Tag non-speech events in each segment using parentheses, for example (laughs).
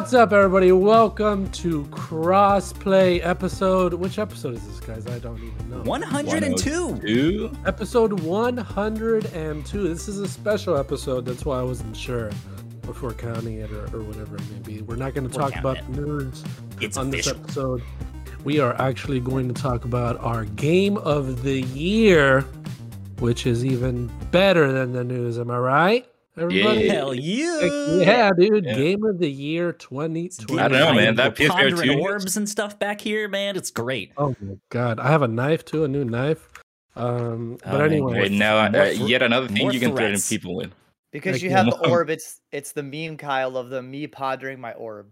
What's up, everybody? Welcome to Crossplay episode. Which episode is this, guys? I don't even know. 102. Two? Episode 102. This is a special episode. That's why I wasn't sure before counting it or, or whatever it may be. We're not going to talk about counting news It's on this episode. We are actually going to talk about our game of the year, which is even better than the news. Am I right? Everybody? Yeah. Hell yeah. Yeah, dude. Yeah. Game of the year 2020. I don't know, man. That We're PSVR pondering 2 orbs and stuff back here, man. It's great. Oh my god, I have a knife too, a new knife. Um, Oh, but man, anyway, Wait, now uh, More yet another thing you can threaten threats. people with. Because Like, you you have know- the orb, it's it's the meme Kyle of the me pondering my orb.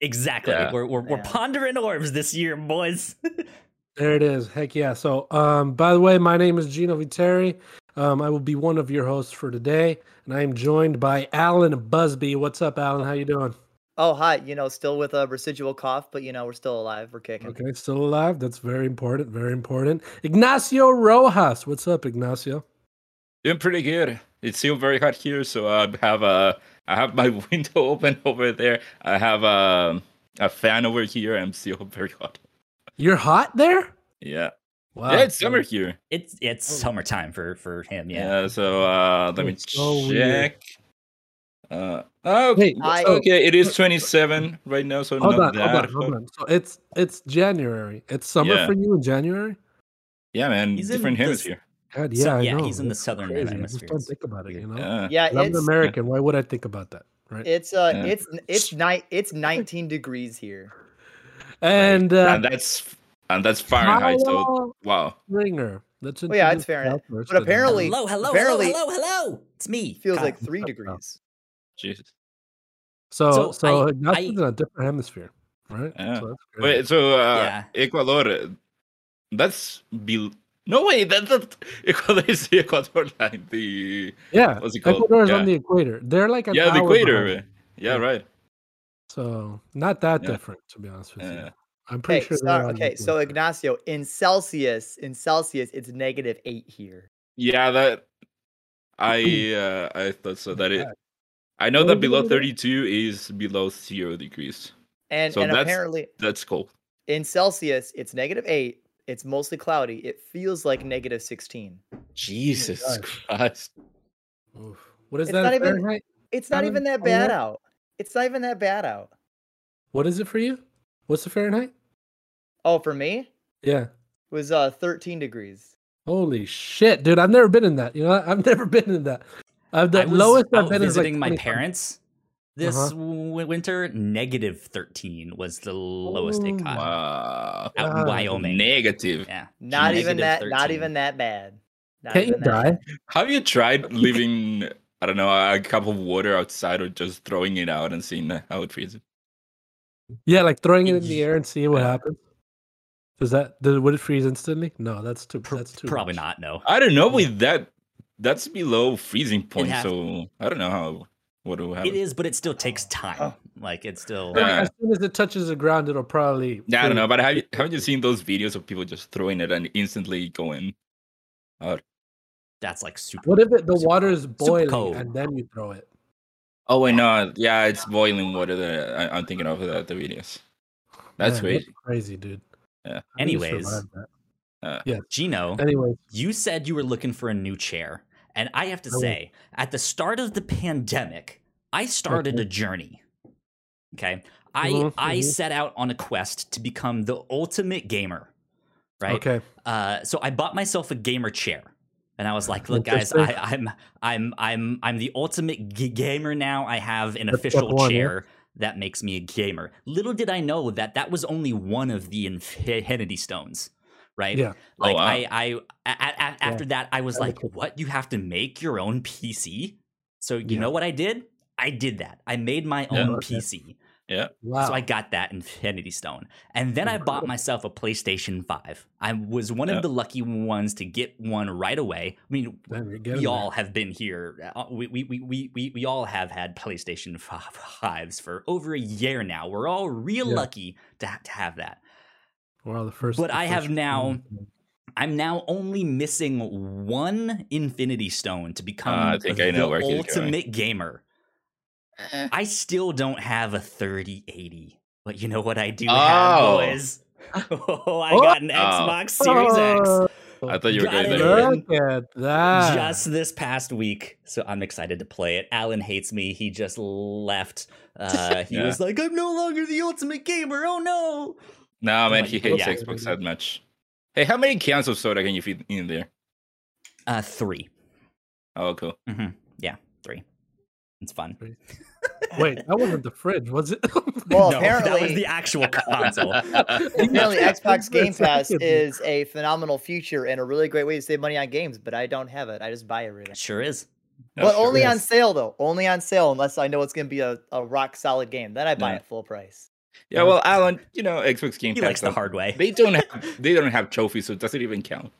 Exactly. Yeah. We're, we're, we're pondering orbs this year, boys. (laughs) there it is. Heck yeah. So, um, by the way, my name is Gino Viteri. Um, I will be one of your hosts for today, and I am joined by Alan Busby. What's up, Alan? How you doing? Oh hi, you know, still with a residual cough, but you know we're still alive. We're kicking. Okay, still alive. That's very important. Very important. Ignacio Rojas. What's up, Ignacio? Doing pretty good. It's still very hot here, so I have a I have my (laughs) window open over there. I have a a fan over here. I'm still very hot. You're hot there. Yeah, Wow. yeah. It's summer here. It's it's Oh. summertime for for him. Yeah. Yeah. so uh, let me so check. Uh, oh, Wait, I- okay. It is 27 right now, so Hold not on, hold on, hold on. So it's it's January. It's summer Yeah. for you in January. Yeah, man. He's in different this- hemisphere. God, yeah, So- I yeah, know. he's in the southern crazy. Hemisphere. just don't think about it, you know. Yeah. Yeah, I'm an it's American. Why would I think about that, right? it's uh Yeah. it's it's night it's 19 degrees here. and uh, and that's and that's Fahrenheit. So Kyle wow. Springer. Let's Oh, yeah, it's introduce Kyle Fahrenheit. But apparently- hello, hello, apparently- hello, hello, hello. It's me. Feels Kyle. like three What's up, Kyle? degrees. Jesus. So, So so, I- Ignacio's I- in a different hemisphere, right? Yeah. So. Wait, so uh, Yeah. Ecuador, that's be no way. That's not (laughs) Ecuador is the Ecuador line. The yeah, what's it called? Ecuador is on the equator. They're like an yeah, the equator. Yeah, Yeah. right. So not that Yeah. different, to be honest with you. Yeah. I'm pretty Okay, sure. so, they're okay, so equator. Ignacio, in Celsius, in Celsius, it's negative eight here. Yeah, that I uh, I thought so. That it. I know that below 32 is below zero degrees. And So and that's- apparently That's cold. in Celsius, it's negative eight. It's mostly cloudy. It feels like negative 16. Jesus gosh. Christ. Oof. What is It's that? not even- Fahrenheit? It's not even that oh, bad out. It's not even that bad out. What is it for you? What's the Fahrenheit? Oh, for me, Yeah. it Yeah. was uh 13 degrees. Holy shit, dude! I've never been in that. You know, I've never been in that. Uh, the I was lowest I've out been is like visiting my parents this Uh-huh. w- winter. Negative thirteen was the lowest it got Wow. out in Wyoming. Negative. Yeah. Not even that. Negative Not even that bad. Not Can't you die? bad. Have you tried (laughs) leaving, I don't know, a cup of water outside or just throwing it out and seeing how it freezes? Yeah, like throwing it in the air and seeing what happens. Does that does, would it freeze instantly? No, that's too. That's too. probably much. not. No. I don't know with that. That's below freezing point, so I don't know how what will happen. It is, but it still takes oh. time. Oh. Like it's still. Like, Yeah. as soon as it touches the ground, it'll probably. Yeah, I don't know, but have you, haven't you seen those videos of people just throwing it and instantly going out? That's like super. What if it, the super water is boiling and then you throw it? Oh wait, no, yeah, it's boiling water. That I, I'm thinking of the, the videos. That's Man, crazy. crazy, dude. Yeah. How do you Anyways. survive that? Gino, Anyway, you said you were looking for a new chair, and I have to I will. say, at the start of the pandemic, I started Okay. a journey. Okay, I Mhm, I set out on a quest to become the ultimate gamer. Right. okay. Uh, so I bought myself a gamer chair, and I was like, "Look, guys, I, Interesting. I'm I'm I'm I'm the ultimate g- gamer now. I have an That's official one, yeah. chair that makes me a gamer." Little did I know that that was only one of the Infinity Stones. Right. Yeah. Oh, like Oh, wow. I, I, a- a- a- after that, I was That like, was "What? You have to make your own PC?" So you Yeah. know what I did? I did that. I made my own Okay. PC. Yeah. Wow. So I got that Infinity Stone. And then I bought myself a PlayStation 5. I was one Yeah. of the lucky ones to get one right away. I mean, Damn, you're we there. all have been here. uh, We, we, we, we, we, we all have had PlayStation 5s for over a year now. We're all real Yeah. lucky to, ha- to have that. We're all the first. But the I have now- one. I'm now only missing one Infinity Stone to become Ah, I think I know the where he's going. ultimate gamer. Eh. I still don't have a 3080, but you know what I do Oh. have, boys? (laughs) Oh, I got an Oh. Xbox Series X. Oh, I thought you were Got going it there. in. Look at that. just this past week. So I'm excited to play it. Alan hates me. He just left. Uh, (laughs) he Yeah. was like, I'm no longer the ultimate gamer. Oh no. No, man, Like, he hates yeah. Xbox that much. Hey, how many cans of soda can you fit in there? Uh, three. Oh, cool. hmm Yeah, three. It's fun. Wait, that wasn't the fridge, was it? (laughs) Well, no, that was the actual console. (laughs) Apparently, Xbox Game Pass is a phenomenal feature and a really great way to save money on games, but I don't have it. I just buy everything. It sure is. That's but true. only on sale, though. Only on sale, unless I know it's going to be a, a rock solid game. Then I buy Yeah. it full price. Yeah, well, Alan, you know, Xbox Game He Pass. likes the hard way. They don't have they don't have trophies, so it doesn't even count.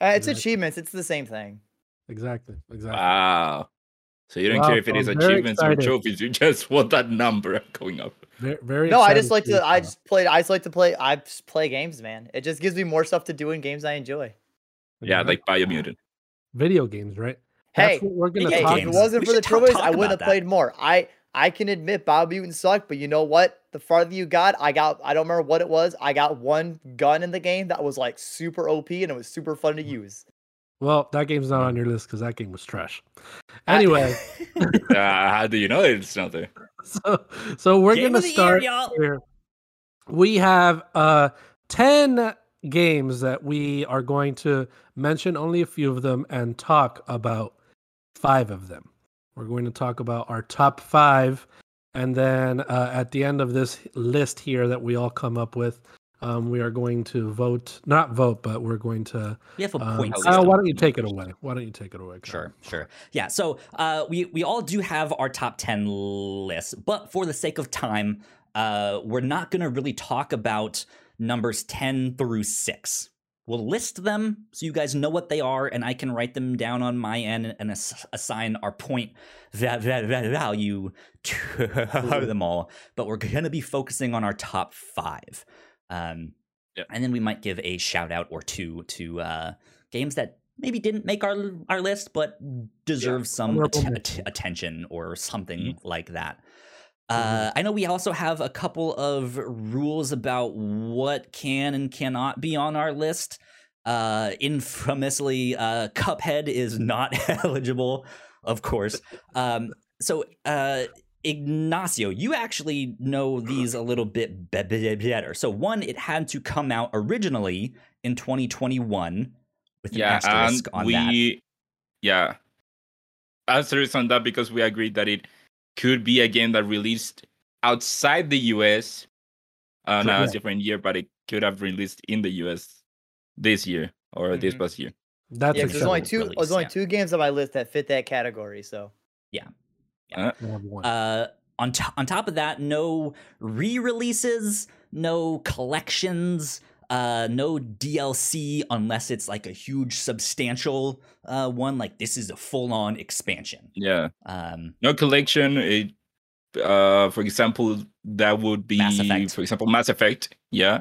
Uh, it's Right. achievements. It's the same thing. exactly, exactly. Wow. So you don't Wow, care if it is I'm achievements or trophies, you just (laughs) want that number (laughs) going up. Very, very No, I just like to. I just play. I just like to play. I just play games, man. It just gives me more stuff to do in games I enjoy. Yeah, Exactly. like Biomutant. video games, right? Hey, That's what we're gonna Hey, talk if it wasn't We for the should talk- privilege, talk I wouldn't have that. played more. I I can admit Biomutant sucked, but you know what? The farther you got, I got. I don't remember what it was. I got one gun in the game that was like super OP and it was super fun to mm. use. Well, that game's not on your list because that game was trash. (laughs) Anyway, uh, how do you know it's not there? so so we're Game gonna of the year, start here. We have uh ten games that we are going to mention only a few of them and talk about five of them. We're going to talk about our top five, and then uh, at the end of this list here that we all come up with, um, we are going to vote. Not vote, but we're going to. We have a Um, point system. why don't you take it away? Why don't you take it away? Kyle? Sure, sure. Yeah, so uh, we we all do have our top ten lists, but for the sake of time, uh, we're not going to really talk about numbers ten through six. We'll list them so you guys know what they are, and I can write them down on my end and ass- assign our point va- va- va- value to (laughs) them all. But we're going to be focusing on our top five. Um, Yep. And then we might give a shout out or two to uh, games that maybe didn't make our our list, but deserve some att- att- attention or something Mm-hmm. like that. Uh, I know we also have a couple of rules about what can and cannot be on our list. Uh, infamously, uh, Cuphead is not (laughs) eligible, of course. (laughs) Um, so, uh, Ignacio, you actually know these a little bit be- be- better. So, one, it had to come out originally in 2021 with an Yeah, and asterisk on that. we yeah. Asterisk on that because we agreed that it could be a game that released outside the US uh now it's Yeah. different year, but it could have released in the US this year or this Mm-hmm. Mhm. past year. That's yeah, 'cause there's only two. release, There's only yeah. two games on my list that fit that category. So I have. Uh, on to- on top of that, no re-releases, no collections, uh, no DLC unless it's like a huge, substantial uh, one. Like this is a full-on expansion. Yeah. Um, No collection. It, uh, for example, that would be, Mass Effect. for example, Mass Effect. Yeah,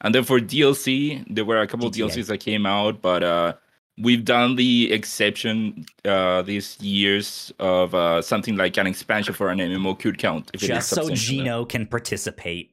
and then for DLC, there were a couple of GTA. DLCs that came out, but uh, we've done the exception uh, these years of uh, something like an expansion for an MMO could count. If it is just so. Gino can participate,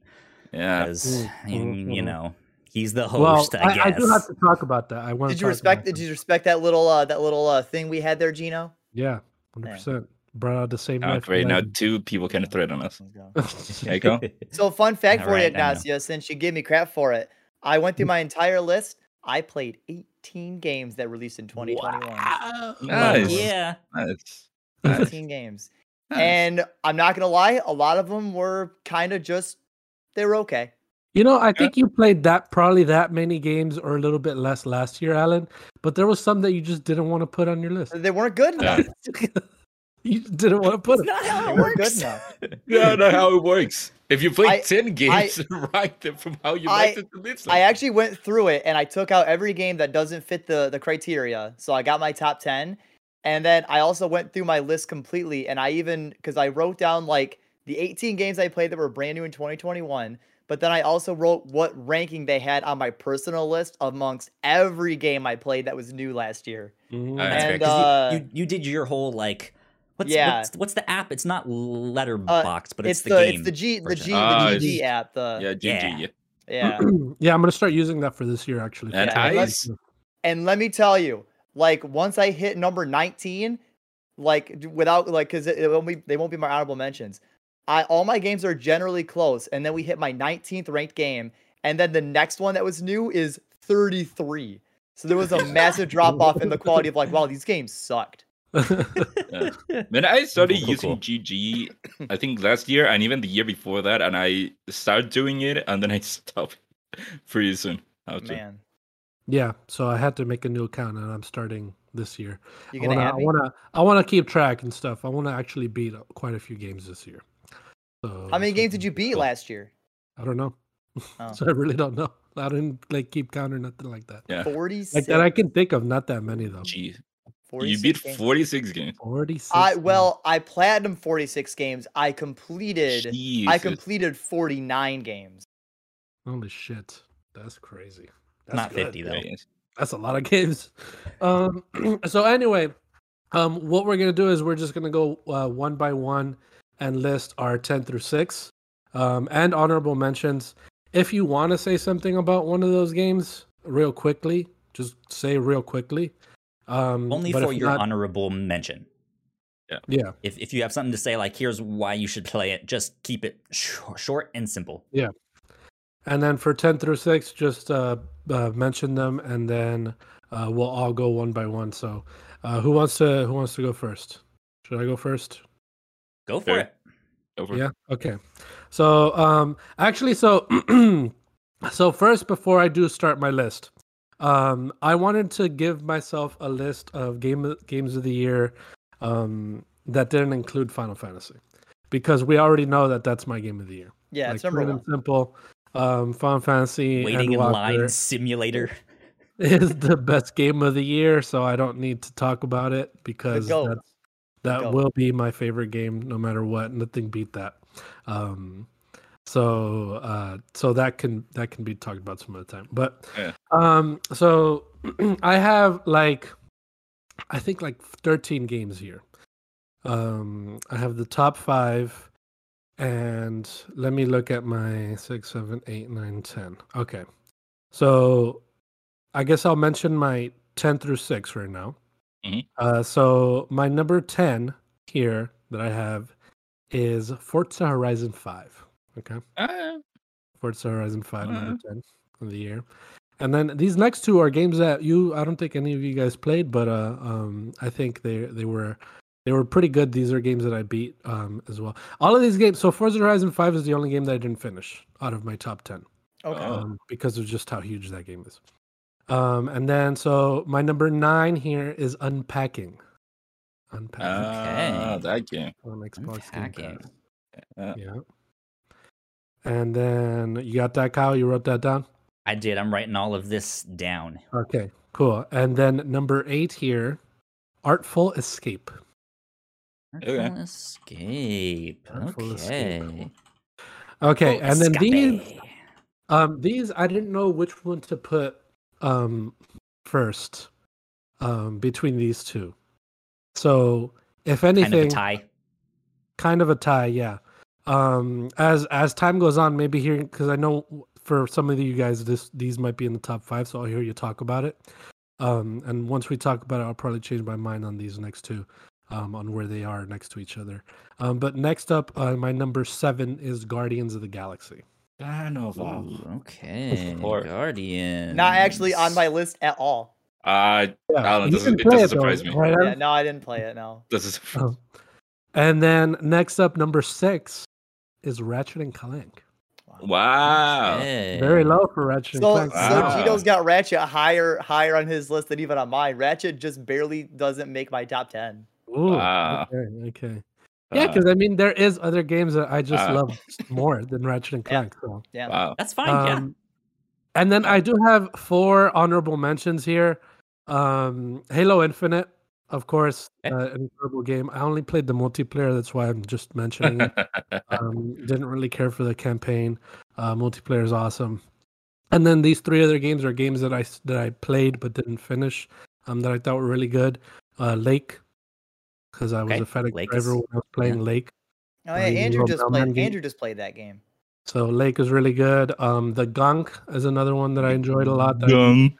Yeah. because Mm, you, mm, you mm. know he's the well, host. I, I, guess. I do have to talk about that. I want. did you respect? Did you respect that little uh, that little uh, thing we had there, Gino? Yeah, hundred percent. Brought out the same. Knife great. Now two people can threaten us. Let's. (laughs) There you go. (laughs) So, fun fact for you, Alright, I know. Ignacio, since you give me crap for it, I went through (laughs) my entire list. I played 18 games that released in 2021. Wow. Nice. Um, yeah. That's, that's 18 games. nice. And I'm not going to lie, a lot of them were kind of just, they were okay. You know, I think you played that probably that many games or a little bit less last year, Alan. But there was some that you just didn't want to put on your list. They weren't good Yeah. enough. (laughs) you didn't want to put It's it. not how They it weren't works. good enough. (laughs) yeah, not how it works. If you play I- 10 games, (laughs) write them from how you I- like it to list I actually went through it and I took out every game that doesn't fit the, the criteria. So I got my top 10. And then I also went through my list completely. And I even, because I wrote down like the 18 games I played that were brand new in 2021. But then I also wrote what ranking they had on my personal list amongst every game I played that was new last year. Mm. That's That's fair, uh, you, you you did your whole like What's, Yeah. what's what's the app? It's not Letterboxd, but it's, it's the, the game. it's the G the. G Ah, the it's- GG app. The yeah, GG. Yeah. Yeah. (clears throat) yeah. (clears throat) yeah, I'm gonna start using that for this year actually. And Yeah, and Ice. And let me tell you, like once I hit number 19, like without like because it, it won't be they won't be my honorable mentions. I all my games are generally close, and then we hit my 19th ranked game, and then the next one that was new is 33. So there was a (laughs) massive drop off in the quality of like, wow, these games sucked. When (laughs) I started Cool, cool, using cool. GG, I think last year and even the year before that, and I started doing it and then I (laughs) stopped pretty soon. After. Man, yeah, so I had to make a new account and I'm starting this year. you I gonna wanna, have I wanna, I wanna keep track and stuff. I wanna actually beat quite a few games this year. So, How many games did you beat Cool. last year? I don't know. Oh. (laughs) so I really don't know. I didn't like keep count or nothing like that. Yeah. 46. Like that, I can think of not that many though. Gee, you beat 46 games. Forty-six. I well, I platinum 46 games. I completed I completed 49 games. holy shit, that's crazy. That's Not good. 50 though. Right. That's a lot of games. (laughs) Um, (clears throat) so anyway, um, what we're gonna do is we're just gonna go uh, one by one and list our ten through six, um, and honorable mentions. If you want to say something about one of those games, real quickly, just say real quickly. Um, Only for your not- honorable mention. yeah, Yeah. If if you have something to say, like here's why you should play it, just keep it sh- short and simple. Yeah. And then for ten through six, just uh, uh, mention them, and then uh, we'll all go one by one. So, uh, who wants to who wants to go first? Should I go first? Go for Sure. it. Over. Yeah. Okay. So, um, actually, so, (clears throat) so first, before I do start my list, um, I wanted to give myself a list of game games of the year, um, that didn't include Final Fantasy, because we already know that that's my game of the year. Yeah, like, it's number plain one. and simple. Um, Final Fantasy Waiting in Endwalker line simulator. (laughs) is the best game of the year, so I don't need to talk about it because goat. that's, that will be my favorite game no matter what. Nothing beat that. Um, so uh, so that can that can be talked about some other time. But Yeah. um, so (clears throat) I have like I think like 13 games here. Um, I have the top five, and let me look at my six, seven, eight, nine, ten. Okay, so I guess I'll mention my 10 through 6 right now. Mhm. Uh, so my number 10 here that I have is Forza Horizon 5. Okay. Ah, Forza Horizon 5, number 10 of the year. And then these next two are games that you I don't think any of you guys played, but uh um I think they they were they were pretty good. These are games that I beat um as well. All of these games so Forza Horizon 5 is the only game that I didn't finish out of my top 10 Okay. Oh. um, because of just how huge that game is. Um, and then so my number nine here is unpacking. Unpacking ah, Okay. that game. on Xbox Game Unpacking. Pass. Uh, Yeah. And then you got that, Kyle. You wrote that down. I did. I'm writing all of this down. Okay, cool. And then number eight here, Artful Escape. Okay. Artful Escape. Artful okay. Escape. Okay, Artful and then these Um, these I didn't know which one to put um first um between these two. So if anything, kind of a tie. kind of a tie, yeah. Um, as as time goes on, maybe hearing because I know for some of you guys, this these might be in the top five, so I'll hear you talk about it. Um, and once we talk about it, I'll probably change my mind on these next two, um, on where they are next to each other. Um, but next up, uh, my number seven is Guardians of the Galaxy. Carnival. Ooh, okay. Or- Guardian. Not actually on my list at all. Uh, Yeah, Alan, you doesn't- can it doesn't though, me. right, Yeah, no, I didn't play it. No. this (laughs) is Oh. And then next up, number six is Ratchet and Clank. wow. Okay. Very low for Ratchet and So, Clank. so Wow. Gito's got Ratchet higher higher on his list than even on mine. Ratchet just barely doesn't make my top ten. Ooh, Wow. Okay, okay. Yeah, Uh, because I mean, there is other games that I just Uh. love more than Ratchet and (laughs) Yeah. Clank. So. Yeah. wow. That's fine. yeah. Um, And then I do have four honorable mentions here. Um, Halo Infinite, of course, Okay. uh, an incredible game. I only played the multiplayer, that's why I'm just mentioning it. (laughs) um, didn't really care for the campaign. Uh, multiplayer is awesome. And then these three other games are games that I that I played but didn't finish. Um, that I thought were really good. Uh, Lake, because I was Okay, a FedEx Lake driver is- when I was playing yeah. Lake. Oh Uh, yeah, you Andrew just played. game? Andrew just played that game. So Lake is really good. Um, the Gunk is another one that I enjoyed a lot. that- Gunk.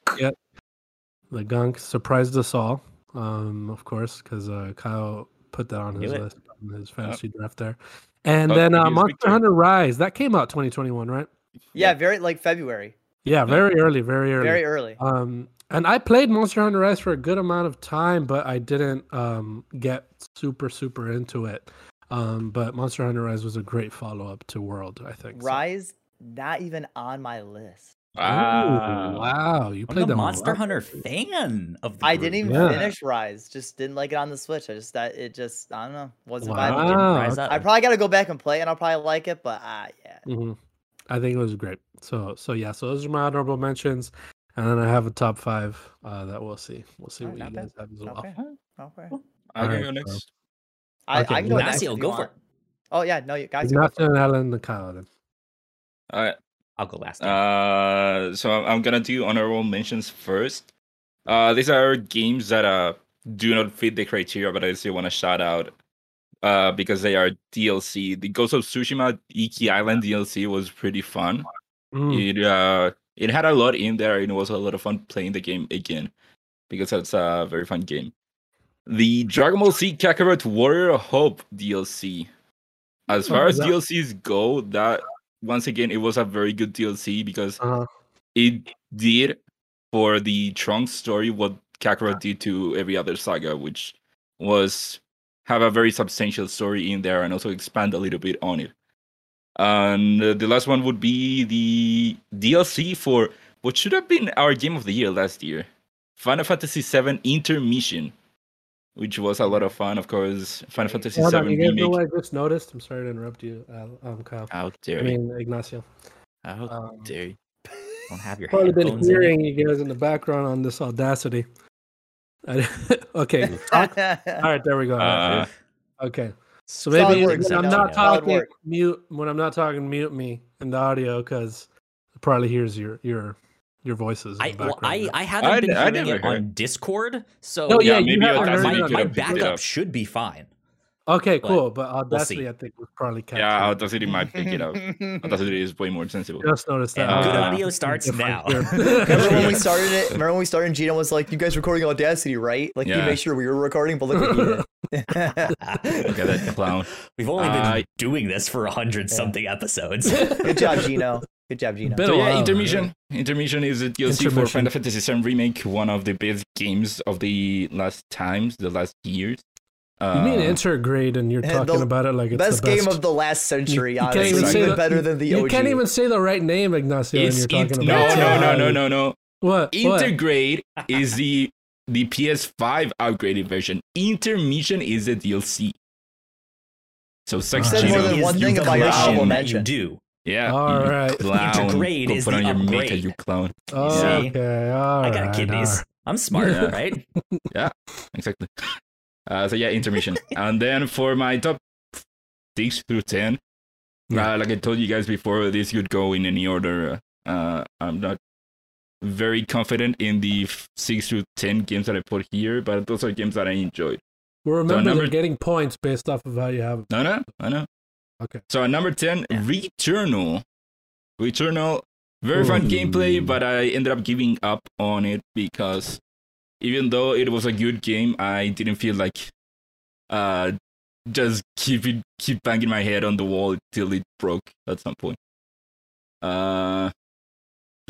The Gunk surprised us all, um, of course, because uh, Kyle put that on his list on his fantasy draft there. And Oh, then uh, Monster Victor. Hunter Rise that came out 2021, right? Yeah, very like February, Yeah, very early, very early. very early. Um, and I played Monster Hunter Rise for a good amount of time, but I didn't um get super super into it. Um, but Monster Hunter Rise was a great follow up to World, I think. so- Rise, not even on my list. Ooh, Ah. wow, you I'm played a that one a Monster lot. Hunter fan of the I group. didn't even Yeah. finish Rise. Just didn't like it on the Switch. I just that it just I don't know wasn't Wow. vibing. Didn't rise. I probably got to go back and play, and I'll probably like it. But ah, yeah. hmm I think it was great. So so yeah, so those are my honorable mentions, and then I have a top five uh, that we'll see. We'll see Alright, what you not guys have as well. Okay. Okay. I can Alright, go next. I, Okay, I can go next. Ignacio, if go for it. Oh yeah, no, you guys. you go Ignacio and Alan and Kyle then. All right. I'll go last. Uh, so I'm, I'm gonna do honorable mentions first. Uh, these are games that uh do not fit the criteria, but I still want to shout out. Uh, because they are DLC. The Ghost of Tsushima Iki Island DLC was pretty fun. Mm, It uh, it had a lot in there, and it was a lot of fun playing the game again, because it's a very fun game. The Dragon Ball Z Kakarot Warrior Hope DLC. As far Oh, as DLCs go, that once again it was a very good DLC because uh, it did for the Trunks story what Kakarot did to every other saga, which was have a very substantial story in there and also expand a little bit on it. And the last one would be the DLC for what should have been our game of the year last year, Final Fantasy VII Intermission, which was a lot of fun. Of course, Final Fantasy hold on, VII you guys know what I just noticed? I'm sorry to interrupt you, Al, um, Kyle. How dare I you? mean Ignacio. How Um, dare you? Don't have your probably been hearing you guys in the background on this audacity. I- (laughs) okay, all right, there we go. Uh, okay, so maybe when I'm not Solid talking, mute. When I'm not talking, mute me in the audio because it probably hears your your your voices. In I, the well, background. I, I haven't I- been I hearing it heard. on Discord, so No, yeah, yeah, maybe have Audacity my, heard it could my on have picked it backup up. should be fine. Okay, but cool. But Audacity, see. I think, was probably captured. yeah, Audacity might pick it up. (laughs) Audacity is way more sensible. Just noticed that. And good Uh, audio starts now. (laughs) Remember when we started it? (laughs) Remember when we started Gino was like, You guys recording Audacity, right? Like, you Yeah. made sure we were recording, but look at you. Look at that clown. We've only been Uh, doing this for a hundred something episodes. Good job, Gino. Good job, Gino. Been So a yeah, while, intermission. Intermission is a DLC for Final Fantasy VII Remake, one of the best games of the last times, the last years. Uh, You mean intergrade, and you're talking the about it like it's best, the best game of the last century, You can't even Even, say better than the You OG. can't even say the right name, Ignacio, when you're talking int- about. no, it. no, no, no, no, no. What? what? Intergrade is the the PS5 upgraded version. Intermission is a DLC. So sucks said Gino. more than one thing about your clown honorable that you do. Yeah. All you right. (laughs) Clown. Intergrade Go is put the on your makeup, upgrade. you clown. (laughs) Oh, See? okay. All I got right, kidneys. all I'm smart, Yeah. right? (laughs) Yeah. Exactly. Uh, so yeah, intermission. and then for my top six through ten, Yeah. uh, like I told you guys before, this could go in any order. Uh, I'm not very confident in the f- six through ten games that I put here, but those are games that I enjoyed. Well, remember, number- they're getting points based off of how you have. No, no, I know. Okay. So at number ten, Yeah. Returnal. Returnal, very fun gameplay, but I ended up giving up on it because even though it was a good game, I didn't feel like uh just keep it keep banging my head on the wall till it broke at some point. Uh,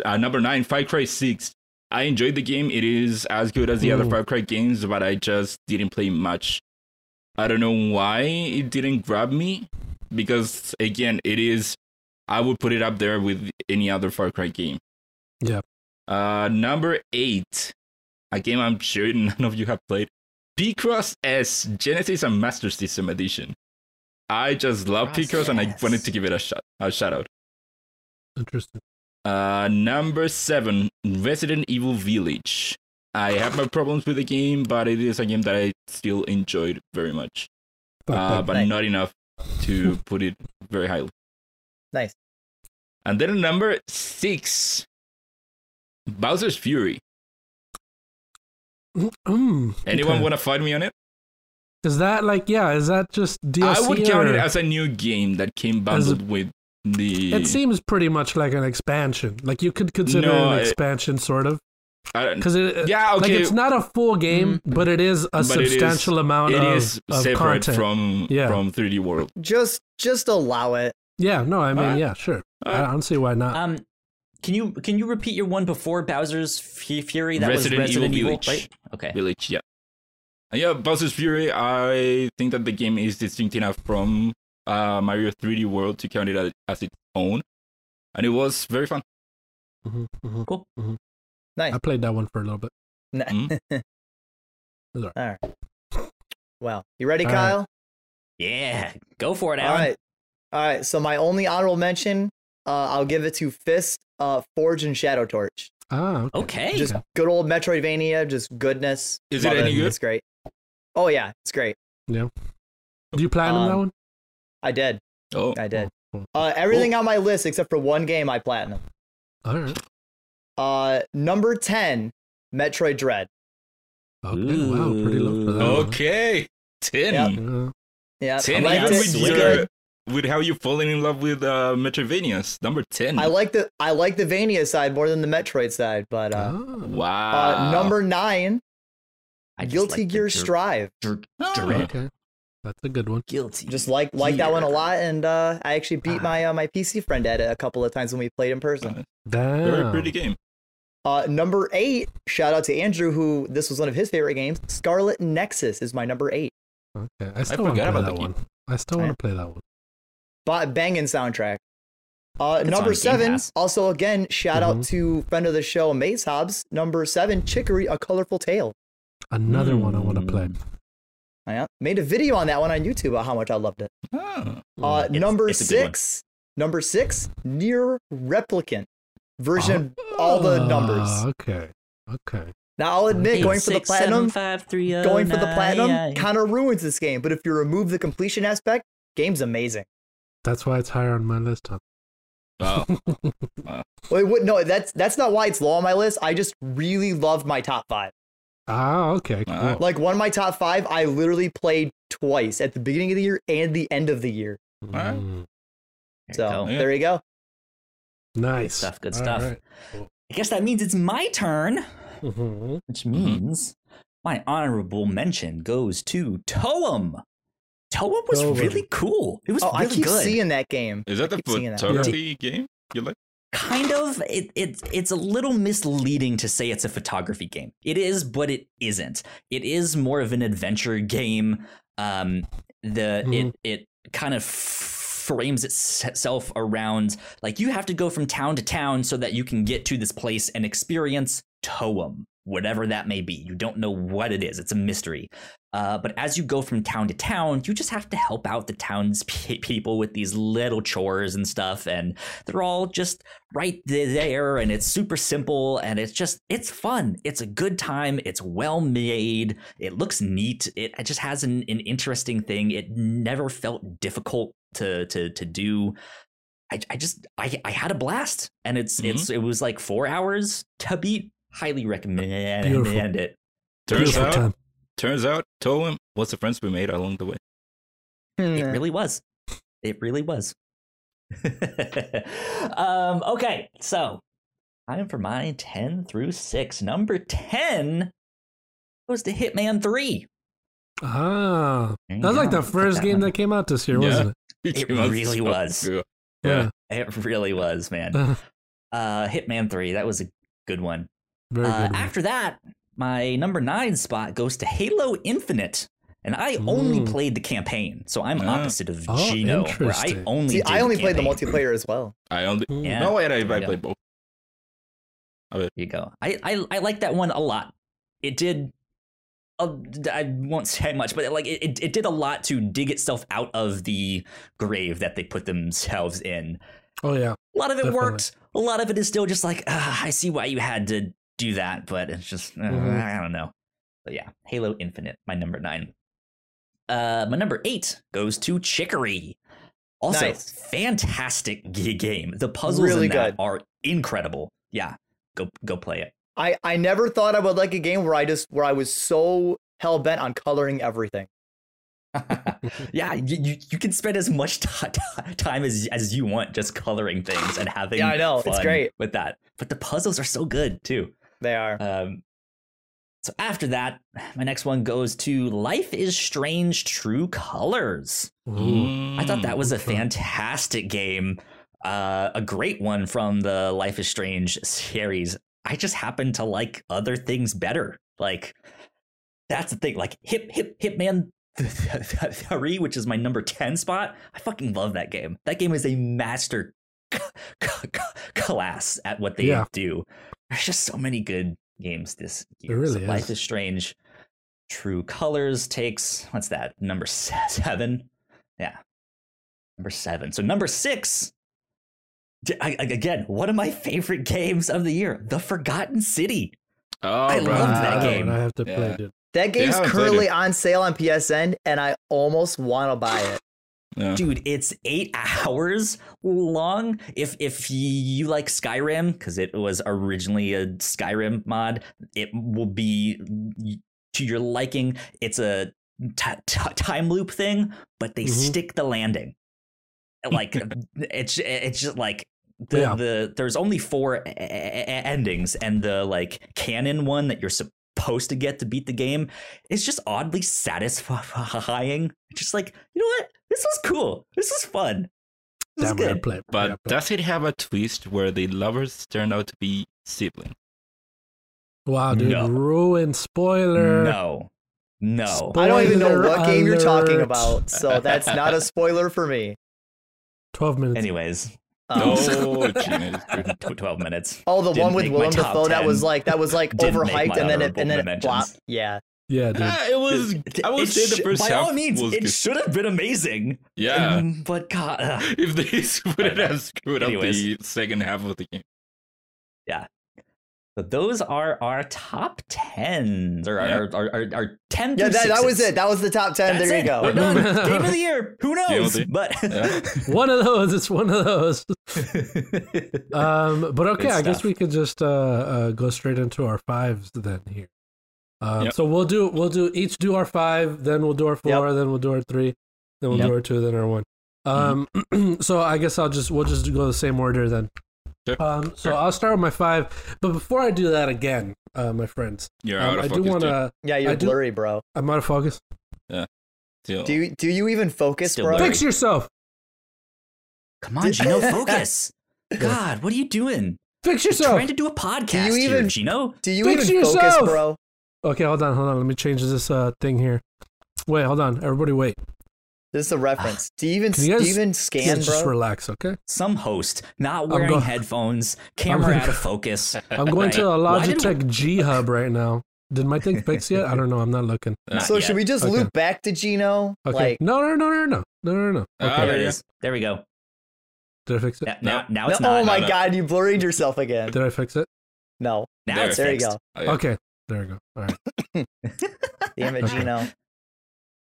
uh number nine, Far Cry Six. I enjoyed the game. It is as good as the other Ooh. Far Cry games, but I just didn't play much. I don't know why it didn't grab me because again, it is. I would put it up there with any other Far Cry game. Yeah. Uh, number eight, a game I'm sure (laughs) none of you have played. Picross S Genesis and Master System Edition. I just love Picross Picross and I wanted to give it a shot. A shout out. Interesting. Uh, number seven, Resident Evil Village. I have my problems with the game, but it is a game that I still enjoyed very much. Uh, but not enough to put it very highly. Nice. And then number six, Bowser's Fury. Mm, (clears throat) Anyone okay. want to fight me on it? Is that like yeah? Is that just DLC? I would count it as a new game that came bundled with the. It seems pretty much like an expansion. Like you could consider No, it an it- expansion, sort of, I don't- because it. yeah, okay. Like it's not a full game, but it is a But it is- substantial amount it of, is of separate content. from Yeah. from 3D World. Just just allow it. yeah, no, I mean, Alright. yeah, sure. I don't see why not. Um, can you can you repeat your one before Bowser's F- Fury? That Resident was Resident Evil Evil, Village. right? Okay. Village, yeah. Yeah, Bowser's Fury, I think that the game is distinct enough from uh, Mario 3D World to count it as, as its own. And it was very fun. Mhm, mhm. Cool. Nice. I played that one for a little bit. Mm. (laughs) It's All right. Well, you ready, All right. Kyle? Yeah, go for it, All Alan. right. All right. So my only honorable mention, uh, I'll give it to Fist, uh, Forged in Shadow Torch. Ah, okay. Okay. Just good old Metroidvania, just goodness. Is it Love any good? It's great. Oh yeah, it's great. Yeah. Do you platinum that Um, one? I did. Oh, I did. Oh, Uh, everything on my list except for one game I platinum. All right. Uh, number ten, Metroid Dread. Okay. Wow. Pretty low for that. okay. 10. Yep. Uh, Yeah, 10 I even with your, with how you're falling in love with uh, Metroidvanias. Number 10. I like the I like the Vania side more than the Metroid side, but uh, ah. wow. uh number nine, I Guilty like Gear dr- Strive. dr-. Dread. (gasps) Okay. That's a good one. Guilty. Just like like that one a lot, and uh, I actually beat Ah. my uh, my PC friend at it a couple of times when we played in person. Damn. Very pretty game. Uh, number eight, shout out to Andrew, who this was one of his favorite games. Scarlet Nexus is my number eight. Okay. I still want to play about that that one. game. I still want to play that one. But banging soundtrack. Uh, number on seven, also again, shout out Mhm. to friend of the show, Maze Hobbs. Number seven, Chicory, A Colorful Tale. Another one I want to play. Hmm. Yeah, made a video on that one on YouTube about how much I loved it. Ah. Uh, It's- number it's a good one. six, number six, NieR Replicant version, all the numbers. Ah, Okay. Okay. Now I'll admit, Eight, going for the six, seven, platinum, five, three, oh, going for the platinum yeah. kind of ruins this game. But if you remove the completion aspect, game's amazing. That's why it's higher on my list, huh? (laughs) Wow. Wait, what? No, that's that's not why it's low on my list. I just really loved my top five. Ah, okay. Cool. Like one of my top five, I literally played twice at the beginning of the year and the end of the year. Alright. Mm, So. Yeah. there you go. Nice. stuff, good stuff. right. I guess that means it's my turn, Mhm. which Mm-hmm. means my honorable mention goes to Toem. Toem was Toem. really cool. It was Oh, I really keep good. seeing that game. Is that the keep seeing that. photography game you like? kind of it, it it's a little misleading to say it's a photography game it is but it isn't it is more of an adventure game um the Mhm. it it kind of frames itself around like you have to go from town to town so that you can get to this place and experience toem whatever that may be. You don't know what it is. It's a mystery. Uh, but as you go from town to town you just have to help out the town's (laughs) pe- people with these little chores and stuff and they're all just right there and it's super simple and it's just it's fun. It's a good time. It's well made. It looks neat. It, it just has an, an interesting thing. It never felt difficult to to to do i, I just I, I had a blast and it's it's it was like four hours to beat highly recommend Beautiful. it Turns Beautiful out, time. turns out, Toem was the friends we made along the way. It Hmm. really was. It really was. (laughs) um, okay, so time for my 10 through 6. Number 10 goes to Hitman 3. Ah, that was like the first that game one. that came out this year, Yeah. wasn't It (laughs) came out really so was. good. Yeah. It really was, man. (laughs) Uh, Hitman 3, that was a good one. very Uh, good. one. after that, my number 9 spot goes to Halo Infinite. And I only Mm. played the campaign, so I'm Ah. opposite of Oh, Gino, where I only See, did I only played the multiplayer as well. I only. Yeah. No, wait, I, I There you go. played both. There you go. I, I I like that one a lot. It did. Uh, I won't say much, but like it, it, it did a lot to dig itself out of the grave that they put themselves in. Oh yeah. A lot of it Definitely. worked. A lot of it is still just like ah, I see why you had to do that, but it's just uh, Mhm. I don't know. But yeah, Halo Infinite, my number nine. Uh, my number eight goes to Chicory. Also, Nice. fantastic g- game. The puzzles Really in that good. are incredible. Yeah, go go play it. I I never thought I would like a game where I just where I was so hell bent on coloring everything. (laughs) yeah, you, you, you can spend as much ti- (laughs) ti- time as as you want just coloring things and having Yeah, I know. It's great. with that. But the puzzles are so good too. They are. Um, so after that, my next one goes to Life is Strange True Colors. Ooh. I thought that was a fantastic game, uh, a great one from the Life is Strange series. I just happen to like other things better. Like that's the thing. Like Hip Hip Hitman (laughs) Three, which is my number ten spot. I fucking love that game. That game is a master (laughs) class at what they Yeah. do. There's just so many good games this year. So really Life is. is Strange. True Colors takes what's that? Number (laughs) seven. Yeah, number seven. So number six. D- I- I- again, one of my favorite games of the year, The Forgotten City. Oh, I right. loved that game. I have to play Yeah. it. That game's haven't currently on sale on PSN, and I almost want to buy it. Yeah. Dude, it's eight (laughs) hours long. If if you like Skyrim, because it was originally a Skyrim mod, it will be to your liking. It's a t- t- time loop thing, but they Mhm. stick the landing. Like (laughs) it's it's just like the Yeah. the there's only four e- e- endings, and the like canon one that you're supposed to get to beat the game is just oddly satisfying. Just like you know what, this was cool. This was fun. This was Damn, I gotta good. play But gotta play it. does it have a twist where the lovers turn out to be siblings? wow, dude, No. ruin spoiler. No, no. I don't even know Spoiler what game you're talking about, so that's not a (laughs) spoiler for me. Twelve minutes. Anyways, No, (laughs) Um, (laughs) Gina, it's twelve minutes. Oh, the Didn't one with Willem top Dafoe that was like that was like (laughs) Didn't overhyped, and then it and then it flopped. Yeah, Yeah, dude. It was. It- I would it say the sh- first by half all means, was it good. should have been amazing. Yeah. Um, but God, uh, if they wouldn't have screwed up the second half of the game. But those are our top tens or Yeah. our, our, our, our ten. yeah. That, that was it. That was the top ten. That's there you it. go. We're done. (laughs) Game of the year. Who knows? the- But Yeah. (laughs) One of those. It's one of those. (laughs) Um, but okay, Good I guess we could just uh, uh, go straight into our fives then here. Um, Yep. So we'll do we'll do each do our five, then we'll do our four, then we'll do our three, then we'll Yep. do our two, then our one. Um, (clears throat) so I guess I'll just we'll just go the same order then. Sure. Um, so I'll start with my five, but before I do that again, uh, my friends, You're um, out of I do wanna, Yeah, you're I do- blurry, bro. I'm out of focus. Still. Do you do you even focus, Still bro? blurry. Fix yourself. come on, Gino, (laughs) focus. God, what are you doing? Fix You're yourself. trying to do a podcast you here, even- Gino. Do you Fix even focus, bro? Okay, hold on, hold on. Let me change this uh thing here. Wait, hold on. Everybody, wait. This is a reference. Steven Can you guys- Steven Scan, Yeah, just bro. relax, okay? Some host not wearing headphones, (laughs) camera going, out of focus. (laughs) I'm going to a Logitech G Hub right now. Did my thing fix yet? I don't know. I'm not looking. (laughs) Not so yet. should we just Okay. loop back to Gino? Okay. Like no, no, no, no, no, no, no, no. Oh, okay. there it is. There we go. Did I fix it? Yeah, now, now it's No- not. oh my no. god, you blurred yourself again. Did I fix it? No. Now There. it's There you go. Oh, yeah. Okay. There we go. All right. The image, Gino.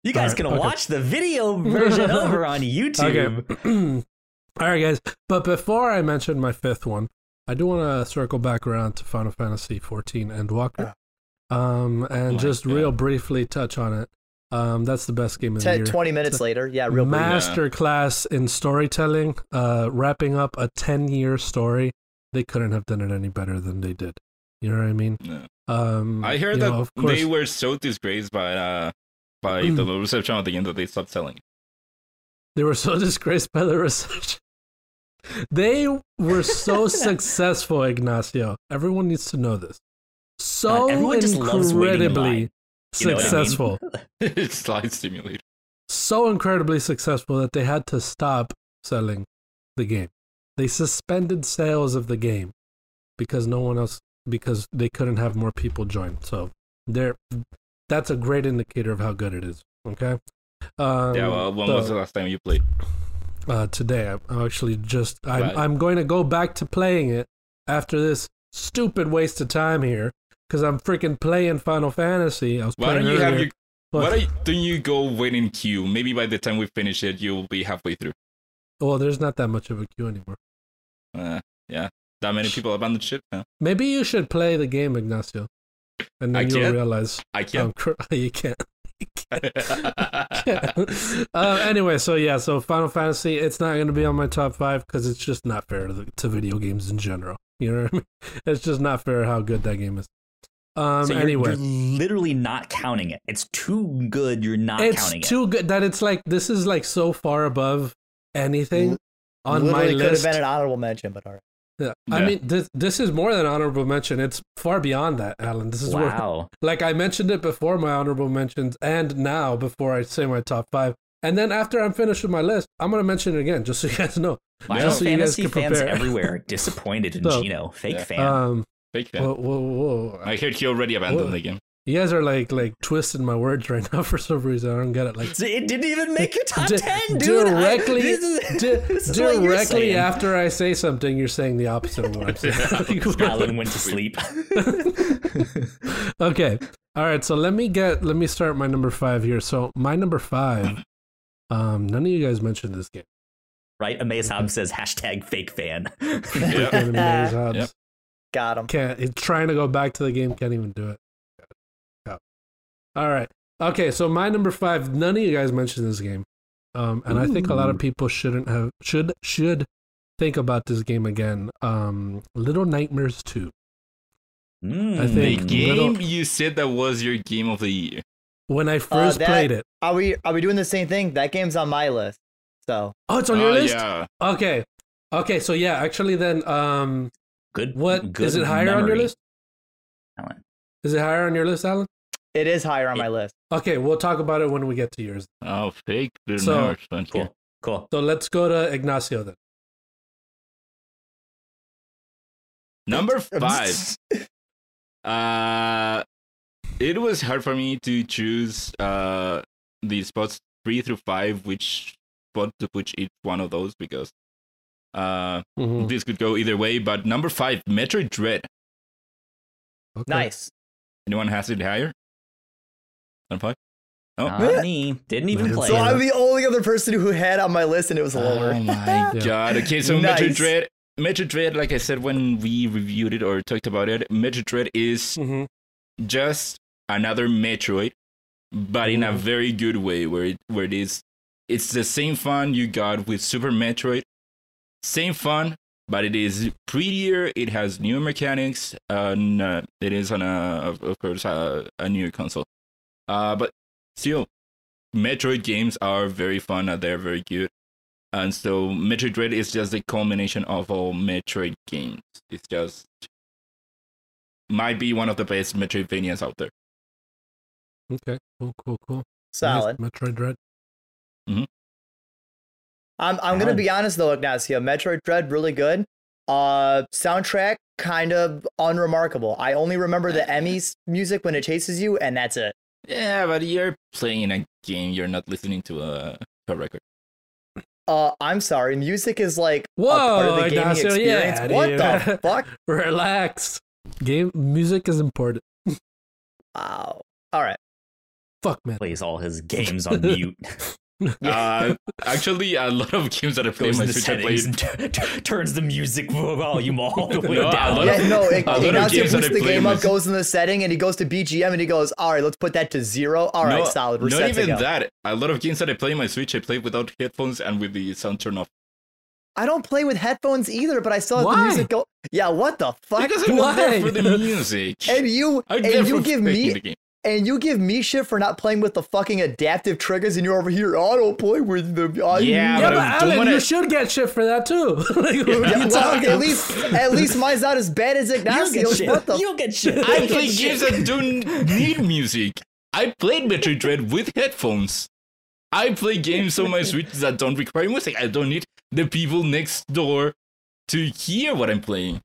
You guys Alright, can okay. watch the video version (laughs) over on YouTube. Okay. (clears throat) All right, guys. But before I mention my fifth one, I do want to circle back around to Final Fantasy 14 Endwalker. Um, and my just God. real briefly touch on it. Um, that's the best game of the 10, year. 20 minutes later. Yeah, real brief. master class in storytelling, uh, wrapping up a 10 year story. They couldn't have done it any better than they did. You know what I mean? No. Um, I heard that know, course, they were so disgraced by uh by (clears throat) the reception at the end that they stopped selling. they were so (laughs) disgraced by the reception. They were so (laughs) successful, Ignacio. Everyone needs to know this. So everyone just loves waiting in incredibly line. You know what I mean? successful. (laughs) it's slide stimulator. so incredibly successful that they had to stop selling the game. They suspended sales of the game because no one else because they couldn't have more people join. So there that's a great indicator of how good it is. Okay. Um, yeah, well, when so, was the last time you played? uh, today? I- I'm actually just I'm Right. I'm going to go back to playing it after this stupid waste of time here because I'm freaking playing Final Fantasy. I was Why playing don't you have your What? why don't you, don't you go wait in queue? Maybe by the time we finish it, you'll be halfway through. Well, there's not that much of a queue anymore. Uh, yeah, that many people abandoned ship. Huh? Maybe you should play the game, Ignacio, and I then you'll can't. realize I can't. cr- (laughs) you can't. (laughs) (laughs) uh, anyway, so yeah, so Final Fantasy, it's not going to be on my top five because it's just not fair to, the, to video games in general. You know what I mean? It's just not fair how good that game is. Um, so you're, anyway, you're literally not counting it. It's too good. You're not it's counting it. It's too good that it's like this is like so far above anything L- on my Literally could have been an honorable mention, but all right. Yeah. I mean, this this is more than honorable mention. It's far beyond that, Alan. This is it. where, Wow. like, I mentioned it before my honorable mentions, and now before I say my top five, and then after I'm finished with my list, I'm gonna mention it again, just so you guys know. Final Just so you guys Fantasy can fans prepare. everywhere are (laughs) disappointed in So, Gino. Fake yeah. fan. Um, Fake fan. whoa, whoa, whoa! I heard he already abandoned Whoa. the game. You guys are like like twisting my words right now (laughs) for some reason. I don't get it. Like it didn't even (laughs) make your top di- ten, dude. I- directly, this is, di- (laughs) this is directly after I say something, you're saying the opposite of what I'm saying. Alan went to sleep. okay. All right. So let me get let me start my number five here. So my number five. Um, none of you guys mentioned this game. right? Amaze Hobbs says hashtag fake fan. Freaking Maze Hobbs. Yep. Got him. Can't. It's trying to go back to the game. Can't even do it. Go. All right. Okay. So my number five. None of you guys mentioned this game. Um, and I think a lot of people shouldn't have should should think about this game again. Um, Little Nightmares two. Mm. I The think game little- you said that was your game of the year. When I first that- played it. Are we are we doing the same thing? That game's on my list. So Oh, it's on your Oh, list. Yeah. Okay. Okay. So yeah, actually, then, um, Good. what good is it higher on your list? Alan. Is it higher on your list, Alan? It is higher on my list. Okay, we'll talk about it when we get to yours. Oh, fake little So- nerds. fun here. Cool. Cool. So let's go to Ignacio then. Number (laughs) five. Uh, it was hard for me to choose uh the spots three through five, which spot to put each one of those because uh Mhm. this could go either way. But number five, Metroid Dread. Okay. Nice. Anyone has it higher? Than five? Oh. Not me. Didn't even play. So I'm the only other person who had on my list, and it was lower. Oh my (laughs) god. Okay, so Nice. Metroid Dread. Metroid Dread, like I said when we reviewed it or talked about it, Metroid Dread is Mhm. just another Metroid, but in a Mm. very good way, where it where it is it's the same fun you got with Super Metroid. Same fun, but it is prettier. It has new mechanics, and uh, it is on a of, of course a, a newer console. Uh, but still, Metroid games are very fun. and They're very good. And so Metroid Dread is just the culmination of all Metroid games. It's just might be one of the best Metroidvanias out there. Okay. Cool. Cool. Cool. Solid. Nice. Metroid Dread. Hmm. I'm I'm gonna be honest though, Ignacio. Metroid Dread really good. Uh, soundtrack kind of unremarkable. I only remember the (laughs) EMMI's music when it chases you, and that's it. Yeah, but you're playing a game. You're not listening to a, a record. Uh, I'm sorry. Music is like a part of Whoa, the gaming Ignacio, yeah, what dude. the (laughs) fuck? Relax. Game music is important. Wow. All right. Fuck man. Plays all his games on mute. (laughs) Uh, actually, a lot of games that I play on my Switch, I settings played. t- t- turns the music (laughs) volume all the way No, a down. lot Yeah, of- no, a Ig- lot of Ignacio games that boosts I the game up, my- goes in the setting, and he goes to BGM, and he goes, "All right, let's put that to zero. All right, No, solid. We're not set to even go." that. A lot of games that I play on my Switch, I play without headphones and with the sound turned off. I don't play with headphones either, but I still have Why? the music go. Yeah, what the fuck? Because I'm not there Why? for the music. And you I'm and you give me the game. And you give me shit for not playing with the fucking adaptive triggers, and you're over here. I don't play with the. I, Yeah, Yeah, but but I Alan, wanna- you should get shit for that too. (laughs) like, what Yeah, well, at least at least mine's not as bad as You don't Ignacio's. get shit. What the? You don't get shit. (laughs) I You play games that don't need music. I played Metroid Dread with headphones. I play games on my Switch that don't require music. I don't need the people next door to hear what I'm playing.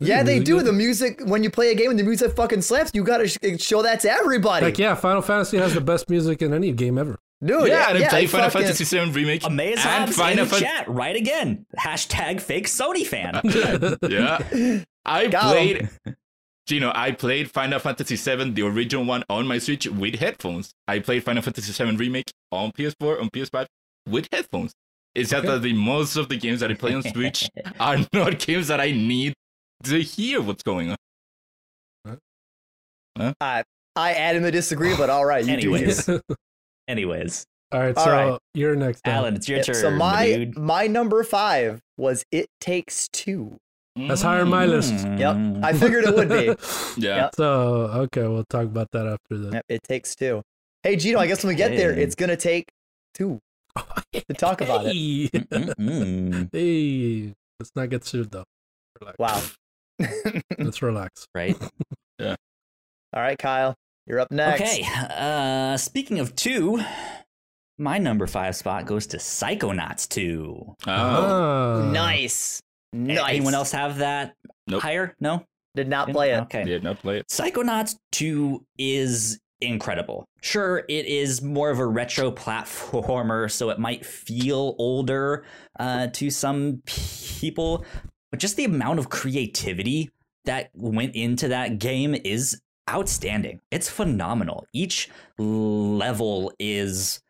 Yeah, they Music do. is- The music when you play a game and the music fucking slaps, you gotta sh- eh, show that to everybody. Like, yeah, Final Fantasy has the best music in any game ever. Dude, yeah, and I play I Final Fantasy VII Remake Amaze and Hobbs in Final the Fan- chat right again. Hashtag fake Sony fan. (laughs) Yeah, I Got 'em. played. You know, I played Final Fantasy VII, the original one, on my Switch with headphones. I played Final Fantasy VII Remake on PS4, on PS5 with headphones. It's just Okay. that the most of the games that I play on Switch (laughs) are not games that I need to hear what's going on. I I adamantly disagree, but all right. You. Anyways, (laughs) anyways, All right, so right. you're next. Alan. Alan, it's your Yeah, turn. so my dude. my number five was It Takes Two. That's higher on my list. Yep, Mm. I figured it would be. (laughs) Yeah. Yep. So okay, we'll talk about that after this. Yep, it takes two. Hey Gino, I guess when we get there, it's gonna take two (laughs) to talk about it. Hey. Let's not get sued though. Relax. Wow. Let's relax. (laughs) Right. Yeah. All right, Kyle, you're up next. Okay. Uh, speaking of two, my number five spot goes to Psychonauts 2. Oh. Ah. Nice. Nice. Anyone else have that Nope. higher? No? did not play it? Okay. Did not play it. Psychonauts 2 is incredible. Sure, it is more of a retro platformer, so it might feel older uh, to some people, but just the amount of creativity that went into that game is outstanding. It's phenomenal. Each level is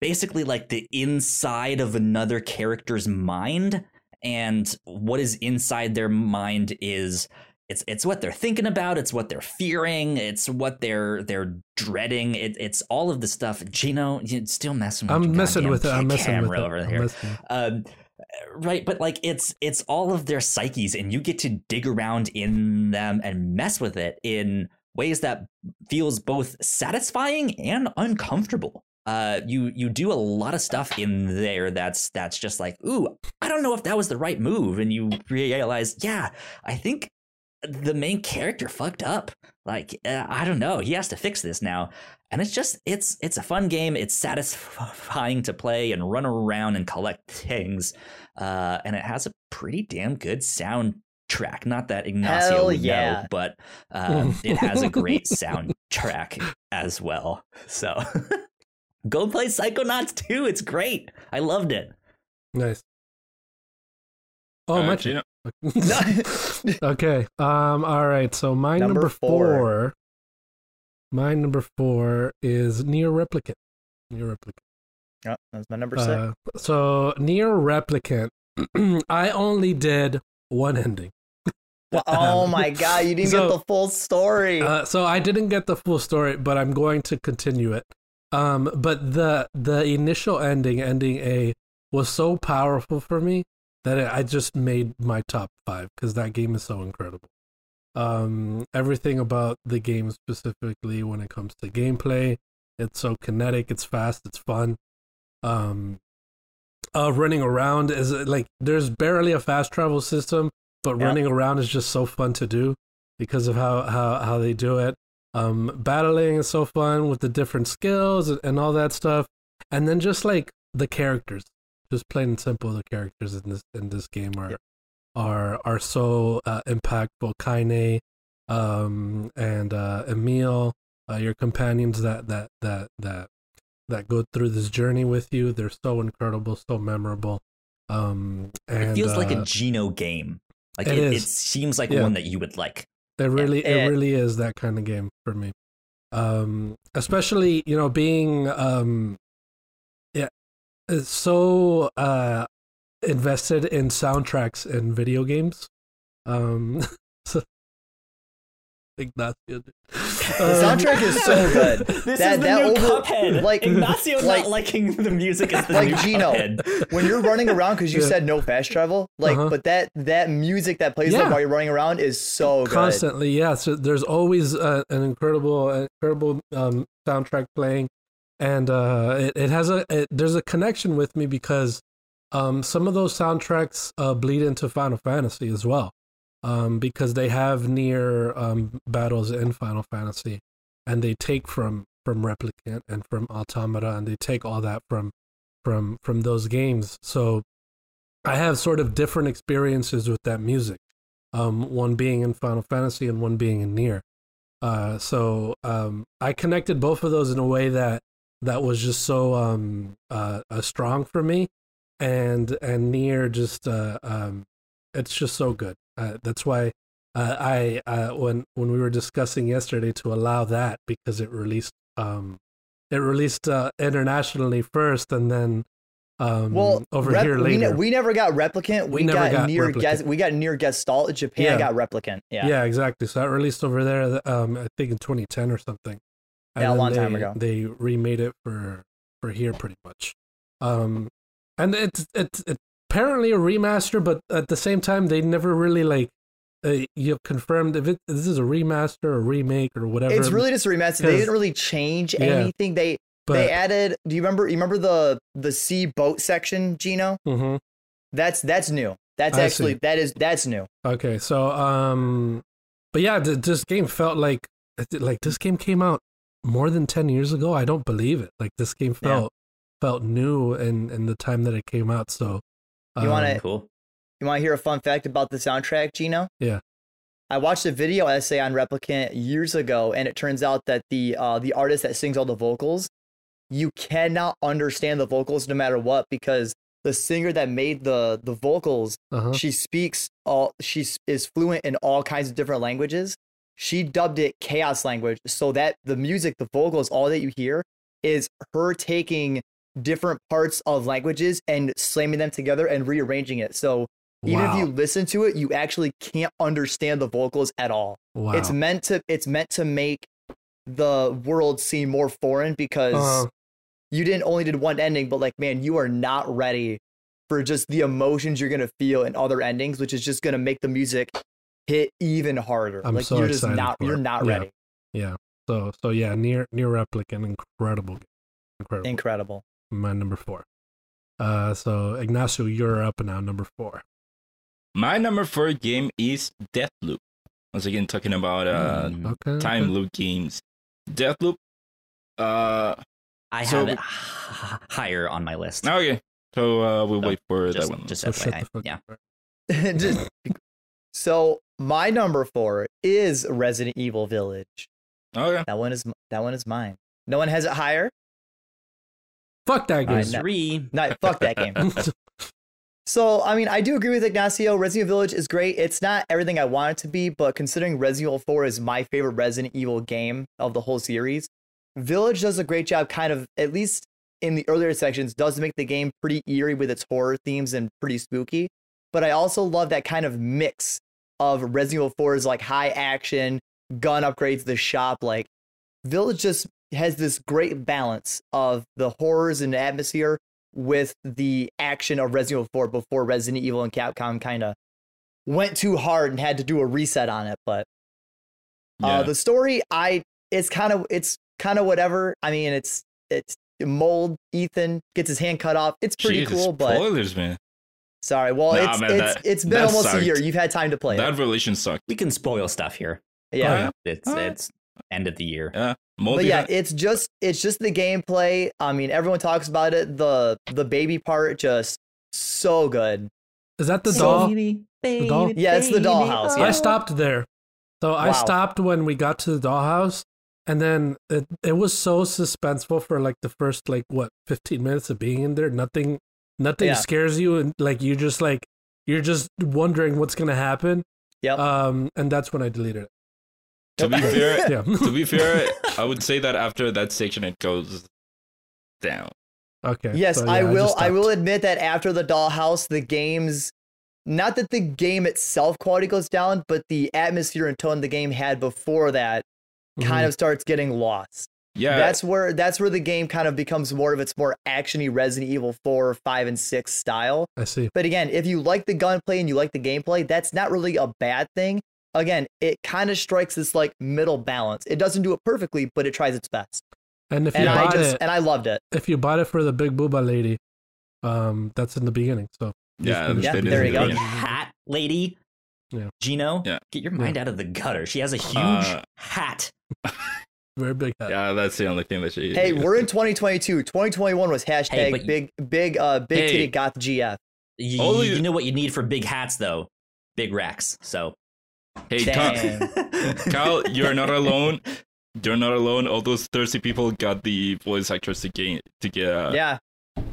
basically like the inside of another character's mind, and what is inside their mind is it's it's what they're thinking about it's what they're fearing it's what they're they're dreading it, it's all of the stuff gino you're still messing with I'm messing with it. I'm messing with it. over I'm messing- um, right but like it's it's all of their psyches and you get to dig around in them and mess with it in ways that feels both satisfying and uncomfortable. Uh you you do a lot of stuff in there that's that's just like ooh i don't know if that was the right move and you realize yeah i think the main character fucked up like uh, i don't know he has to fix this now. And it's just it's it's a fun game. It's satisfying to play and run around and collect things. Uh and it has a pretty damn good soundtrack. Not that ignacio Hell would yeah. know but um, (laughs) it has a great soundtrack as well. So (laughs) go play psychonauts 2 it's great. I loved it. Nice. Oh, Uh, my Gino- (laughs) okay. Um. All right. So my Number number, four. four. My number four is NieR Replicant. NieR Replicant. Yep, that's my number six. Uh, so NieR Replicant. (clears throat) I only did one ending. (laughs) Oh my god, you didn't So- get the full story. Uh, so I didn't get the full story, but I'm going to continue it. Um, but the the initial ending, ending A, was so powerful for me that I just made my top five because that game is so incredible. Um, everything about the game specifically when it comes to gameplay, it's so kinetic, it's fast, it's fun. Um, uh, running around is like there's barely a fast travel system, but Yeah. running around is just so fun to do because of how how how they do it. Um, battling is so fun with the different skills and, and all that stuff, and then just like the characters, just plain and simple, the characters in this in this game are Yep. are are so uh, impactful. Kaine, um, and uh, Emil, uh, your companions that that that that that go through this journey with you, they're so incredible, so memorable. Um, and it feels like a uh, Gino game. Like it it, seems like Yeah. one that you would like. It really, eh. it really is that kind of game for me. Um, especially you know being um, yeah, so uh invested in soundtracks in video games. Um, (laughs) so Ignacio. dude. the Um, soundtrack is so (laughs) good. This That- is the that new over- Cuphead. like- Ignacio like- not liking the music is the Like new Gino. Cuphead. when you're running around because you Yeah. said no fast travel, like, Uh-huh. but that that music that plays Yeah. like while you're running around is so good. constantly yeah so there's always uh, an incredible incredible um soundtrack playing and uh it, it has a it, there's a connection with me because um some of those soundtracks uh bleed into final fantasy as well um because they have NieR um battles in final fantasy and they take from from replicant and from automata and they take all that from from from those games so i have sort of different experiences with that music um, one being in Final Fantasy and one being in NieR. Uh, so um, I connected both of those in a way that that was just so um, uh, uh, strong for me, and and Nier just uh, um, it's just so good. Uh, that's why uh, I uh, when when we were discussing yesterday to allow that because it released um, it released uh, internationally first, and then Um, Well, over Rep- here we, ne- later. we never got replicant. We, never got, got near guest. We got NieR Gestalt. Japan Yeah. got replicant. Yeah. yeah. exactly. So that released over there. Um, I think in 2010 or something. And Yeah, a then long time they- ago. They remade it for for here pretty much. Um, and it's it's it's apparently a remaster, but at the same time, they never really like uh, you confirmed if it this is a remaster or remake or whatever. It's really just a remaster. They didn't really change Yeah. anything. They but, they added. Do you remember? You remember the the sea boat section, Gino? Mhm. That's that's new. That's I actually see. that is that's new. Okay, so um, but yeah, th- this game felt like like this game came out more than ten years ago. I don't believe it. Like this game Yeah. felt felt new in in the time that it came out. So You wanna- um, Cool. You want to hear a fun fact about the soundtrack, Gino? Yeah. I watched a video essay on Replicant years ago, and it turns out that the uh, the artist that sings all the vocals, you cannot understand the vocals no matter what because the singer that made the the vocals, uh-huh. she speaks all she is fluent in all kinds of different languages. She dubbed it chaos language so that the music, the vocals, all that you hear is her taking different parts of languages and slamming them together and rearranging it. So even if you listen to it, you actually can't understand the vocals at all. wow. It's meant to it's meant to make the world seem more foreign because Uh, you didn't only did one ending, but like man, you are not ready for just the emotions you're gonna feel in other endings, which is just gonna make the music hit even harder. I'm like so you're just excited not for you're it. not Yeah. ready. yeah. So so yeah, NieR NieR Replicant, incredible, incredible. Incredible. My number four. Uh, so Ignacio, you're up now. Number four. My number four game is Deathloop. Once again, talking about uh, Mm. Okay. time okay. loop games. Deathloop. Uh, I So- have it h- higher on my list. okay. So uh, we'll So, wait for just, that one. just So shut FYI. the fuck Yeah. (laughs) (laughs) Just- so my number four is Resident Evil Village. Oh okay. That one is that one is mine. No one has it higher. Fuck that game. right, no- Three. Not fuck that game. (laughs) So, I mean, I do agree with Ignacio. Resident Evil Village is great. It's not everything I want it to be, but considering Resident Evil 4 is my favorite Resident Evil game of the whole series, Village does a great job, kind of, at least in the earlier sections, does make the game pretty eerie with its horror themes and pretty spooky. But I also love that kind of mix of Resident Evil 4's like high action, gun upgrades, the shop. Like, Village just has this great balance of the horrors and atmosphere with the action of Resident Evil 4 before Resident Evil and Capcom kind of went too hard and had to do a reset on it. But uh, Yeah. the story, I it's kind of it's kind of whatever. I mean, it's it's mold. Ethan gets his hand cut off. It's pretty Jesus, cool, but spoilers, man. Sorry. Well, Nah, it's man, it's that- it's been that almost a year. You've had time to play That it. relation sucked. We can spoil stuff here. Yeah. Oh, it's Alright. it's end of the year. Yeah. But Multi- yeah, it's just it's just the gameplay. I mean, everyone talks about it. The the baby part just so good. Is that the So- doll? Baby, The doll? baby, Yeah, it's the dollhouse, oh. yeah. I stopped there. So I stopped when we got to the dollhouse, and then it, it was so suspenseful for like the first like what fifteen minutes of being in there. Nothing, nothing Yeah. scares you, and like you just like you're just wondering what's gonna happen. Yep. Um, and that's when I deleted it. to be fair, (laughs) Yeah. to be fair, (laughs) I would say that after that section, it goes down. okay. Yes, so, I will. just I, will admit that after the Dollhouse, the game's not that the game itself quality goes down, but the atmosphere and tone the game had before that kind Mhm. of starts getting lost. Yeah. That's where that's where the game kind of becomes more of its more actiony Resident Evil 4, 5, and 6 style. I see. But again, if you like the gunplay and you like the gameplay, that's not really a bad thing. Again, it kind of strikes this like middle balance. It doesn't do it perfectly, but it tries its best. And if And you I bought just it, and I loved it. if you bought it for the big booba lady, um, that's in the beginning. So yeah. Yeah, there you go. beginning. hat lady. Yeah. Gino, Yeah. get your mind out of the gutter. She has a huge Uh, hat. (laughs) very big head. Yeah, that's the only thing that she. Hey, (laughs) we're in 2022. 2021 was hashtag Hey, but big big uh big Hey. titty goth GF. You, Only- you know what you need for big hats, though? Big racks. So. Hey, Kyle, Kyle, (laughs) you're not alone. You're not alone. All those thirsty people got the voice actress to get to get uh, yeah.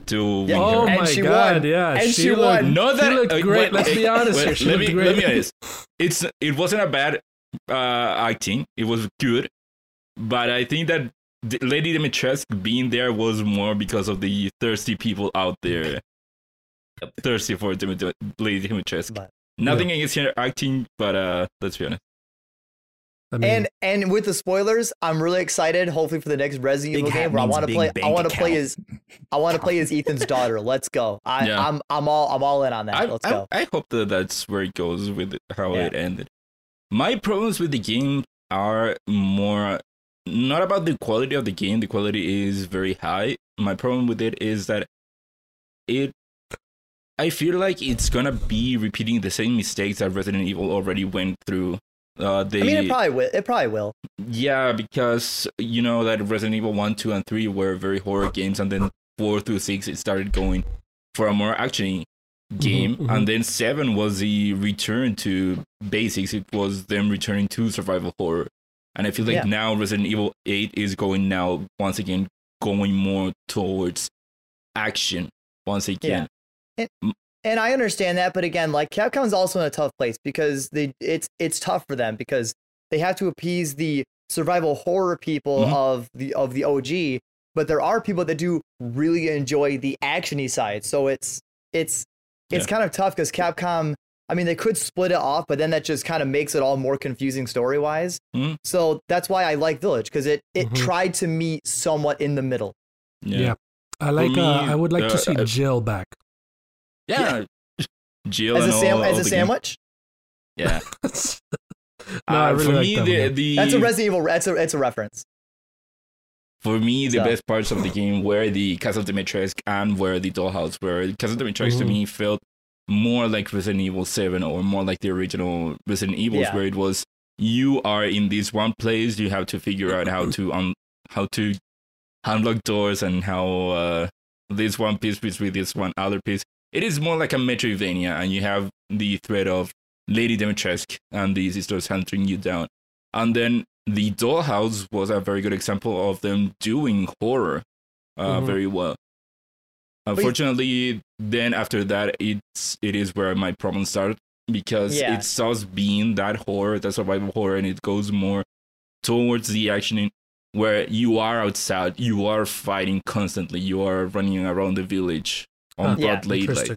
to Yeah. Oh her. My she god! won. Yeah, And she looked, won. No, that she looked uh, great. wait, Let's be honest wait, here. She let me great. let me honest. It's it wasn't a bad uh, acting. It was good, but I think that Lady Dimitrescu being there was more because of the thirsty people out there. Yep. Thirsty for Dimit- Lady Dimitrescu. But- Nothing against her acting, but uh, let's be honest. I mean, And and with the spoilers, I'm really excited. Hopefully for the next Resident Evil game where I want to play. I want to play as I want to play as Ethan's (laughs) daughter. Let's go. I, Yeah. I'm I'm all I'm all in on that. I, Let's I, go. I hope that that's where it goes with how Yeah. it ended. My problems with the game are more not about the quality of the game. The quality is very high. My problem with it is that it. I feel like it's gonna be repeating the same mistakes that Resident Evil already went through. Uh, they, I mean, it probably will. It probably will. yeah, because you know that Resident Evil 1, 2, and 3 were very horror games, and then 4 through 6 it started going for a more action game. mhm. And then 7 was the return to basics, it was them returning to survival horror. And I feel like Yeah. now Resident Evil 8 is going now, once again, going more towards action once again. Yeah. And I understand that, but again, like Capcom's also in a tough place because they it's it's tough for them because they have to appease the survival horror people Mhm. of the of the OG, but there are people that do really enjoy the actiony side. So it's it's it's Yeah. kind of tough because Capcom. I mean, they could split it off, but then that just kind of makes it all more confusing story wise. Mhm. So that's why I like Village because it it Mhm. tried to meet somewhat in the middle. Yeah. I like. me, uh, I would like uh, to see uh, Jill back. Yeah. Jill As a and all- sam- all as a sandwich, Yeah. (laughs) no, I Uh, really for like me, that the, the that's a Resident Evil. That's a it's a reference. For me, the So- best parts of the game were the Castle Dimitrescu and were the Dollhouse, where Castle Dimitrescu to Mhm. me felt more like Resident Evil 7 or more like the original Resident Evils, Yeah. where it was you are in this one place, you have to figure out how to un- how to unlock doors and how uh, this one piece fits with this one other piece. It is more like a Metroidvania, and you have the threat of Lady Dimitrescu and the sisters hunting you down. And then the Dollhouse was a very good example of them doing horror uh, Mhm. very well. Unfortunately, then after that, it's it is where my problems start because Yeah. it starts being that horror, that survival horror, and it goes more towards the action in, where you are outside, you are fighting constantly, you are running around the village on Huh. Yeah, broad daylight. Interesting.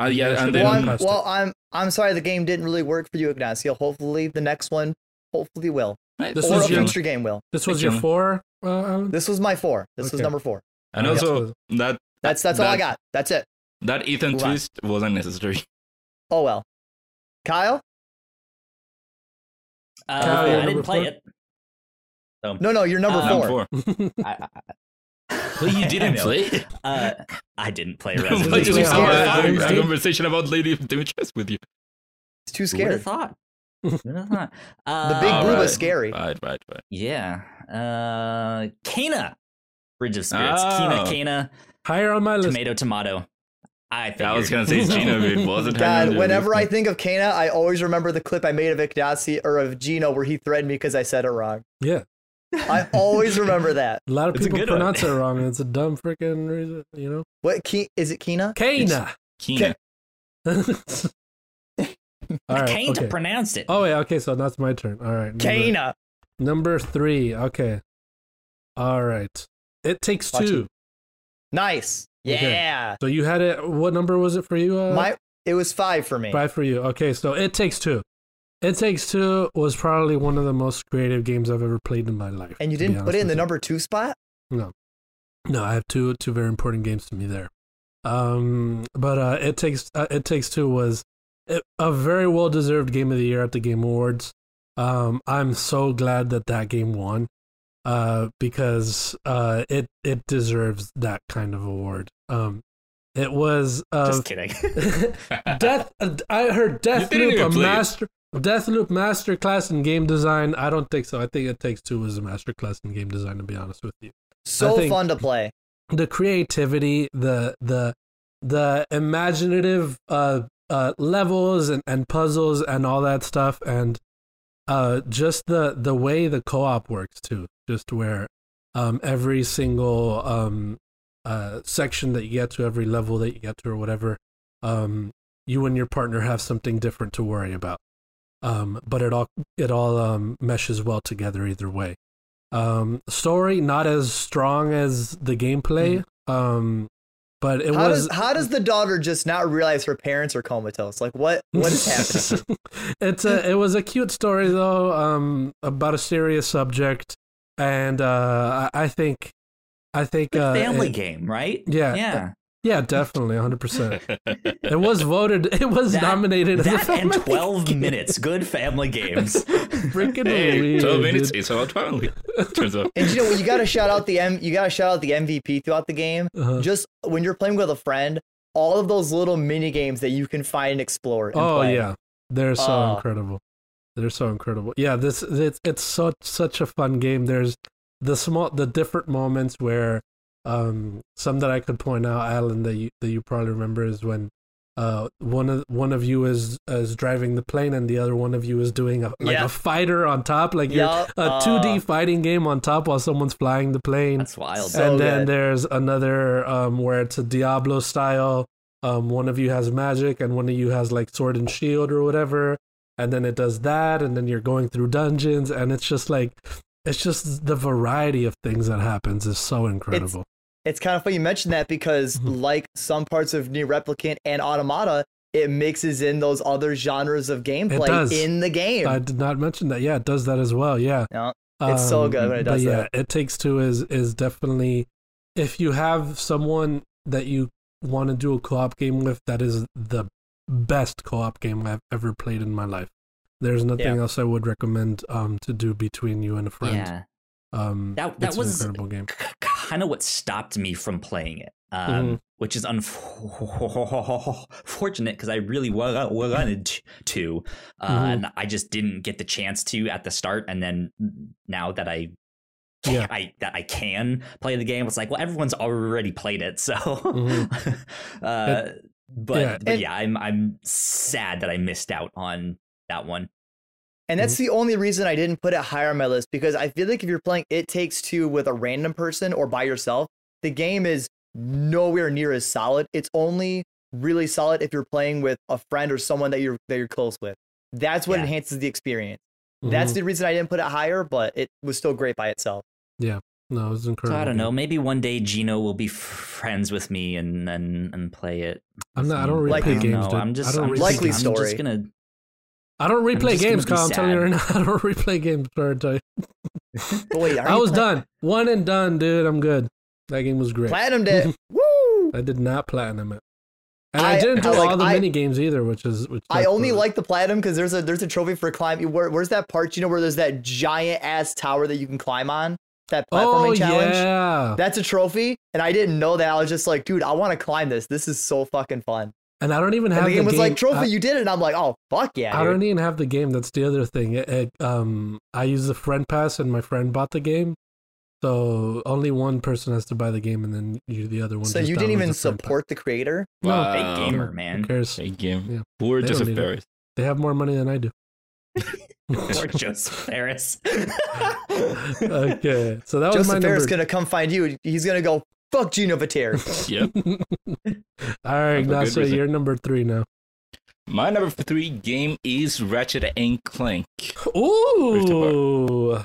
Uh, yeah, Yeah, and Then- well, I'm, well, I'm I'm sorry the game didn't really work for you, Ignacio. Hopefully the next one, hopefully will, This or was a your- future game will. This was your four, uh, This was my four. This was number four. And Alright, also so- that That's that's all I got. That's it. that Ethan Move on. twist was unnecessary. (laughs) Oh well. Kyle? Uh, Kyle, I didn't play four? it. So, No, no, you're number Uh, Number four. four. (laughs) I, I, Well, you didn't know. play. Uh, I didn't play (laughs) Why Resident did Evil. we Yeah, have yeah, a- yeah. conversation about Lady Dimitrescu with you? It's too Who would have scared. thought? Who would have? The Uh, big blue Alright. is scary. Right, right, right. Yeah. Uh, Kana. Bridge of Spirits. Oh. Kina, ah. Kana. Higher on my list. Tomato, tomato. I think I was gonna say Gino, but it wasn't. (laughs) God, whenever I think of Kana, I always remember the clip I made of Ignacio or of Gino where he threatened me because I said it wrong. Yeah. I always remember that. A lot of It's people good one. pronounce it wrong, and it's a dumb freaking reason, you know? What Ke- is it Kina? Kana. Kina. All right. Kane okay. pronounce it. Oh, yeah. Okay. So that's my turn. All right. Number, Kana. number three. Okay. All right. It takes Watch two. Nice. Okay. Yeah. So you had it. What number was it for you? Uh, My it was five for me. Five for you. Okay, so It Takes Two. It Takes Two was probably one of the most creative games I've ever played in my life. And you didn't put it in the you. number two spot? No, No, I have two two very important games to me there. Um, but uh, It Takes uh, It Takes Two was a- a very well deserved game of the year at the Game Awards. Um, I'm so glad that that game won. Uh, because uh, it it deserves that kind of award. Um, it was uh, Just kidding. (laughs) Death. uh, I heard Deathloop a master. Deathloop master class in game design. I don't think so. I think it takes two as a master class in game design. To be honest with you, So fun to play. the creativity, the the the imaginative uh, uh, levels and, and puzzles and all that stuff, and uh, just the the way the co-op works too. Just where um, every single um, uh, section that you get to, every level that you get to, or whatever, um, you and your partner have something different to worry about. Um, but it all it all um, meshes well together either way. Um, story not as strong as the gameplay. Um, but it how was does how does the daughter just not realize her parents are comatose? Like what (laughs) what is happening? it's a it was a cute story though, um, about a serious subject, and uh, I, I think I think Good uh, family it- game, right? Yeah, Yeah. yeah, definitely, hundred percent. (laughs) It was voted. (laughs) It was That- nominated as a That and (laughs) 12 game. minutes. Good family games. Freaking hey, weird, 12 minutes. dude. It's about family. Turns out. and you know what? You gotta shout out the M. You gotta shout out the MVP throughout the game. Uh-huh. Just when you're playing with a friend, all of those little mini games that you can find and explore. And Oh play. yeah, they're so Oh. incredible. They're so incredible. Yeah, this it's it's such such a fun game. There's the small the different moments where um some that I could point out, Alan, that you that you probably remember is when uh one of one of you is is driving the plane and the other one of you is doing a like Yeah. a fighter on top, like you're Yup, a uh, 2D fighting game on top while someone's flying the plane That's wild. So and then good. there's another um where it's a Diablo style. Um, one of you has magic, and one of you has like sword and shield or whatever. And then it does that, and then you're going through dungeons, and it's just like, it's just the variety of things that happens is so incredible. It's kind of funny you mentioned that because, Mhm. like some parts of NieR Replicant and Automata, it mixes in those other genres of gameplay in the game. I did not mention that. Yeah, it does that as well. Yeah. It's so good when it but does yeah, that. it takes two is is definitely if you have someone that you want to do a co-op game with, that is the best co-op game I've ever played in my life. There's nothing Yeah. else I would recommend um to do between you and a friend. Yeah. Um, That- that it's was- an incredible game. kind of what stopped me from playing it. Um, Mhm. Which is unfortunate (laughs) because I really wanted to, uh, Mhm. and I just didn't get the chance to at the start. And then now that I, Yeah. I that I can play the game, it's like, well, everyone's already played it, so. (laughs) uh, but yeah. but And- yeah, I'm I'm sad that I missed out on that one. And that's the only reason I didn't put it higher on my list because I feel like if you're playing It Takes Two with a random person or by yourself, the game is nowhere near as solid. It's only really solid if you're playing with a friend or someone that you're that you're close with. That's what Yeah. enhances the experience. That's Mhm. the reason I didn't put it higher, but it was still great by itself. No, it was So incredible. I don't know. Maybe one day Gino will be friends with me and and and play it. I'm not. I don't replay I games. dude. I'm just I don't I'm just- Likely. I'm story. just gonna (laughs) I don't replay games, Kyle. I'm telling you right now. I don't replay games. Sorry to tell you. (laughs) But wait, are I was done. One and done, dude. I'm good. That game was great. Platinumed it. (laughs) Woo! I did not platinum it, and I, I- didn't do I like- all the I- mini games either, which is which. I only the- like the platinum because there's a there's a trophy for climb. Where, where's that part? You know where there's that giant ass tower that you can climb on? That platforming Oh challenge. yeah, That's a trophy, and I didn't know that. I was just like, dude, I want to climb this. This is so fucking fun. and I don't even have And the game was like, trophy, I, you did it. And I'm like, oh fuck yeah, I dude. don't even have the game. That's the other thing. It, it, um, I use the friend pass, and my friend bought the game, so only one person has to buy the game, and then you, the other one. so just you didn't even the friend pass. support the creator. No, Wow. big gamer, who man. cares? Fake game. Yeah. Poor They don't Joseph need it. Ferris. They have more money than I do. (laughs) Poor (laughs) Josef Fares. okay, so that was my Josef Fares number. gonna come find you. He's gonna go fuck Gino Viteri. (laughs) Yep. All right, For good Ignacio, you're number three now. My number three game is Ratchet and Clank. Ooh,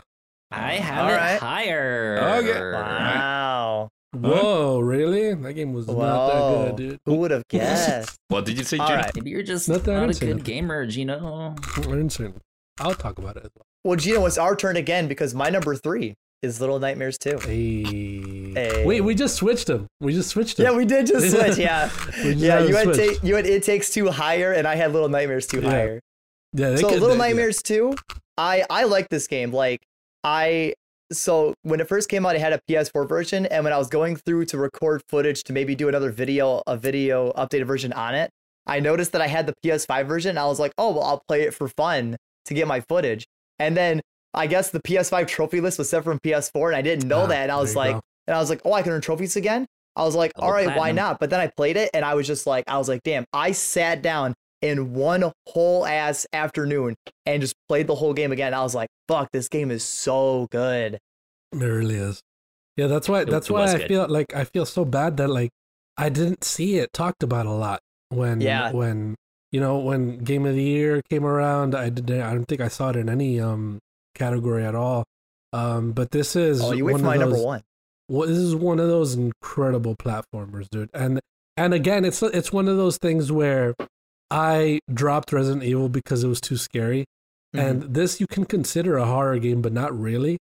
I have All it right. higher. Okay. wow. Whoa, really? That game was not that good, dude. Who would have guessed? What did you say, All Jim? right. Maybe you're just Not I not a good nothing. gamer, Gino. I'll talk about it well. Well, Gino, it's our turn again because my number three is Little Nightmares 2. Hey. Hey. Wait, we just switched them. We just switched them. Yeah, we did just (laughs) switch. Yeah, just yeah. had You to had ta- you had It Takes Two higher, and I had Little Nightmares Two Yeah. higher. yeah, so could- Little they- yeah. Nightmares 2, I I like this game. Like I so when it first came out, I had a PS4 version, and when I was going through to record footage to maybe do another video, a video updated version on it, I noticed that I had the PS5 version. And I was like, oh well, I'll play it for fun to get my footage. And then I guess the PS5 trophy list was set from PS4, and I didn't know Ah, that. And I was like, go. and I was like, oh, I can earn trophies again. I was like, Double all right, why not? But then I played it, and I was just like, I was like, damn, I sat down in one whole ass afternoon and just played the whole game again. I was like, fuck, this game is so good. It really is. Yeah, that's why. It- That's it why I good. feel like I feel so bad that like I didn't see it talked about a lot when Yeah. when you know when Game of the Year came around. I didn't. I don't think I saw it in any um category at all. Um, but this is Oh, you wait one for my of number those, one. well, this is one of those incredible platformers, dude. And and again, it's it's one of those things where I dropped Resident Evil because it was too scary, Mm-hmm. and this you can consider a horror game, but not really.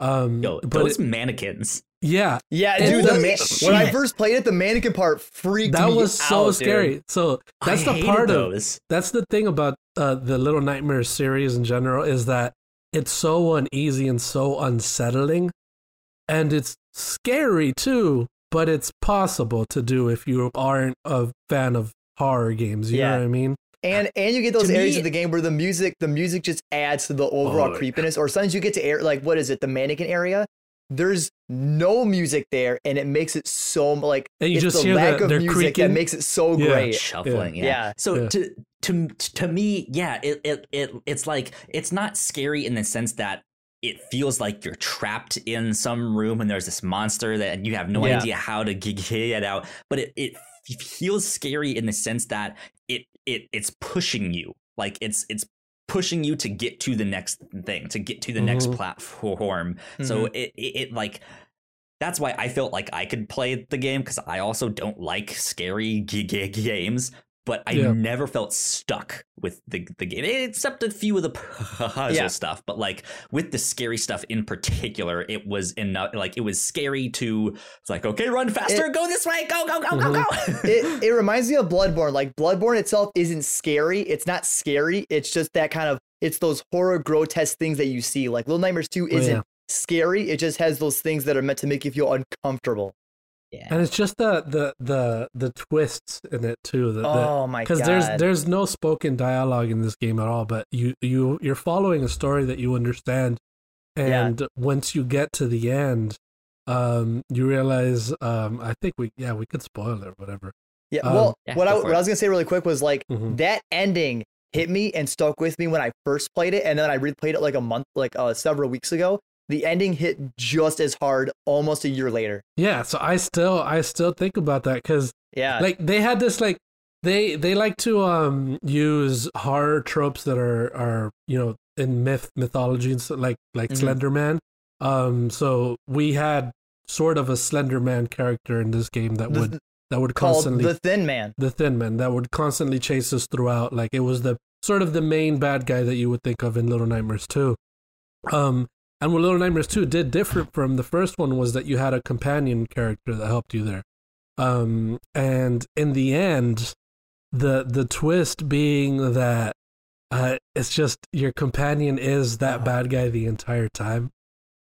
Um, Yo, but those it- mannequins. yeah, Yeah, It dude. The was- man- when I first played it, the mannequin part freaked that me That was so out, dude. scary. So that's I the hated part of those. that's the thing about uh, the Little Nightmares series in general is that it's so uneasy and so unsettling, and it's scary too. But it's possible to do if you aren't a fan of horror games. You Yeah. know what I mean? And and you get those To areas me- of the game where the music the music just adds to the overall Oh, creepiness. Or sometimes you get to air like what is it the mannequin area? There's no music there, and it makes it so like And you it's just the hear lack the- of music creaking. that makes it so Yeah. great. shuffling. Yeah. Yeah. So Yeah. to to to me, yeah, it, it it it's like it's not scary in the sense that it feels like you're trapped in some room and there's this monster that and you have no Yeah. idea how to g- get out. But it it f- feels scary in the sense that it it it's pushing you like it's it's pushing you to get to the next thing to get to the next Mhm. platform so it, it it like that's why I felt like I could play the game because I also don't like scary g- g- games. But I Yeah. never felt stuck with the the game, except a few of the puzzle Yeah. stuff. But like with the scary stuff in particular, it was enough. Like it was scary to. It's like okay, run faster, go this way, go go go go mm-hmm. go. (laughs) it it reminds me of Bloodborne. Like Bloodborne itself isn't scary. It's not scary. It's just that kind of it's those horror grotesque things that you see. Like Little Nightmares 2 Oh, isn't yeah. scary. It just has those things that are meant to make you feel uncomfortable. Yeah. And it's just the the the the twists in it too. The, the, oh my god. because there's there's no spoken dialogue in this game at all but you you you're following a story that you understand Yeah. and once you get to the end um you realize um i think we yeah we could spoil it or whatever Yeah, Um, well, Yeah, what I what it. I was gonna say really quick was like Mhm. that ending hit me and stuck with me when I first played it, and then I replayed it like a month, like uh, several weeks ago. The ending hit just as hard almost a year later. yeah so i still i still think about that because Yeah, like they had this like they they like to um use horror tropes that are are you know in myth mythology and so, like like Mhm. slender man um so we had sort of a slender man character in this game that The- would that would constantly the Thin Man. the Thin Man that would constantly chase us throughout. Like it was the sort of the main bad guy that you would think of in Little Nightmares 2. Um, and what Little Nightmares 2 did different from the first one was that you had a companion character that helped you there. Um, and in the end, the the twist being that uh, it's just your companion is that Uh-huh. bad guy the entire time.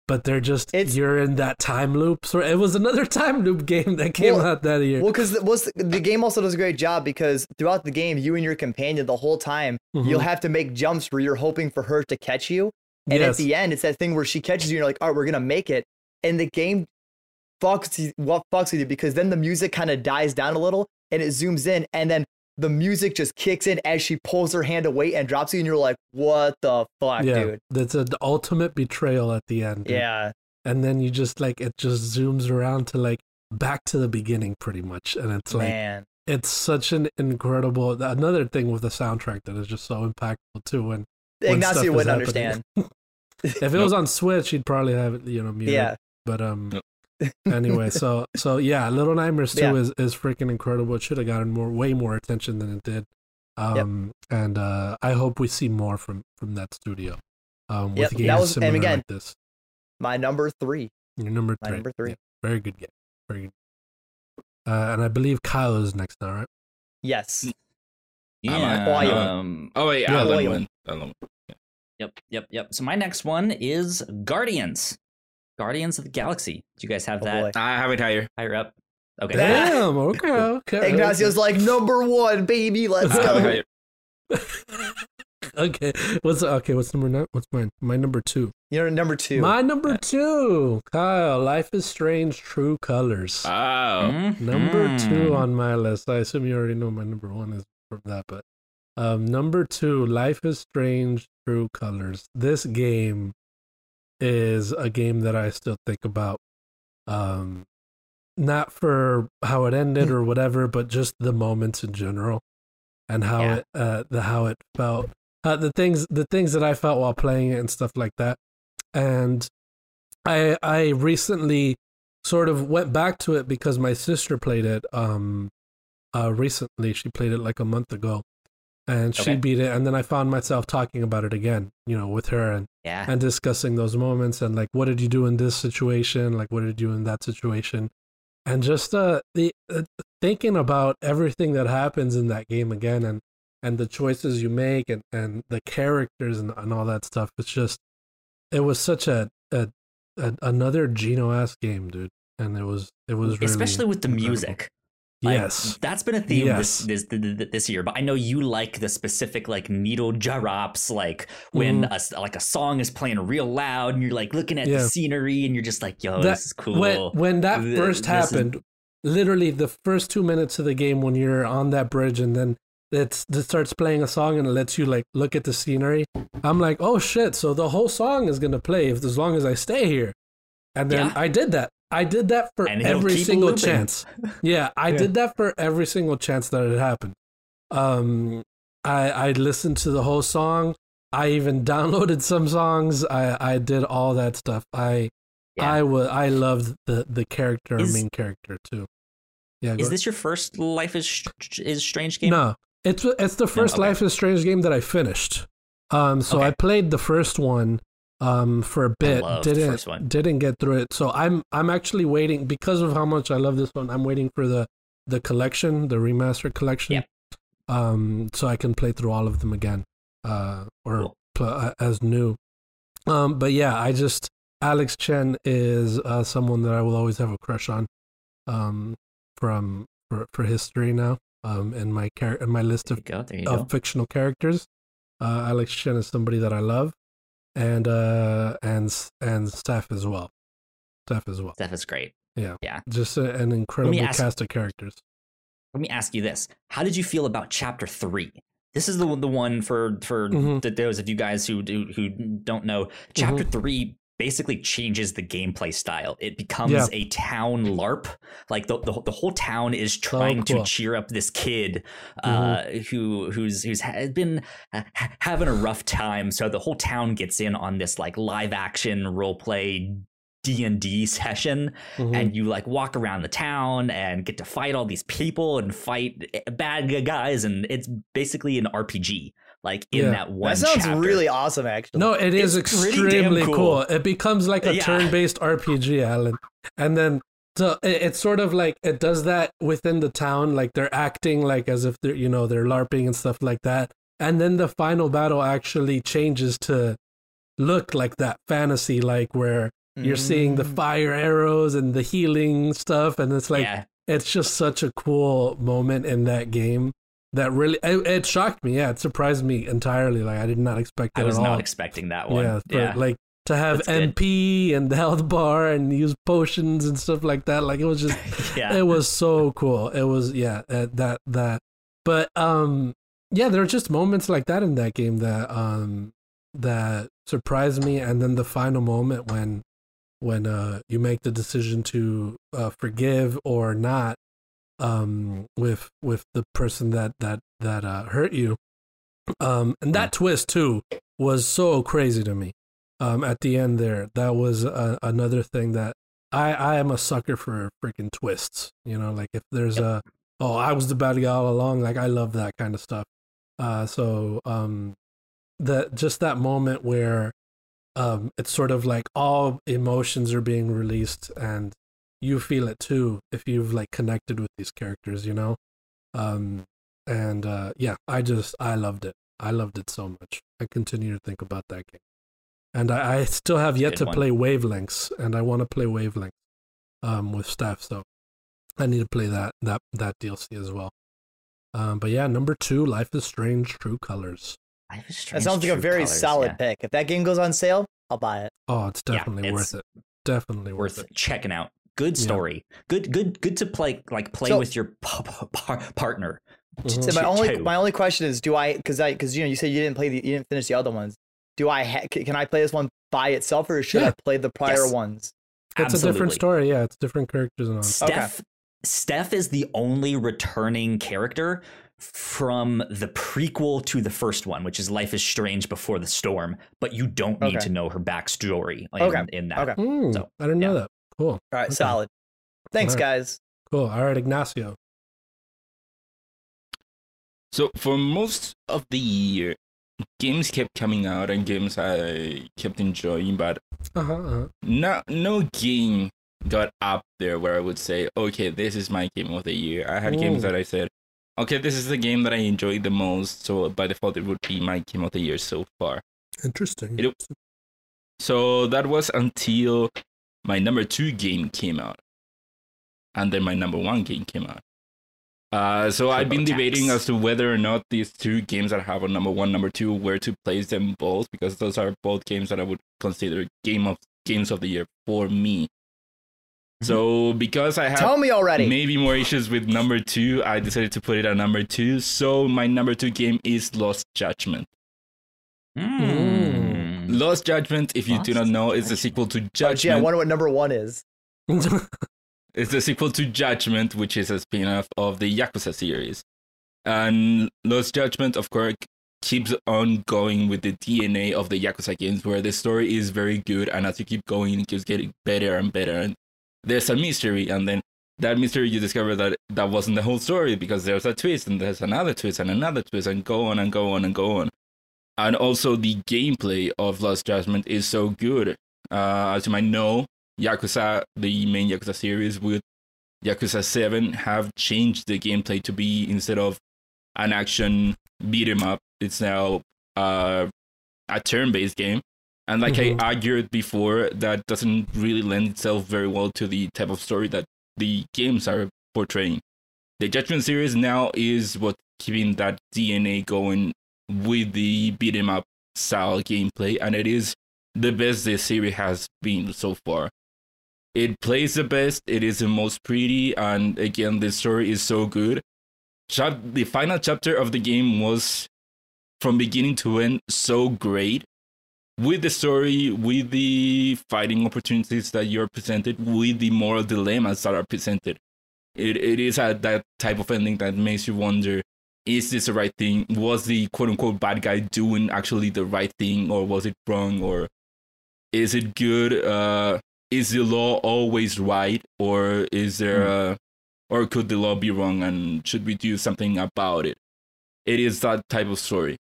But they're just It's- you're in that time loop. So it was another (laughs) time loop game that came Well- out that year. Well, because the, the game also does a great job because throughout the game, you and your companion the whole time Mhm. you'll have to make jumps where you're hoping for her to catch you, and Yes. at the end, it's that thing where she catches you, and you're like, "All right, we're gonna make it," and the game fucks what fucks with you because then the music kind of dies down a little and it zooms in, and then the music just kicks in as she pulls her hand away and drops you, and you're like, "What the fuck, yeah, dude?" that's a, the ultimate betrayal at the end. dude. Yeah, and then you just like it just zooms around to like back to the beginning, pretty much, and it's like man. it's such an incredible. Another thing with the soundtrack that is just so impactful too. Stuff Ignacio is wouldn't understand. (laughs) if it was on Switch, he'd probably have it, you know, muted. Yeah, But um, Nope. anyway, so (laughs) so yeah, Little Nightmares two Yeah. is is freaking incredible. It should have gotten more, way more attention than it did. Um, and uh, I hope we see more from from that studio. Um, Yep, with that games was- and again, like this. my number three. Your number three. My three. number three. Yeah, very good game. Very good. Uh, and I believe Kyle is next now, right? Yes. Yeah. Boy. Um, Oh wait, Yeah, Alan Boyle. went. Alan. Yep, yep, yep. So my next one is Guardians. Guardians of the Galaxy. Do you guys have Oh, that boy. I have it higher. higher up? Okay. Damn. (laughs) Okay. Okay. Ignacio's like number one, baby. Let's I have it go. (laughs) okay. What's okay? What's number nine? What's mine? My number two. You're number two. My number two. Kyle. Life is Strange. True Colors. Oh, Number two Mhm. on my list. I assume you already know my number one is from that, but um, number two, Life is Strange, True Colors. This game is a game that I still think about. Um, not for how it ended or whatever, but just the moments in general and how Yeah. it, uh, the how it felt, uh, the things, the things that I felt while playing it and stuff like that. And I I recently sort of went back to it because my sister played it um uh recently. She played it like a month ago. And she beat it and then I found myself talking about it again, you know, with her and Yeah. and discussing those moments and like what did you do in this situation like what did you do in that situation and just uh the uh, thinking about everything that happens in that game again and and the choices you make and and the characters and, and all that stuff it's just it was such a, a, a another Gino ass game dude and it was it was really Especially with the incredible. music. Like, yes that's been a theme Yes. this, this this year. But I know you like the specific like needle drops, like when Mm-hmm. a like a song is playing real loud, and you're like looking at Yeah. the scenery, and you're just like, "Yo, That- this is cool." when when that Th- first this is- happened literally the first two minutes of the game when you're on that bridge and then it's it starts playing a song and it lets you like look at the scenery i'm like oh shit so the whole song is gonna play if as long as i stay here and then Yeah. i did that i did that for And every single looping. chance (laughs) yeah i Yeah. did that for every single chance that it happened um i i listened to the whole song i even (laughs) downloaded some songs i i did all that stuff i Yeah. I wa I loved the the character, Is- main character too. Yeah, is this your first Life is is Strange game? no? It's it's the first okay. Life is Strange game that I finished. Um, so I played the first one, um, for a bit. didn't first one. didn't get through it. So I'm I'm actually waiting because of how much I love this one. I'm waiting for the the collection, the remastered collection. Um, so I can play through all of them again, uh, or Cool. pl- uh, as new. Um, but yeah, I just Alex Chen is uh, someone that I will always have a crush on, um, from for for history now. Um, in my char- in my list of. Of go. fictional characters. Uh, Alex Chen is somebody that I love, and uh, and and Steph as well. Steph as well. Steph is great. Yeah, yeah, just a, an incredible ask- cast of characters. Let me ask you this: How did you feel about Chapter Three? This is the one- the one for for Mhm. th- those of you guys who do who don't know. Chapter Three basically changes the gameplay style. It becomes Yeah. a town LARP. Like the, the the whole town is trying cool. to cheer up this kid uh, who who's who's ha- been uh, ha- having a rough time. So the whole town gets in on this like live action role play. D and D session, Mhm. and you like walk around the town and get to fight all these people and fight eh, bad guys, and it's basically an RPG. Like in Yeah. that one. That sounds chapter. really awesome, actually. No, it is It's extremely cool. cool. It becomes like a Yeah. turn-based RPG, Alan, and then so it, it's sort of like it does that within the town, like they're acting like as if they're you know they're larping and stuff like that, and then the final battle actually changes to look like that fantasy, like where you're seeing the Mm. fire arrows and the healing stuff, and it's like yeah, it's just such a cool moment in that game that really it, it shocked me. Yeah, it surprised me entirely. Like I did not expect that. I was not expecting that one. Yeah, Yeah, like to have That's good. MP and the health bar and use potions and stuff like that. Like it was just (laughs) yeah. it was so cool. It was yeah uh, that that. But um yeah, there are just moments like that in that game that um that surprised me, and then the final moment when when uh you make the decision to uh, forgive or not um with with the person that that that uh, hurt you. Um and that twist too was so crazy to me um at the end there. That was uh, another thing that i i am a sucker for freaking twists you know like if there's a oh i was the bad guy all along like i love that kind of stuff. Uh so um that just that moment where um it's sort of like all emotions are being released and you feel it too if you've like connected with these characters you know um and uh yeah i just i loved it i loved it so much i continue to think about that game and i, I still have yet Good to one. play wavelengths and i want to play wavelengths um with Steph so i need to play that that that dlc as well um but yeah number two life is strange true colors Life is Strange. That sounds like a very Colours, solid yeah. pick. If that game goes on sale, I'll buy it. oh it's Yeah, definitely it's worth it definitely worth, worth it checking out. Good Yeah. story. Good, good, good to play. Like play So- with your p- p- (laughs) par- partner. So my only two. my only question is, do I because I because you know you said you didn't play the you didn't finish the other ones. Do I ha- can I play this one by itself or should Yeah. I play the prior Yes. ones? it's a different story yeah it's different characters and all Steph Steph is the only returning character from the prequel to the first one, which is Life is Strange Before the Storm, but you don't need Okay. to know her backstory in, Okay. in that. Okay. Hmm, So, I didn't know that. Cool. All right, Okay. solid. Thanks, Alright. guys. Cool. All right, Ignacio. So for most of the year, games kept coming out and games I kept enjoying, but Uh-huh, uh-huh. no no game got up there where I would say, okay, this is my game of the year. I had games that I said, okay, this is the game that I enjoyed the most, so by default it would be my game of the year so far. Interesting. It- So that was until my number two game came out, and then my number one game came out. Uh, so I've been debating as to whether or not these two games that I have on number one, number two, where to place them both, because those are both games that I would consider game of games of the year for me. So because I have Tell me already. maybe more issues with number two, I decided to put it at number two. So my number two game is Lost Judgment. Mm. Lost Judgment, if you do not know, is the sequel to Oh, Judgment. gee, I wonder what number one is. (laughs) It's the sequel to Judgment, which is a spin-off of the Yakuza series. And Lost Judgment, of course, keeps on going with the DNA of the Yakuza games, where the story is very good, and as you keep going, it keeps getting better and better. And there's a mystery, and then that mystery you discover that that wasn't the whole story because there's a twist, and there's another twist, and another twist, and go on and go on and go on. And also, the gameplay of Lost Judgment is so good. Uh, as you might know, Yakuza, the main Yakuza series with Yakuza 7 have changed the gameplay to be instead of an action beat 'em up, it's now uh, a turn based game. And like Mhm. I argued before, that doesn't really lend itself very well to the type of story that the games are portraying. The Judgment series now is what keeping that DNA going with the beat 'em up style gameplay, and it is the best this series has been so far. It plays the best, it is the most pretty, and again, the story is so good. Chap- the final chapter of the game was from beginning to end so great with the story, with the fighting opportunities that you're presented, with the moral dilemmas that are presented. It, it is a, that type of ending that makes you wonder is this the right thing? Was the quote unquote bad guy doing actually the right thing, or was it wrong, or is it good? Uh, is the law always right, or is there, a, or could the law be wrong, and should we do something about it? It is that type of story.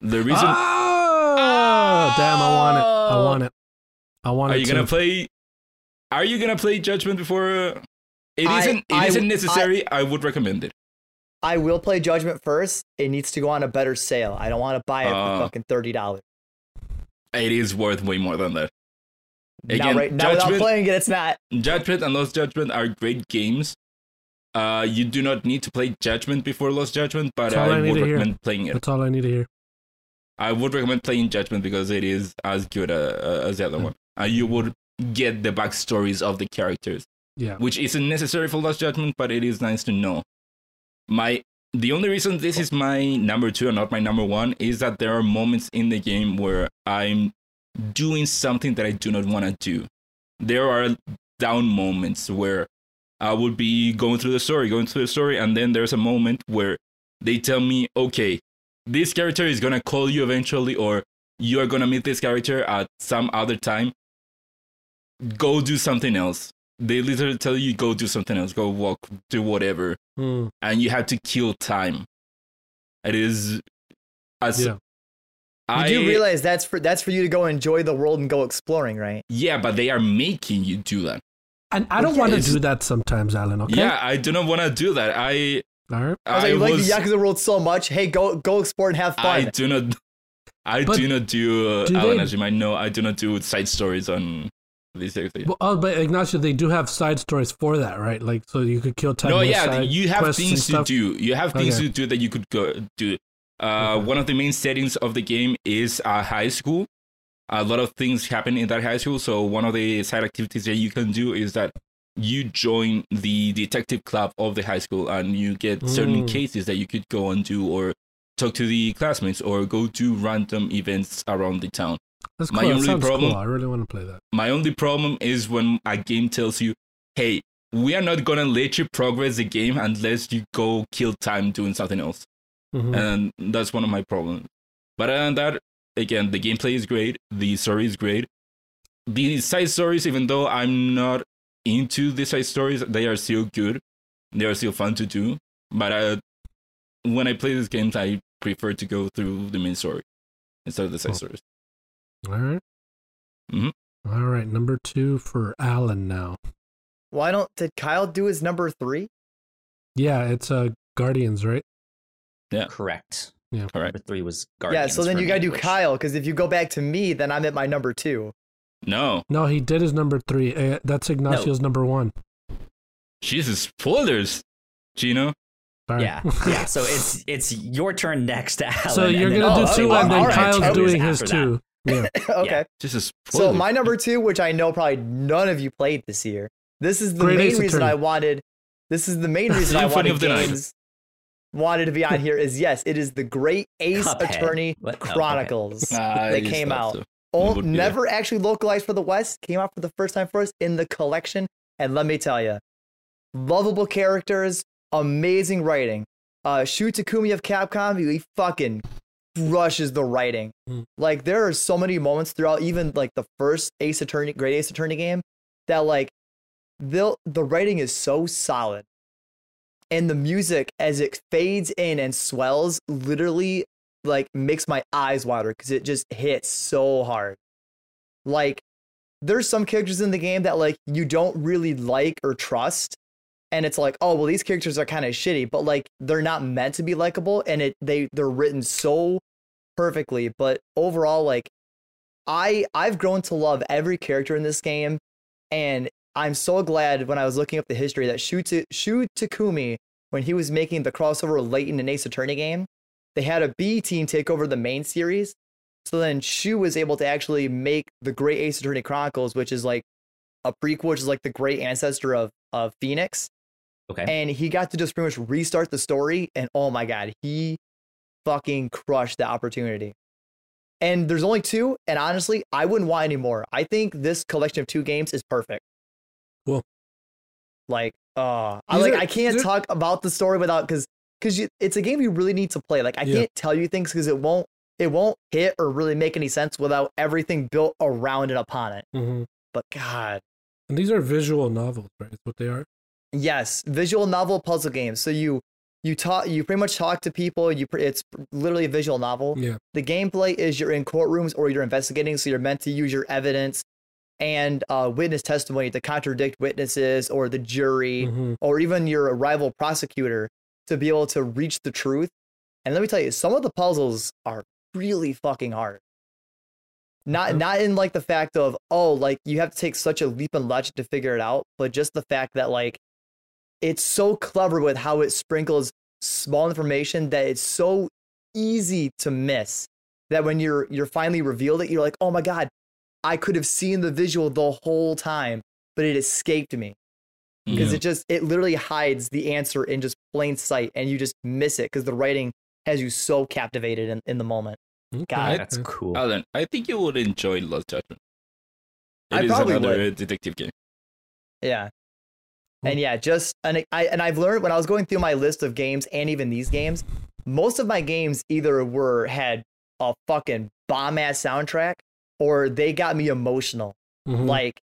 The reason oh, damn! I want it. I want it. I want are it. you gonna play? Are you gonna play Judgment before? Uh, it I- isn't. It I- not I- necessary. I, would recommend it. I will play Judgment first. It needs to go on a better sale. I don't want to buy it Uh, for fucking thirty dollars. It is worth way more than that. Now, Again, right now, without Judgment- playing it, it's not. Judgment and Lost Judgment are great games. Uh, you do not need to play Judgment before Lost Judgment, but I I would to hear. recommend playing it. That's all I need to hear. I would recommend playing Judgment because it is as good uh, uh, as the other Mm. one. Uh, you would get the backstories of the characters, Yeah. which isn't necessary for Lost Judgment, but it is nice to know. My the only reason this is my number two and not my number one is that there are moments in the game where I'm doing something that I do not want to do. There are down moments where I would be going through the story, going through the story, and then there's a moment where they tell me, okay, this character is gonna call you eventually, or you are gonna meet this character at some other time. Go do something else. They literally tell you, go do something else, go walk, do whatever, Hmm. and you have to kill time. It is as Yeah. You I do realize that's for that's for you to go enjoy the world and go exploring, right? yeah, but they are making you do that. And I don't Yeah, want to do that sometimes, Alan. Okay. Yeah, I do not want to do that. I All right. I was like, you like the Yakuza world so much. Hey, go go explore and have fun. I do not. I But do not do. Uh, do Alan, they- as you might know, I do not do side stories on these things. Well, oh, but Ignacio, they do have side stories for that, right? Like, so you could kill time. No, yeah, you have things to do. You have things Okay. to do that you could go do. Uh, Okay. One of the main settings of the game is a high school. A lot of things happen in that high school. So one of the side activities that you can do is that you join the detective club of the high school, and you get certain Mm. cases that you could go and do, or talk to the classmates, or go to random events around the town. That's my cool. That only problem- cool. I really want to play that. My only problem is when a game tells you, "Hey, we are not gonna let you progress the game unless you go kill time doing something else. Mhm. and that's one of my problems. But other than that, again, the gameplay is great, the story is great. The side stories, even though I'm not into the side stories, they are still good. They are still fun to do. But uh, when I play these games, I prefer to go through the main story instead of the side Oh. stories. All right. Mhm. All right. Number two for Alan now. Why don't did Kyle do his number three? Yeah, it's uh Guardians, right? Yeah. Correct. Yeah. All right. Number three was Guardians. yeah, so then you gotta do which- Kyle, because if you go back to me, then I'm at my number two. No, No, he did his number three. Uh, that's Ignacio's number one. Jesus, spoilers, Gino. Sorry. Yeah, (laughs) yeah. So it's it's your turn next, Alan. so you're gonna Oh, do okay. two, and then all right. Kyle's doing his After that. two. (laughs) Yeah. okay. Jesus, So my number two, which I know probably none of you played this year. This is the Great main reason Attorney. I wanted. This is the main (laughs) reason I wanted of the Night. games wanted to be on here. Is yes, it is the Great Ace Cuphead. What? What? Oh, okay. Chronicles. (laughs) Ah, they came out. so. Oh, would be never actually localized for the West. Came out for the first time for us in the collection. And let me tell you, lovable characters, amazing writing. Uh, Shu Takumi of Capcom, he fucking crushes the writing. Mm. Like there are so many moments throughout, even like the first Ace Attorney, Great Ace Attorney game, that like they'll the writing is so solid, and the music as it fades in and swells, literally like makes my eyes water because it just hits so hard. Like there's some characters in the game that like you don't really like or trust and it's like oh well these characters are kind of shitty but like they're not meant to be likable and it they they're written so perfectly but overall like i i've grown to love every character in this game and i'm so glad when i was looking up the history that shu, Ta- shu takumi when he was making the crossover Layton and ace attorney game they had a b team take over the main series so then Shu was able to actually make the Great Ace Attorney Chronicles, which is like a prequel, which is like the great ancestor of of Phoenix. Okay. And he got to just pretty much restart the story. And oh my god, he fucking crushed the opportunity. And there's only two, and honestly, I wouldn't want any more. I think this collection of two games is perfect. Cool. Like, uh, I like I can't talk about the story without because because it's a game you really need to play. Like, I Yeah. can't tell you things because it won't it won't hit or really make any sense without everything built around and upon it. Mm-hmm. But God, And these are visual novels, right? Is what they are. Yes, visual novel puzzle games. So you you talk you pretty much talk to people. You pre- it's literally a visual novel. Yeah. The gameplay is you're in courtrooms or you're investigating, so you're meant to use your evidence and uh, witness testimony to contradict witnesses or the jury hmm or even your rival prosecutor to be able to reach the truth. And let me tell you, some of the puzzles are really fucking hard. Not Okay. not in like the fact of oh like you have to take such a leap in logic to figure it out, but just the fact that like it's so clever with how it sprinkles small information that it's so easy to miss that when you're you're finally revealed it, you're like, oh my god, I could have seen the visual the whole time, but it escaped me because Yeah. it just it literally hides the answer in just plain sight and you just miss it because the writing has you so captivated in, in the moment Okay. God, That's cool. Alan, I think you would enjoy Lost Judgment. It I is probably another would. detective game. yeah Cool. And yeah just and I and I've learned when I was going through my list of games and even these games most of my games either were had a fucking bomb ass soundtrack or they got me emotional Mhm. like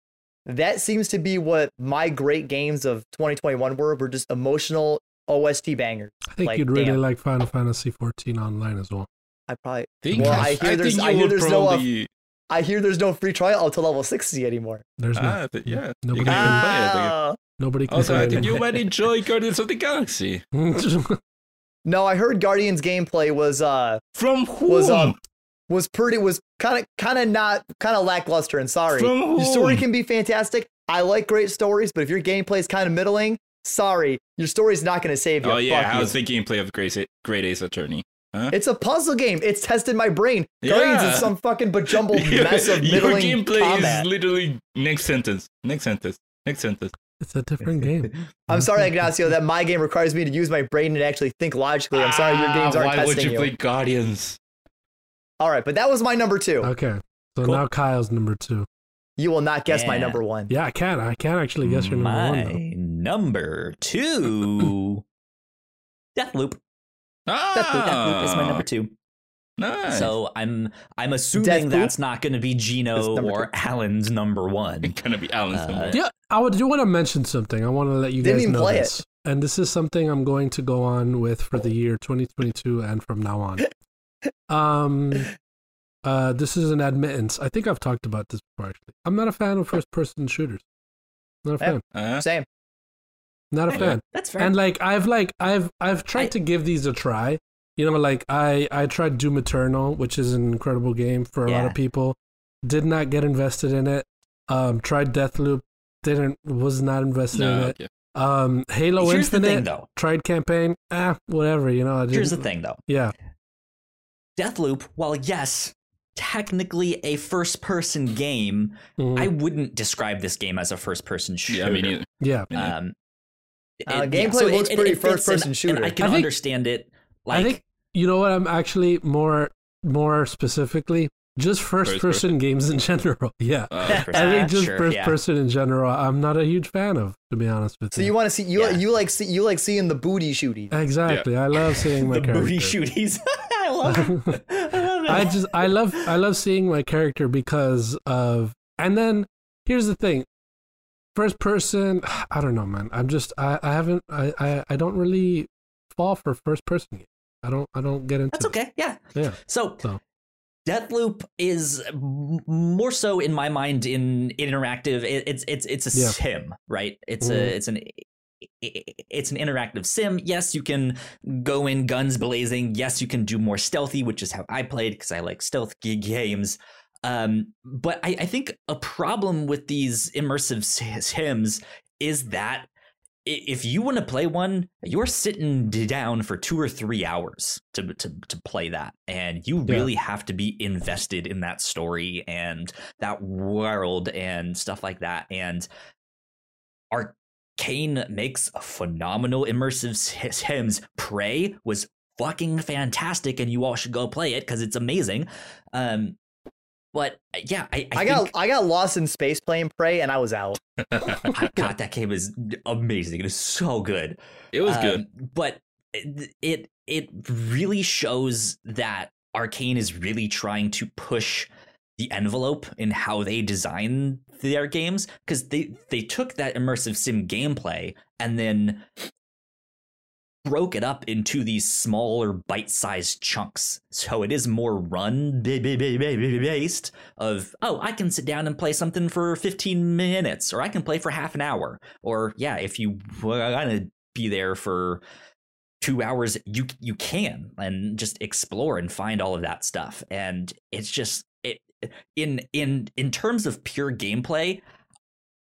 that seems to be what my great games of 2021 were were just emotional OST bangers I think like, you'd really damn. like Final Fantasy 14 online as well. I probably Think- well I hear there's think I hear would there's no uh, I hear there's no free trial up to level 60 anymore. There's no Ah, yeah. Nobody can- can play it. Again. Nobody can Also, play I think you (laughs) might enjoy Guardians of the Galaxy. (laughs) No, I heard Guardians gameplay was uh From whom? was um was pretty was kind of kind of not kind of lackluster and sorry. From Your story can be fantastic. I like great stories, but if your gameplay is kind of middling, sorry, your story's not going to save you. Oh yeah, Fuck you. how's the gameplay of Great Ace, Great Ace Attorney? Huh? It's a puzzle game. It's tested my brain. Guardians Yeah. is some fucking bejumbled (laughs) Your- mess of middling Your gameplay combat. is literally next sentence, next sentence, next sentence. It's a different (laughs) game. I'm sorry, (laughs) Ignacio, that my game requires me to use my brain and actually think logically. I'm sorry, your games Ah, aren't Why testing would you, you. play Guardians? All right, but that was my number two. Okay. So Cool. now Kyle's number two. You will not guess my number one. Yeah, I can. I can actually guess your number one. My number two, (laughs) Deathloop. Ah, Deathloop, Deathloop is my number two. Nice. So I'm I'm assuming Deathloop that's not going to be is Gino number or Alan's number one. it's gonna be Alan's Uh, number. One. Yeah, I would do want to mention something. I want to let you Didn't guys even know play it. this. And this is something I'm going to go on with for the year 2022 and from now on. (laughs) Um uh this is an admittance. I think I've talked about this before actually. I'm not a fan of first person shooters. Not a fan. Uh, Same. Not a fan. That's fair. And like I've like I've I've tried I- to give these a try. You know, like I I tried Doom Eternal, which is an incredible game for a lot of people. Did not get invested in it. Um, tried Deathloop, didn't was not invested in no, it. okay. Um, Halo Here's the Infinite, thing, though. tried campaign, ah, whatever. You know, I Here's the thing, though. Yeah, Deathloop, while yes, technically a first-person game, mhm, I wouldn't describe this game as a first-person shooter. Yeah, I mean, yeah. Yeah. Um, Uh, it- gameplay looks pretty fits, and- first-person and shooter. I can I think- understand it. Like, I think you know what I'm actually more more specifically just first, First person games in (laughs) general. Yeah. uh, I think just sure, first yeah. person in general, I'm not a huge fan of, to be honest with So you. So you want to see you Yeah. you like see you like seeing the booty shooting. exactly. I love seeing my (laughs) the character. booty shooties. (laughs) I love it. I love it. I just I love I love seeing my character because of and then here's the thing. First person, (sighs) I don't know, man. I'm just I, I haven't I, I I don't really fall for first person games. I don't I don't get into That's okay. Yeah. Yeah. So, So. Deathloop is more so in my mind in interactive. It, it's it's it's a Yeah. sim, right? It's Mhm. a it's an it's an interactive sim. Yes, you can go in guns blazing. Yes, you can do more stealthy, which is how I played because I like stealth games. Um, but I, I think a problem with these immersive sims is that if you want to play one, you're sitting down for two or three hours to to to play that, and you Yeah. really have to be invested in that story and that world and stuff like that. And Arkane makes a phenomenal immersive sims. Prey was fucking fantastic, and you all should go play it because it's amazing. Um, but yeah, I, I, I, got think- I got lost in space playing Prey and I was out. (laughs) God, that game is amazing. It is so good. it was good. Um, but it, it it really shows that Arkane is really trying to push the envelope in how they design their games because they they took that immersive sim gameplay and then broke it up into these smaller bite-sized chunks. So it is more run ba- ba- ba- ba- ba- based of oh i can sit down and play something for 15 minutes or i can play for half an hour. Or yeah if you want to be there for two hours you you can and just explore and find all of that stuff. And it's just it in in in terms of pure gameplay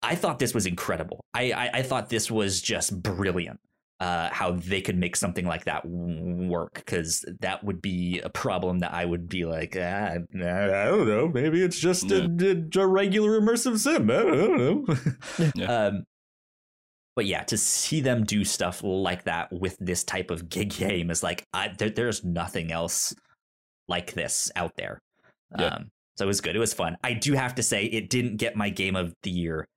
i thought this was incredible. I i, I thought this was just brilliant uh, how they could make something like that work because that would be a problem that I would be like, ah, I don't know, maybe it's just a, a regular immersive sim. I don't know. (laughs) Yeah. um, but yeah, to see them do stuff like that with this type of gig game is like, I, there, there's nothing else like this out there. Yeah. Um, so it was good. It was fun. I do have to say, it didn't get my game of the year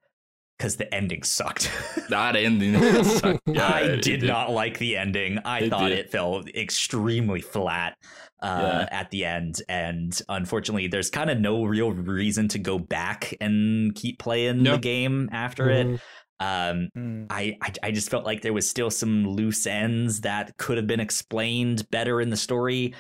because the ending sucked. (laughs) that ending (laughs) sucked. Yeah, I it- it did not like the ending. I It thought did. it felt extremely flat uh, Yeah. at the end, and unfortunately, there's kind of no real reason to go back and keep playing the game after it. Mhm. Um, Mm. I, I I just felt like there was still some loose ends that could have been explained better in the story.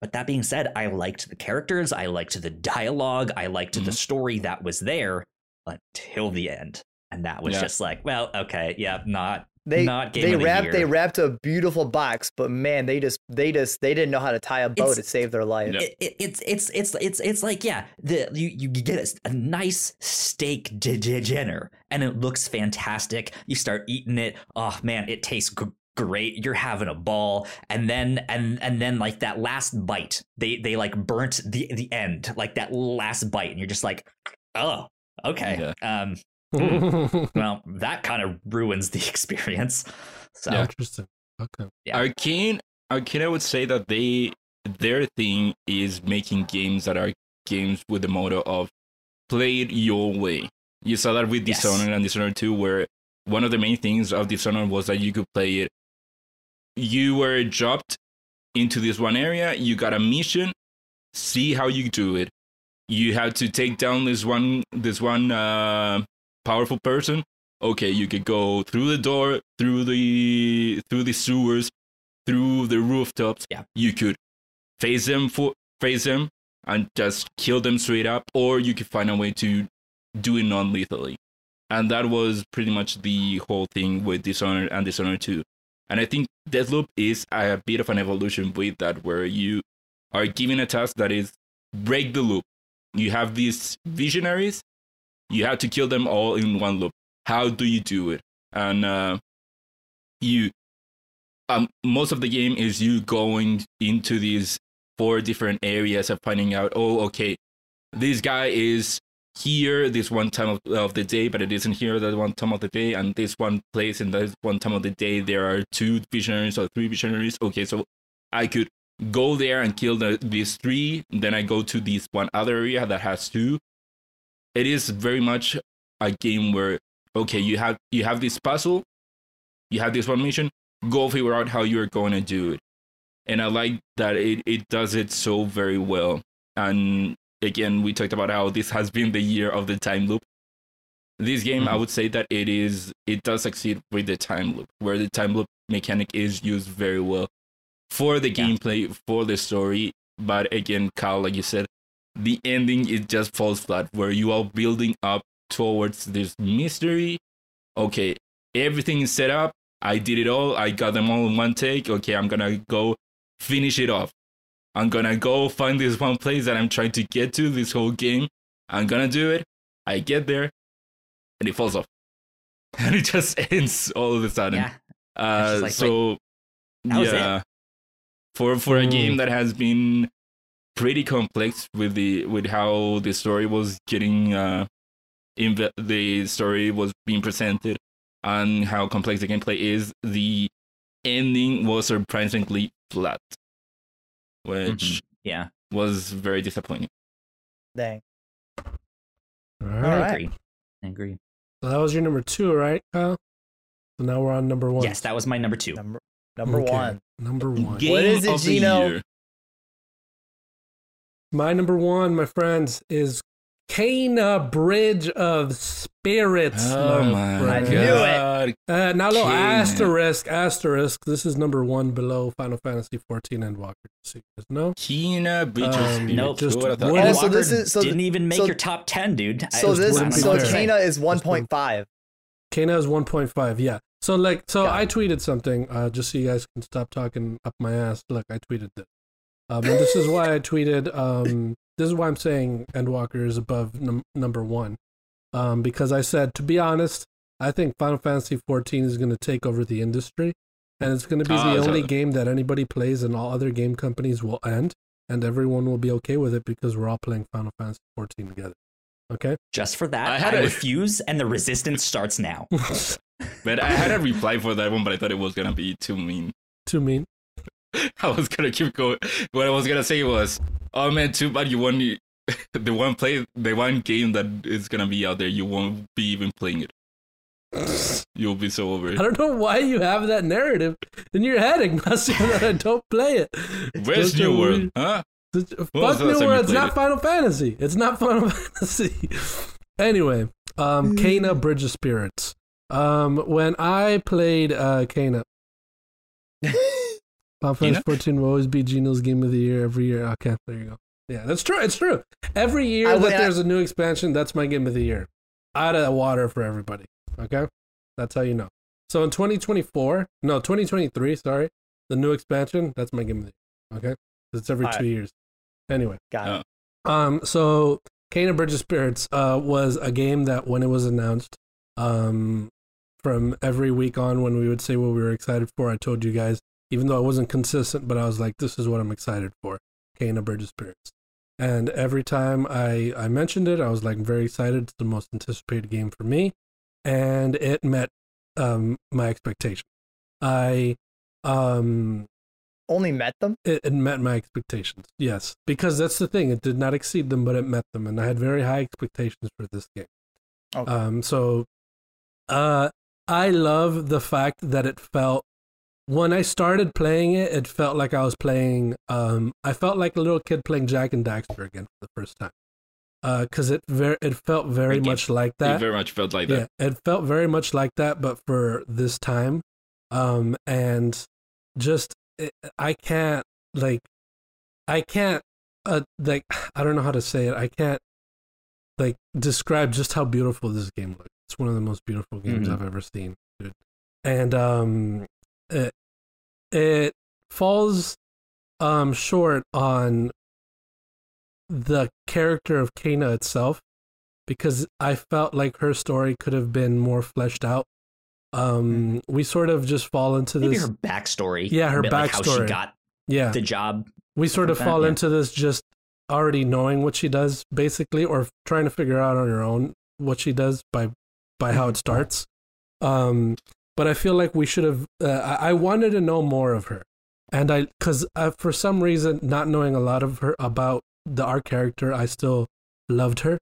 But that being said, I liked the characters, I liked the dialogue, I liked the Mhm. story that was there until the end. And that was Yeah. just like, well, okay, yeah, not They not game they of wrapped year. they wrapped a beautiful box, but man, they just they just they didn't know how to tie a bow It's- to save their life. It, it, it's it's it's it's it's like yeah the you you get a, a nice steak di- di- dinner and it looks fantastic you start eating it oh man it tastes gr- great you're having a ball and then and and then like that last bite they they like burnt the the end like that last bite and you're just like oh okay um (laughs) well that kind of ruins the (laughs) experience so Yeah. Interesting. Okay. Yeah. Arkane, Arkane, I would say that they their thing is making games that are games with the motto of play it your way. You saw that with Yes. Dishonored and Dishonored 2, where one of the main things of Dishonored was that you could play it. You were dropped into this one area, you got a mission, see how you do it. You have to take down this one this one uh, powerful person. Okay, you could go through the door, through the through the sewers, through the rooftops. Yeah. You could face them for face them and just kill them straight up, or you could find a way to do it non-lethally. And that was pretty much the whole thing with Dishonored and Dishonored 2. And I think Deathloop is a bit of an evolution with that, where you are given a task that is break the loop. You have these visionaries, you have to kill them all in one loop. How do you do it? And uh, you, um, most of the game is you going into these four different areas of finding out. Oh, okay, this guy is here this one time of, of the day, but it isn't here that one time of the day, and this one place in this one time of the day there are two visionaries or three visionaries. Okay, so I could go there and kill the, these three, then I go to this one other area that has two. It is very much a game where okay, you have you have this puzzle, you have this one mission, go figure out how you're going to do it. And I like that it, it does it so very well. And again, we talked about how this has been the year of the time loop. This game, I Mhm. would say that it is it does succeed with the time loop, where the time loop mechanic is used very well for the Yeah. gameplay, for the story. But again, Kyle, like you said, the ending it just falls flat, where you are building up towards this mystery. Okay, everything is set up. I did it all. I got them all in one take. Okay, I'm gonna go finish it off. I'm gonna go find this one place that I'm trying to get to this whole game. I'm gonna do it. I get there, and it falls off, (laughs) and it just (laughs) ends all of a sudden. Yeah. Uh, like, so that was it. yeah, for for a Mm. game that has been pretty complex with the with how the story was getting uh, inve- the story was being presented and how complex the gameplay is, the ending was surprisingly flat, which Mhm. Yeah. was very disappointing. Dang. All All right. I agree. I agree. So that was your number two, right, Kyle? So now we're on number one. Yes, that was my number two. Number number Okay. one. Number one. Game is it, of the Gino? My number one, my friends, is Kena Bridge of Spirits. Oh my friend. I knew it. god! Uh, now, little asterisk, asterisk. This is number one below Final Fantasy XIV Endwalker. So you guys know. Kena Beach of Um, Spirits. nope. just Who would've thought? wouldn't- Oh, so this is- so didn't even make so- your top ten, dude. I- So just this so fair. Kena is 1.5. Kena is 1.5. Yeah. So like, so Got I it. tweeted something uh, just so you guys can stop talking up my ass. Look, I tweeted this. Um, and this is why I tweeted. Um, this is why I'm saying Endwalker is above num- number one. Um, because I said, to be honest, I think Final Fantasy 14 is going to take over the industry, and it's going to be Ah, the so- only game that anybody plays, and all other game companies will end, and everyone will be okay with it because we're all playing Final Fantasy 14 together. Okay. Just for that, I I, had a- refuse, and the resistance starts now. (laughs) But I had a reply for that one, but I thought it was gonna be too mean. Too mean. (laughs) I was gonna keep going. What I was gonna say was, "Oh man, too bad you won the, (laughs) the one play, the one game that is gonna be out there. You won't be even playing it. (laughs) You'll be so over it. I don't know why you have that narrative in your head, Ignacio, that I don't play it. Where's New World? Huh? Fuck New World. It's not it? Final Fantasy. It's not Final Fantasy. anyway, um, Kena Bridge of Spirits. Um, when I played uh, Kena, Final Fantasy 14 will always be Gino's game of the year every year. Okay, there you go. Yeah, that's true. It's true. Every year I that went- there's a new expansion, that's my game of the year. Out of the water for everybody. Okay? That's how you know. So in 2024, no, 2023, sorry, the new expansion, that's my game of the year. Okay? It's every All two right. years. Anyway. Got it. Um, so Kena Bridge of Spirits uh, was a game that when it was announced, um, from every week on when we would say what we were excited for, I told you guys, even though I wasn't consistent, but I was like, this is what I'm excited for, Kena Bridge of Spirits. And every time I, I mentioned it, I was like very excited. It's the most anticipated game for me. And it met um, my expectation. I um, Only met them? it, it met my expectations. Yes, because that's the thing. It did not exceed them, but it met them, and I had very high expectations for this game. Okay. Um, so, uh, I love the fact that it felt when I started playing it, it felt like I was playing. Um, I felt like a little kid playing Jak and Daxter again for the first time. Because it very, it felt very game. much like It that. very much felt like yeah, that. it felt very much like that, but for this time. Um, and just it, I can't like, I can't uh like (sighs) I don't know how to say it. I can't like describe just how beautiful this game looks. It's one of the most beautiful games Mhm. I've ever seen, dude. And um, it it falls um short on the character of Kena itself because I felt like her story could have been more fleshed out. Um, we sort of just fall into Maybe this. her backstory. Yeah, her bit Like how she backstory. got yeah, the job. we sort of that, fall yeah. into this just already knowing what she does, basically, or trying to figure out on her own what she does by by how it starts. Um, but I feel like we should have. Uh, I wanted to know more of her, and I because uh, for some reason, not knowing a lot of her about the art character, I still loved her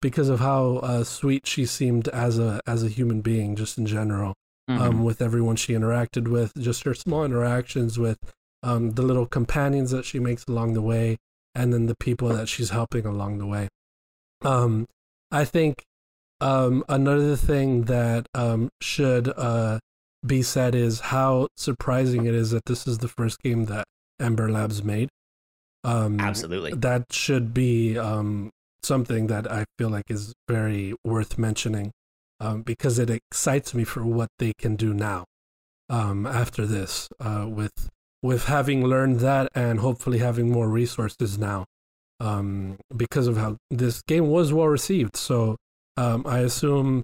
because of how uh, sweet she seemed as a as a human being, just in general Mhm. um, with everyone she interacted with, just her small interactions with um, the little companions that she makes along the way, and then the people that she's helping along the way. Um, I think um, another thing that um, should uh, be said is how surprising it is that this is the first game that Ember Labs made. Um, Absolutely. that should be um, something that I feel like is very worth mentioning um, because it excites me for what they can do now um, after this uh, with with having learned that and hopefully having more resources now um, because of how this game was well received. So um, I assume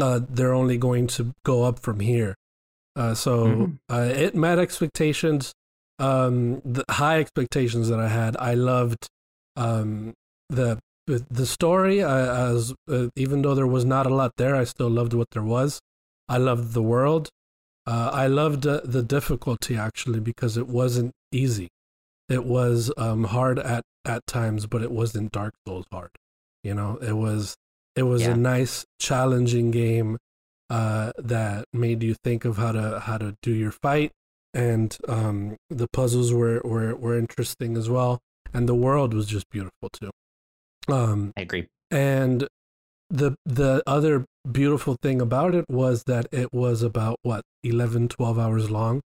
uh, they're only going to go up from here. Uh, so Mhm. uh, it met expectations, um, the high expectations that I had. I loved um, the the the story. Uh, as uh, even though there was not a lot there, I still loved what there was. I loved the world. Uh, I loved uh, the difficulty actually because it wasn't easy. It was um, hard at at times, but it wasn't Dark Souls hard. You know, it was it was Yeah. a nice, challenging game uh, that made you think of how to how to do your fight, and um, the puzzles were, were were interesting as well, and the world was just beautiful too. Um, I agree. and the the other beautiful thing about it was that it was about what 11 12 hours long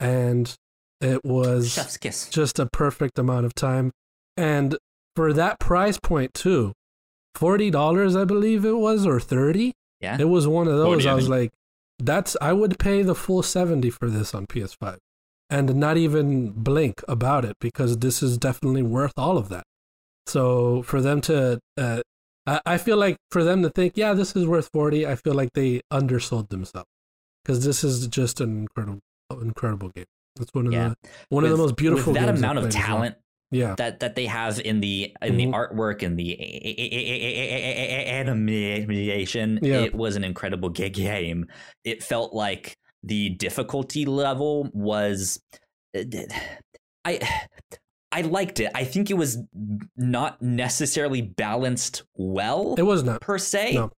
and it was just a perfect amount of time and for that price point too $40 i believe it was or 30 Yeah. it was one of those 40, I i was think. like that's i would pay the full 70 for this on ps5 and not even blink about it because this is definitely worth all of that so for them to uh, I, I feel like for them to think yeah this is worth 40 i feel like they undersold themselves because this is just an incredible incredible game it's one of Yeah. the one of the most beautiful with that games amount of talent well. Yeah that that they have in the in the Mhm. artwork and the animation Yeah. it was an incredible game it felt like the difficulty level was i i liked it i think it was not necessarily balanced well it was not per se No.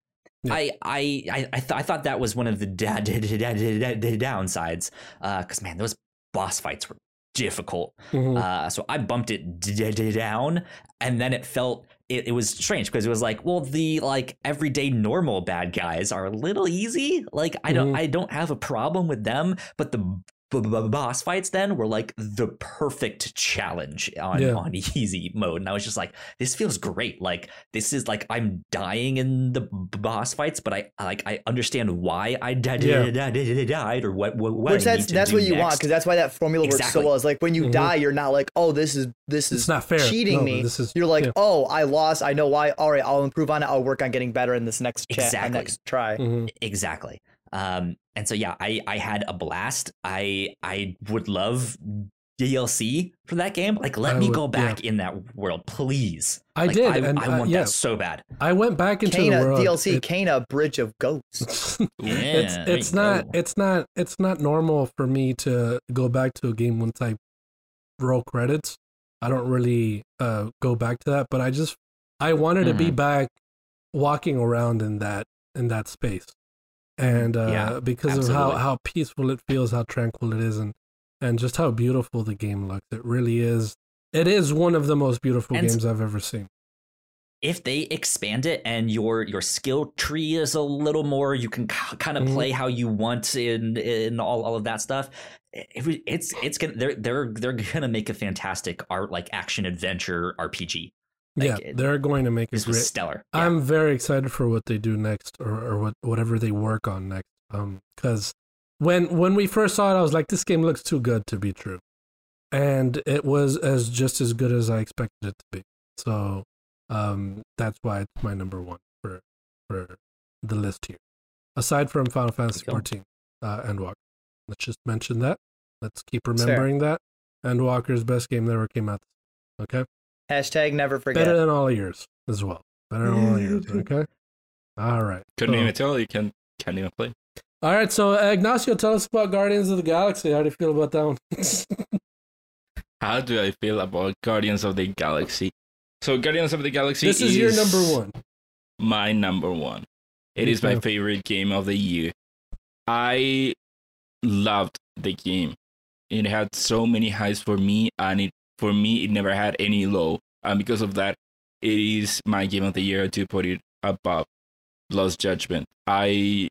Yeah. I I I I, th- I thought that was one of the da- da- da- downsides because man those boss fights were difficult Mhm. uh, so I bumped it d- d- down, and then it felt it, it was strange because it was like, well, the like everyday normal bad guys are a little easy. Like I don't Mhm. I don't have a problem with them, but the boss fights then were like the perfect challenge on Yeah. on (laughs) easy mode, and I was just like, this feels great. Like this is like I'm dying in the boss fights, but I like I understand why I Yeah. died or what what, what Which I that's need to that's what you want because that's why that formula works Exactly. so well. Is like when you Mhm. die, you're not like, oh, this is this is it's not fair cheating No, me. this is You're like, yeah. oh, I lost. I know why. All right, I'll improve on it. I'll work on getting better in this next chat, Exactly. next try. Mhm. exactly um and so yeah i i had a blast i i would love dlc for that game like let I me would- go back in that world please I Like, did, i, and I uh, want yeah, that so bad I went back into Kena the world. DLC, It- Kena Bridge of Ghosts. (laughs) (laughs) it's Yeah, there it's not go. it's not it's not normal for me to go back to a game once I roll credits. I don't really uh go back to that, but I just I wanted to be Mhm. back walking around in that in that space. And uh, Yeah, because of how how peaceful it feels, how tranquil it is, and and just how beautiful the game looks. It really is. It is one of the most beautiful And- games I've ever seen. if they expand it and your your skill tree is a little more you can k- kind of Mhm. play how you want in in all, all of that stuff it- it's it's gonna they're they're they're gonna make a fantastic art like action adventure rpg Like, yeah, it- they're going to make it great. stellar Yeah. I'm very excited for what they do next, or, or what whatever they work on next. Um, because when when we first saw it, I was like, this game looks too good to be true, and it was as just as good as I expected it to be. So, um, that's why it's my number one for for the list here. Aside from Final Fantasy. 14 uh, Endwalker, let's just mention that. Let's keep remembering that Endwalker's best game that ever came out. Okay Hashtag never forget. better than all of yours as well. Better than all of yours. (laughs) Okay. All right. Couldn't So- even tell. You can can't even play. all right. So uh, Ignacio, tell us about Guardians of the Galaxy. How do you feel about that one? (laughs) How do I feel about Guardians of the Galaxy? So Guardians of the Galaxy. this is your number one. My number one. It is my favorite game of the year. I loved the game. It had so many highs for me, and it for me it never had any low. And because of that, it is my game of the year to put it above Lost Judgment. I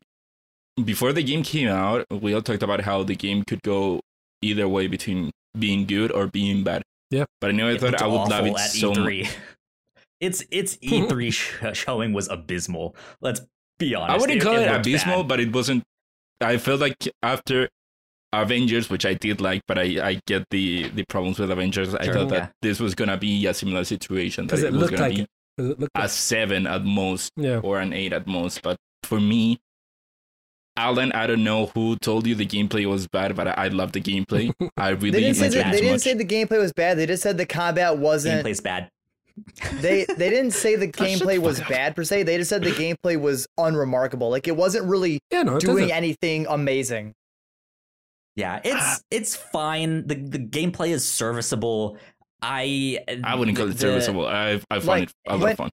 before the game came out, we all talked about how the game could go either way between being good or being bad. Yeah. But I never It thought I would love awful it so much. E3. (laughs) Its its (laughs) E3 sh- showing was abysmal. Let's be honest. I wouldn't call it, looked abysmal, bad. but it wasn't. I felt like after Avengers, which I did like, but I, I get the, the problems with Avengers. I Sure. thought that Yeah. this was gonna be a similar situation. Because it was looked gonna like be it looked a like, seven at most yeah. or an eight at most. But for me, Alan, I don't know who told you the gameplay was bad, but I, I love the gameplay. (laughs) I really They didn't say enjoyed that, they didn't much. say the gameplay was bad. They just said the combat wasn't. gameplay's bad. They they didn't say the (laughs) gameplay was bad per se. They just said the gameplay was unremarkable. Like it wasn't really Yeah, no, it doing doesn't. anything amazing. Yeah, it's it's fine. The the gameplay is serviceable. I I wouldn't call it serviceable. I I find Like, it a lot when- of fun.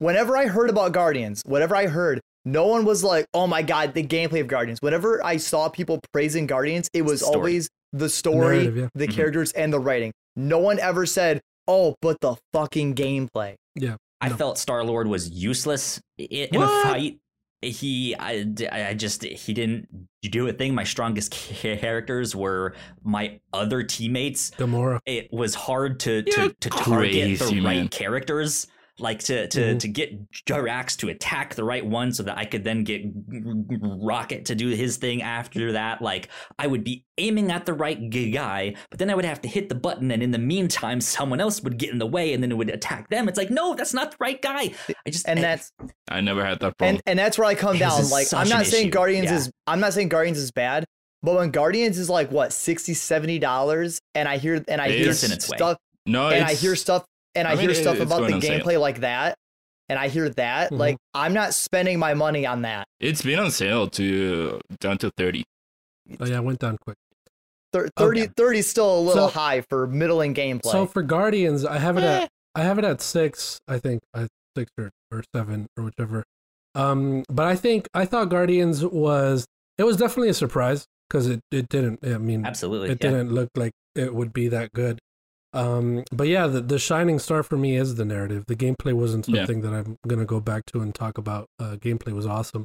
Whenever I heard about Guardians, whatever I heard, no one was like, "Oh my god, the gameplay of Guardians." Whenever I saw people praising Guardians, it was Story. always the story, Narrative, yeah. the Mhm. characters, and the writing. No one ever said, "Oh, but the fucking gameplay." Yeah, I No. felt Star Lord was useless i- in a fight. He, I, I just, he didn't do a thing. My strongest characters were my other teammates. Gamora. It was hard to to, You're to target the crazy, right man. characters, like to to Mhm. to get Drax to attack the right one, so that I could then get Rocket to do his thing after that. Like I would be aiming at the right guy, but then I would have to hit the button, and in the meantime, someone else would get in the way, and then it would attack them. It's like, no, that's not the right guy. I just And I- that's I never had that problem. and and that's where I come (laughs) down. Like I'm not saying issue. Guardians Yeah. is I'm not saying Guardians is bad, but when Guardians is like what 60 70 dollars and I hear and I It hear is way. stuff no, and I hear stuff and I, I mean, hear it- stuff about the on sale. gameplay like that and I hear that Mhm. like I'm not spending my money on that. It's been on sale to down to thirty. Oh yeah, it went down quick. Thir- 30 Okay. 30 still a little So- high for middling gameplay. So for Guardians, I have it Eh. at I have it at six. I think I six or, or seven or whichever. Um, but I think I thought Guardians was it was definitely a surprise because it it didn't. I mean, absolutely. it yeah. didn't look like it would be that good. Um, but yeah, the, the shining star for me is the narrative. The gameplay wasn't Yeah. something that I'm gonna go back to and talk about. Uh, gameplay was awesome.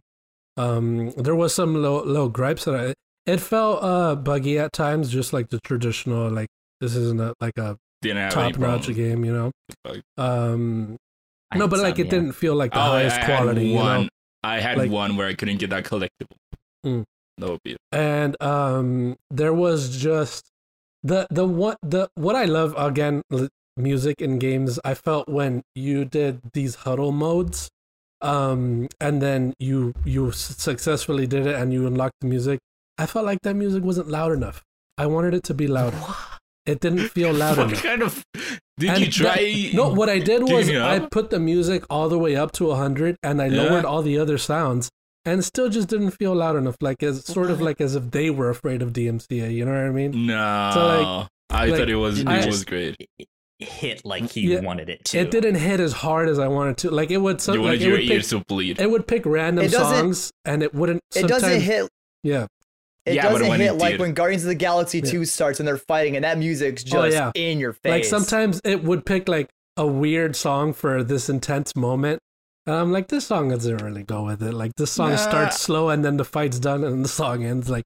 Um, there was some low low gripes that I it felt uh buggy at times, just like the traditional like this isn't a, like a Didn't have any top notch game, you know. Um, I no, had but like some, it yeah. didn't feel like the Oh, highest I had quality, you one. know. I had Like- one where I couldn't get that collectible. Mm. That would be it. and um there was just the the what the what i love again music in games i felt when you did these huddle modes um and then you you successfully did it and you unlocked the music i felt like that music wasn't loud enough i wanted it to be louder it didn't feel (laughs) loud what enough kind of? Did And you try? that- no, what I did was I put the music all the way up to 100 and I Yeah. lowered all the other sounds and still just didn't feel loud enough like as sort of like as if they were afraid of DMCA, you know what I mean? No, So, like- I like, thought it was I- it was great. hit like he Yeah, wanted it to. It didn't hit as hard as I wanted to. Like it would. So, you like, wanted it your would pick, ears to bleed. It would pick random songs, and it wouldn't. It doesn't hit. Yeah, It Yeah, doesn't hit it like did- when Guardians of the Galaxy Yeah. 2 starts and they're fighting and that music's oh, just Oh, yeah. in your face. like sometimes it would pick like a weird song for this intense moment. And I'm like, this song doesn't really go with it. Like this song Nah. starts slow and then the fight's done and the song ends. Like,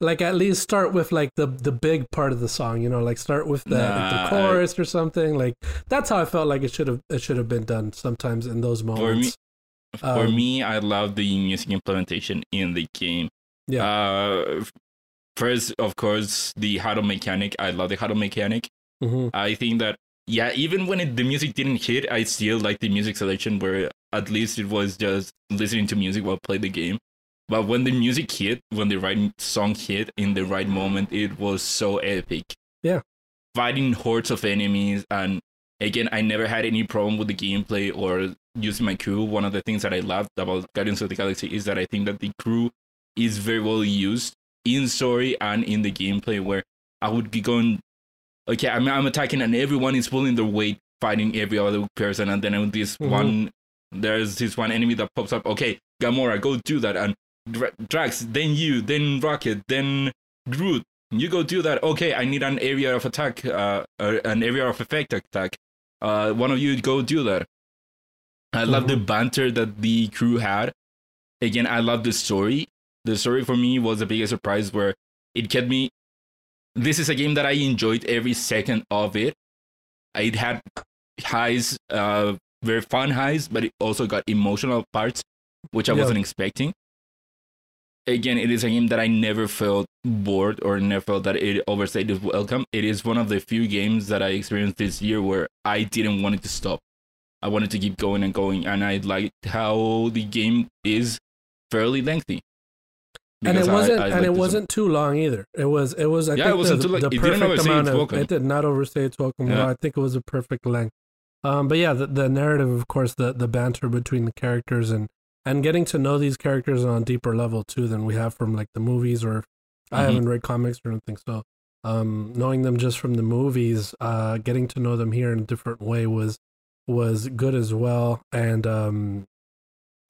like at least start with like the the big part of the song. You know, like start with the, Nah, the I- chorus or something. Like that's how I felt like it should have it should have been done sometimes in those moments. For Um, me, I love the music implementation in the game. Yeah. Uh, first, of course, the huddle mechanic. I love the huddle mechanic. hmm I think that yeah, even when it, the music didn't hit, I still like the music selection where at least it was just listening to music while playing the game. But when the music hit, when the right song hit in the right moment, it was so epic. Yeah. Fighting hordes of enemies and again, I never had any problem with the gameplay or using my crew. One of the things that I loved about Guardians of the Galaxy is that I think that the crew is very well used in story and in the gameplay where I would be going okay, I'm, I'm attacking and everyone is pulling their weight, fighting every other person, and then this Mhm. one, there's this one enemy that pops up. Okay, Gamora, go do that, and Dra- Drax, then you, then Rocket, then Groot, you go do that. Okay, I need an area of attack, uh, uh an area of effect attack. Uh, one of you go do that. I love the banter that the crew had. Again, I love the story. The story for me was the biggest surprise where it kept me this is a game that I enjoyed every second of it. It had highs, uh, very fun highs, but it also got emotional parts, which I Yeah. wasn't expecting. Again, it is a game that I never felt bored or never felt that it overstayed its welcome. It is one of the few games that I experienced this year where I didn't want it to stop. I wanted to keep going and going, and I liked how the game is fairly lengthy. And it I- wasn't I and it wasn't too long either. It was it was I Yeah, think it wasn't the, too long. the It perfect amount of it did not overstay its welcome. Yeah. I think it was a perfect length. Um, but yeah, the, the narrative, of course, the the banter between the characters and and getting to know these characters on a deeper level too than we have from like the movies or I Mhm. haven't read comics or anything. So um, knowing them just from the movies, uh, getting to know them here in a different way was was good as well. And um,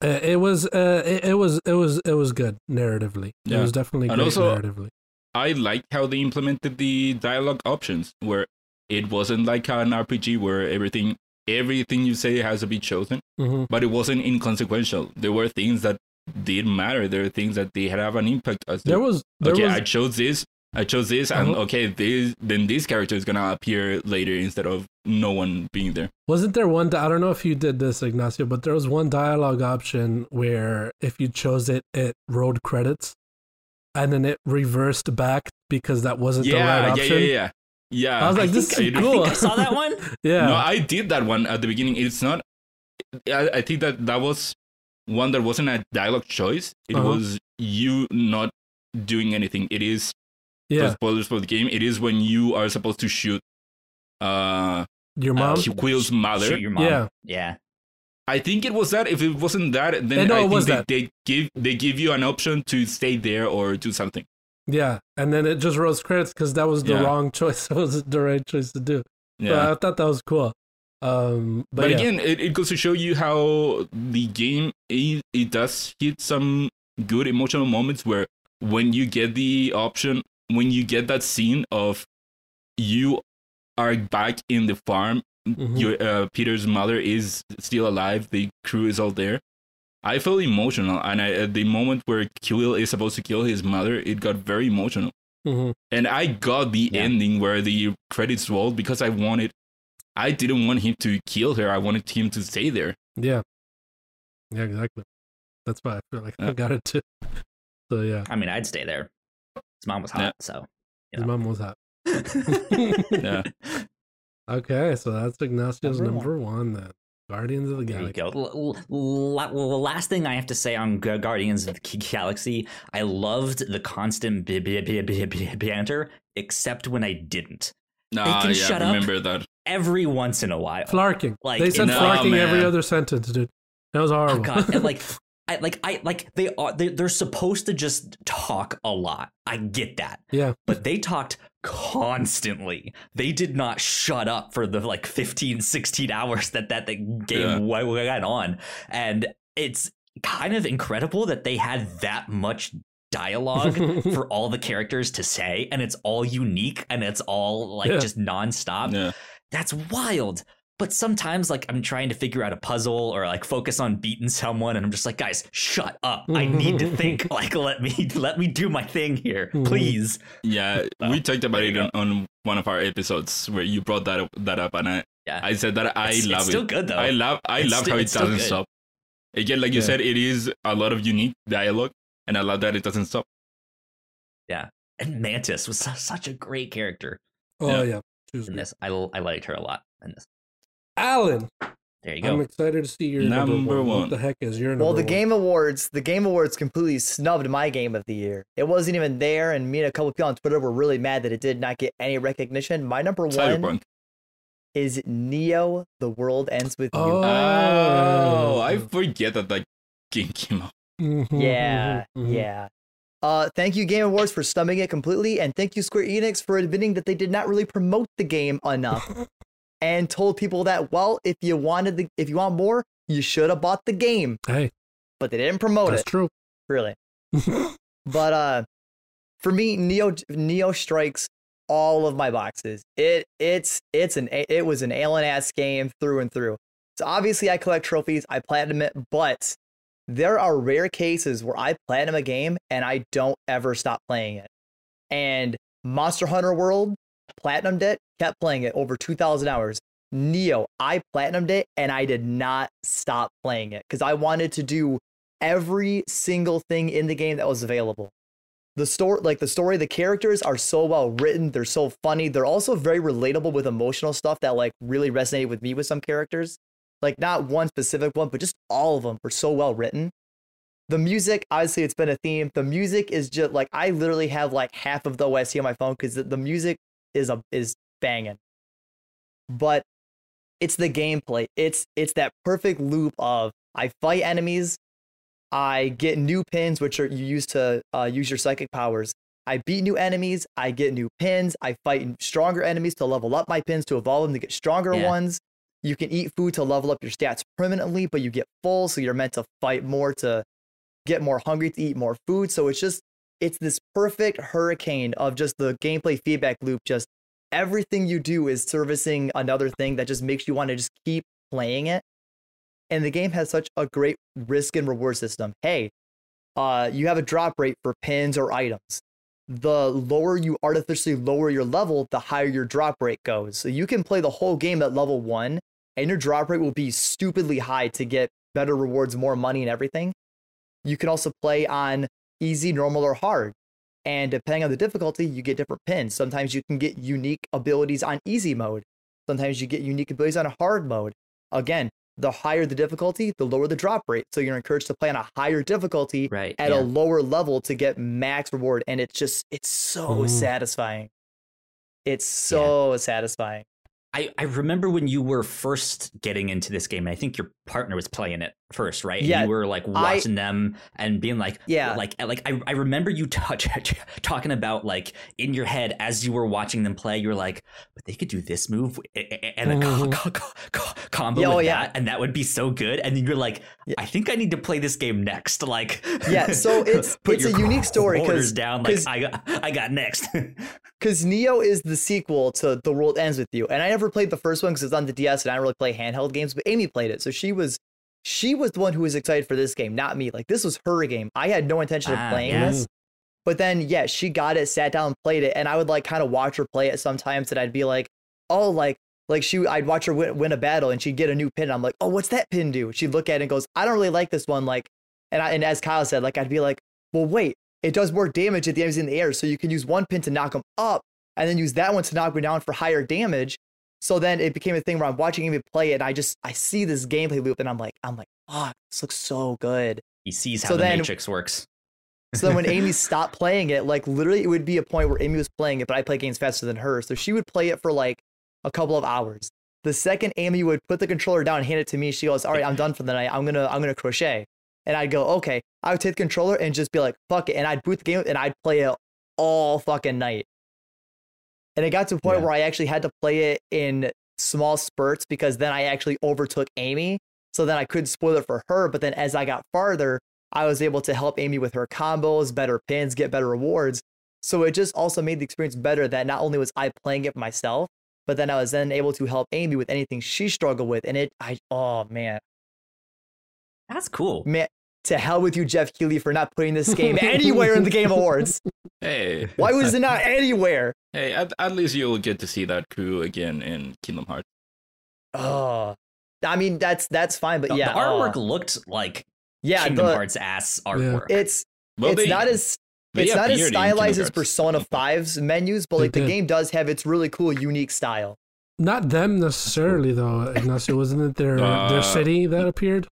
it, it was uh, it, it was it was it was good narratively. It was definitely And also- narratively. I like how they implemented the dialogue options where it wasn't like an RPG where everything everything you say has to be chosen, hmm but it wasn't inconsequential. There were things that didn't matter. There are things that they had have an impact as There was there okay, was I chose this, I chose this, and Uh-huh. okay, this then this character is gonna appear later instead of no one being there. Wasn't there one? I don't know if you did this, Ignacio, but there was one dialogue option where if you chose it, it rolled credits, and then it reversed back because that wasn't the right Yeah, yeah, option. yeah, yeah. Yeah, I was like, I this think, is I, I cool. think I saw that one. (laughs) yeah, No, I did that one at the beginning. It's not. I, I think that that was one that wasn't a dialogue choice. It Uh-huh. was you not doing anything. It is for yeah. spoilers for the game. It is when you are supposed to shoot uh Your mom. Uh, Quill's mother. Shoot your mom. Yeah. Yeah. I think it was that. If it wasn't that, Eh, then no, I it think was they, that. they give they give you an option to stay there or do something. yeah, and then it just rolls credits because that was the Yeah. wrong choice. (laughs) That was the right choice to do. Yeah. So I thought that was cool. Um, but, but yeah. again, it, it goes to show you how the game it, it does hit some good emotional moments where when you get the option, when you get that scene of you are back in the farm, Mhm. your uh, Peter's mother is still alive, the crew is all there. I felt emotional, and I, at the moment where Quill is supposed to kill his mother, it got very emotional. Mhm. And I got the Yeah. ending where the credits rolled because I wanted, I didn't want him to kill her. I wanted him to stay there. yeah, yeah, exactly. That's why I feel like I Yeah. got it too. (laughs) So yeah, I mean, I'd stay there. His mom was hot, Yeah. so. his mom was hot. (laughs) Yeah. Okay, so that's Ignacio's Number number one then. Guardians of the There you Galaxy. go. L- l- la- well, last thing I have to say on Gu- Guardians of the G- Galaxy, I loved the constant b- b- b- b- b- banter, except when I didn't. Nah, can yeah, shut up. remember that. Every once in a while. Flarking. Like, they said no, flarking every man. other sentence, dude. That was Oh horrible. god, and like (laughs) I like I like they are they, they're supposed to just talk a lot. I get that. yeah. But they talked constantly. They did not shut up for the like 15, 16 hours that that the game Yeah. went on. And it's kind of incredible that they had that much dialogue (laughs) for all the characters to say and it's all unique and it's all like Yeah. just nonstop. Yeah. That's wild. But sometimes, like, I'm trying to figure out a puzzle or like focus on beating someone, and I'm just like, guys, shut up. I need to (laughs) think. Like, let me let me do my thing here, Mhm. please. Yeah, we talked about it on, on one of our episodes where you brought that up, that up, and I, Yeah. I said that I It's- it's love still it. good, though. I love I It's love sti- how it doesn't stop. Again, like you Yeah. said, it is a lot of unique dialogue, and I love that it doesn't stop. Yeah, and Mantis was su- such a great character Oh yeah. She was in great. this. I l- I liked her a lot in this. Alan, There you go. I'm excited to see your number, Number one. one. What the heck is your number Well, the one? Game Awards, the Game Awards completely snubbed my game of the year. It wasn't even there, and me and a couple people on Twitter were really mad that it did not get any recognition. My number one is Neo: The World Ends with You. Oh. Oh, I forget that that game came out. Mhm, (laughs) Yeah, (laughs) yeah. Uh, thank you, Game Awards, for stumbling it completely, and thank you, Square Enix, for admitting that they did not really promote the game enough, (laughs) and told people that, well, if you wanted the, if you want more, you should have bought the game, Hey, but they didn't promote that's it, That's true. really. (laughs) But uh, for me, Neo Neo strikes all of my boxes. It it's it's an it was an Alan ass game through and through. So obviously, I collect trophies, I platinum it, but there are rare cases where I platinum a game and I don't ever stop playing it. And Monster Hunter World, platinumed it, kept playing it over 2,000 hours. Neo, I platinumed it and I did not stop playing it because I wanted to do every single thing in the game that was available. The story, like the story, the characters are so well written. They're so funny. They're also very relatable with emotional stuff that like really resonated with me with some characters. Like not one specific one, but just all of them were so well written. The music, obviously, it's been a theme. The music is just like I literally have like half of the OST on my phone because the music is a is banging. But it's the gameplay. It's it's that perfect loop of I fight enemies, I get new pins, which are you use to uh, use your psychic powers. I beat new enemies. I get new pins. I fight stronger enemies to level up my pins to evolve them to get stronger Yeah. ones. You can eat food to level up your stats permanently, but you get full, so you're meant to fight more to get more hungry to eat more food. So it's just it's this perfect hurricane of just the gameplay feedback loop. Just everything you do is servicing another thing that just makes you want to just keep playing it. And the game has such a great risk and reward system. Hey, uh, you have a drop rate for pins or items. The lower you artificially lower your level, the higher your drop rate goes. So you can play the whole game at level one, and your drop rate will be stupidly high to get better rewards, more money, and everything. You can also play on easy, normal, or hard. And depending on the difficulty, you get different pins. Sometimes you can get unique abilities on easy mode. Sometimes you get unique abilities on a hard mode. Again, the higher the difficulty, the lower the drop rate. So you're encouraged to play on a higher difficulty Right. at yeah. a lower level to get max reward. And it's just, it's so Mhm. satisfying. It's so satisfying. I, I remember when you were first getting into this game, and I think your partner was playing it first, right? And Yeah, you were like I- watching them and being like, Yeah. like, like I, I remember you (laughs) touch, talking about like in your head as you were watching them play, you were like, but they could do this move and a co- Mhm. co- co- co- combo Yeah, oh, yeah. that, and that would be so good. And then you're like, I think I need to play this game next. Like, Yeah, so (laughs) it's- it's a (laughs) unique story because down. Like I got, I got next. Because Neo is the sequel to The World Ends with You, and I never played the first one because it's on the DS, and I don't really play handheld games. But Amy played it, so she was she was the one who was excited for this game, not me. Like this was her game. I had no intention of Ah, playing yeah. this, but then yeah, she got it, sat down, and played it, and I would like kind of watch her play it sometimes, and I'd be like, oh, like like she, I'd watch her win, win a battle, and she'd get a new pin. And I'm like, oh, what's that pin do? She'd look at it and goes, I don't really like this one, like, and I and as Kyle said, like I'd be like, well, wait, it does more damage at the enemies in the air, so you can use one pin to knock them up and then use that one to knock me down for higher damage. So then it became a thing where I'm watching him play it, and I just I see this gameplay loop, and I'm like, I'm like, fuck, this looks so good. he sees how So the then- Matrix works. (laughs) So then when Amy (laughs) stopped playing it, like literally, it would be a point where Amy was playing it, but I play games faster than her, so she would play it for like a couple of hours. The second Amy would put the controller down and hand it to me, she goes, "All right, I'm done for the night. I'm gonna I'm gonna crochet." And I'd go, "Okay." I would take the controller and just be like, "Fuck it," and I'd boot the game and I'd play it all fucking night. And it got to a point Yeah. where I actually had to play it in small spurts because then I actually overtook Amy. So then I couldn't spoil it for her. But then as I got farther, I was able to help Amy with her combos, better pins, get better rewards. So it just also made the experience better that not only was I playing it myself, but then I was then able to help Amy with anything she struggled with. And it, I, oh man, That's cool. man, to hell with you, Geoff Keighley, for not putting this (laughs) game anywhere in the Game Awards. Hey, Why was it not anywhere? Hey, at, at least you'll get to see that crew again in Kingdom Hearts. Oh, I mean that's that's fine, but The, yeah, the artwork oh, looked like yeah, Kingdom the- Hearts ass artwork. it's Well, it's they- not as it's not as stylized as Persona 5's menus, but They like the did. game does have its really cool, unique style. Not them necessarily, though. Ignacio, wasn't it their Uh, their city that appeared,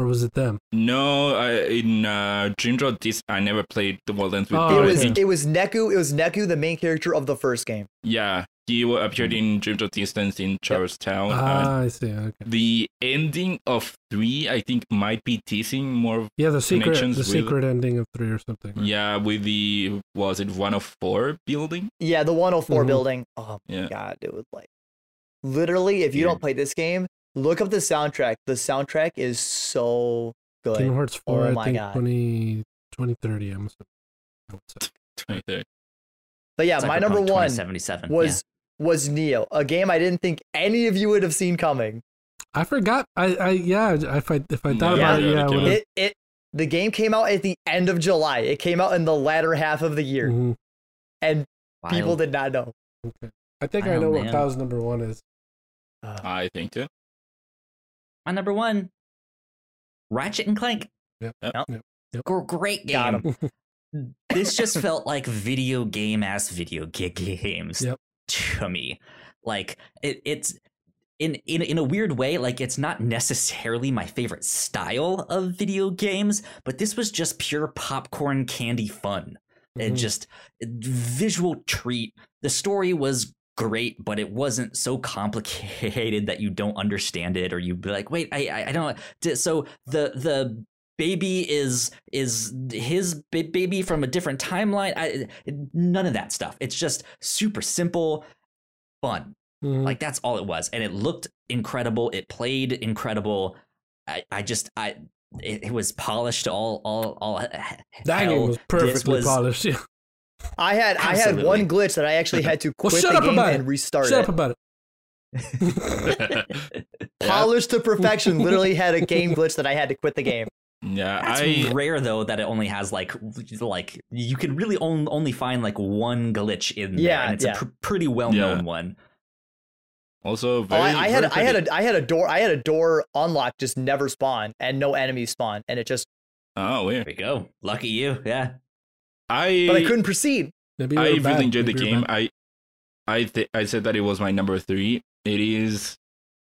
or was it them? No, I, in uh, Dream Drop this I never played the Wildlands with Oh, it was it was Neku. It was Neku, the main character of the first game. yeah, he wa- appeared in Dream Drop Distance in Charlestown. and Ah, I see. Okay. the ending of three, I think, might be teasing more. Yeah, the secret, the with- secret ending of three or something. right? Yeah, with the was it one of four building? Yeah, the one 104 Mhm. building. Oh my Yeah. god, it was like literally if you Weird. don't play this game, look up the soundtrack. The soundtrack is so good. Kingdom Hearts four. Oh I my think God. 20, 2030, I'm assuming. I would say. (laughs) Right there. But yeah, my number one 2077. was was Neo, a game I didn't think any of you would have seen coming. I forgot. I, I yeah. If I if I thought Yeah, about it, yeah, yeah, it would. It it the game came out at the end of July. It came out in the latter half of the year, Mhm. and yeah. people did not know. Okay. I think I Wow, know what man. Kyle's number one is. Uh, I think too. My number one, Ratchet and Clank. Yep. Yep. Yep. Gr- great Got game. (laughs) this just felt like video game ass video ga- games Yep. to me. Like it, it's in, in in a weird way, like it's not necessarily my favorite style of video games, but this was just pure popcorn candy fun. It Mhm. just visual treat. The story was great, but it wasn't so complicated that you don't understand it, or you'd be like, "Wait, I, I, I don't." So the the baby is is his baby from a different timeline. I, none of that stuff. It's just super simple, fun. Mhm. Like that's all it was, and it looked incredible. It played incredible. I, I just I. It, it was polished all all all that hell. game was perfectly was- polished. (laughs) Yeah. I had I had one glitch that I actually had to (laughs) Well, quit shut the up game about and it. restart Shut it. up about it. (laughs) (laughs) Polished to perfection. Literally had a game glitch that I had to quit the game. Yeah, That's I rare though that it only has like like you can really on, only find like one glitch in there, Yeah, and it's yeah. a pr- pretty well known Yeah. one. also Oh, very. I, I had very I had a I had a door I had a door unlocked just never spawn and no enemies spawn and it just Oh, weird. There you go, lucky you. Yeah, I but I couldn't proceed. Maybe I were bad. really enjoyed the Maybe you game. bad. I I th- I said that it was my number three. It is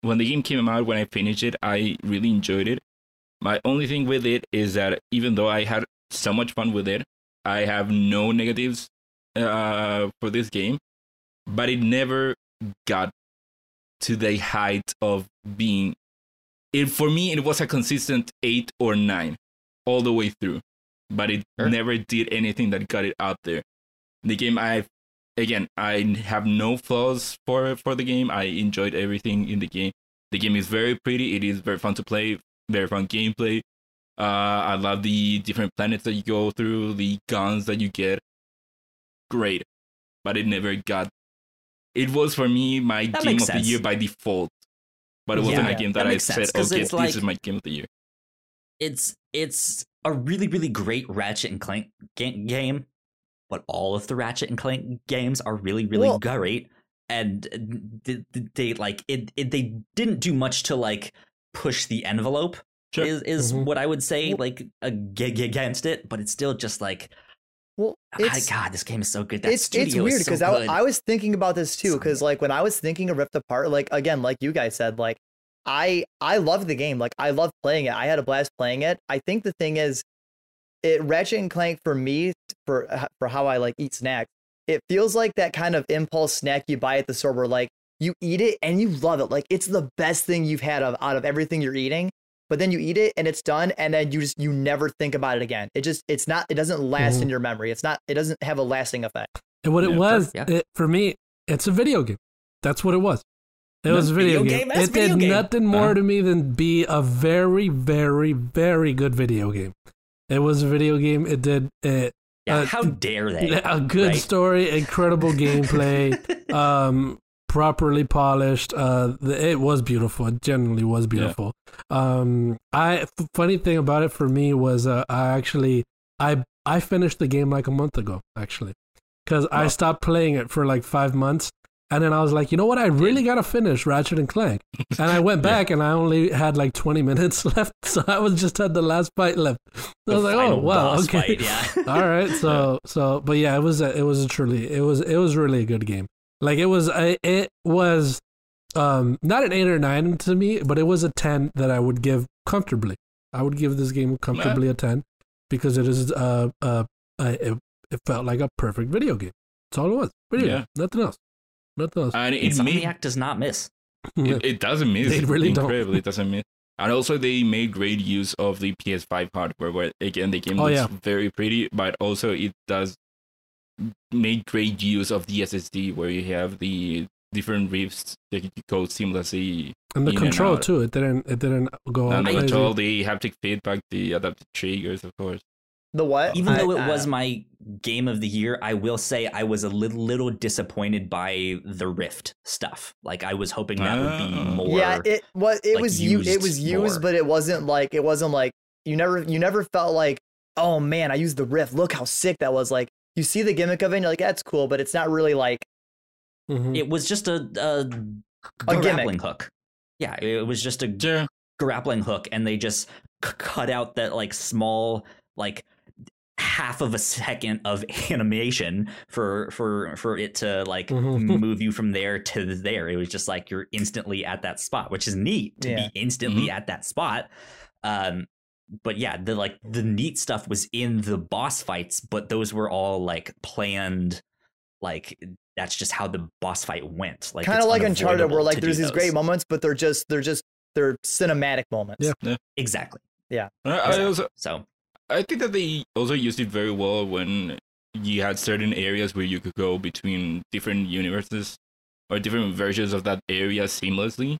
when the game came out. When I finished it, I really enjoyed it. My only thing with it is that even though I had so much fun with it, I have no negatives uh, for this game. But it never got to the height of being. It for me, it was a consistent eight or nine all the way through, but it Sure. never did anything that got it out there. The game, I again, I have no flaws for for the game. I enjoyed everything in the game. The game is very pretty. It is very fun to play. Very fun gameplay. Uh, I love the different planets that you go through, the guns that you get. Great, but it never got. It was for me my That game of the year by default, but it wasn't Yeah, a game that that, I said, sense, "Okay, this like- is my game of the year." it's it's a really really great Ratchet and Clank game, but all of the Ratchet and Clank games are really really Well- great, and they, they like it, it. They didn't do much to like push the envelope. Sure. Is is Mhm. what I would say like ag- against it, but it's still just like Well, it's God, this game is so good. That it's it's weird is so because I. I was thinking about this too because like when I was thinking of Rift Apart like again like you guys said like I I love the game like I love playing it I had a blast playing it I think the thing is it Ratchet and Clank for me for for how I like eat snacks it feels like that kind of impulse snack you buy at the store where like you eat it and you love it like it's the best thing you've had of, out of everything you're eating but then you eat it and it's done and then you just you never think about it again it just it's not it doesn't last Mhm. in your memory it's not it doesn't have a lasting effect And what it Yeah, was yeah. it, for me, it's a video game. That's what it was. It was a video, video game. game, It video did game. nothing more Uh-huh. to me than be a very, very, very good video game. It was a video game. It did it, Yeah, Uh, how dare they? (laughs) a good right? story, incredible gameplay, (laughs) um, properly polished. Uh, the, it was beautiful. It genuinely was beautiful. Um, I f- funny thing about it for me was uh, I actually I I finished the game like a month ago actually because I stopped playing it for like five months. And then I was like, you know what? I really gotta finish Ratchet and Clank. (laughs) And I went back and I only had like 20 (laughs) minutes left, so I was just had the last fight left. (laughs) I The was like, oh wow, okay. fight, yeah. All right, so so, but yeah, it was a, it was a truly it was it was really a good game. Like it was a, it was um not an eight or nine to me, but it was a ten that I would give comfortably. I would give this game comfortably a ten because it is uh uh, uh it, it felt like a perfect video game. That's all it was. Video Yeah. game, nothing else, nothing else. And it made Insomniac does not miss. (laughs) it, it doesn't miss. They really don't. It doesn't miss. And also, they made great use of the PS5 hardware, where again the game Oh, looks yeah. very pretty, but also it does make great use of the SSD, where you have the different rifts that you can go seamlessly. and the in and control out. too. It didn't it didn't go all And the crazy. control, the haptic feedback, the adaptive triggers, of course. The what? Even I- though it uh, was my game of the year, I will say I was a little, little disappointed by the Rift stuff. Like I was hoping that would be Ah. more. yeah, it was it like, was you it used was used, more. but it wasn't like it wasn't like you never you never felt like oh man I used the Rift. look how sick that was like you see the gimmick of it and you're like that's cool but it's not really like Mhm. it was just a, a, A grappling hook. Yeah, it was just a Yeah. grappling hook, and they just c- cut out that like small like half of a second of (laughs) animation for for for it to like Mhm. (laughs) move you from there to there it was just like you're instantly at that spot which is neat to Yeah. be instantly at that spot um but yeah the like the neat stuff was in the boss fights but those were all like planned like that's just how the boss fight went like kind of it's like Uncharted where unavoidable like there's these great moments but they're just they're just they're cinematic moments. Yeah. exactly I, I Exactly. also so I think that they also used it very well when you had certain areas where you could go between different universes or different versions of that area seamlessly.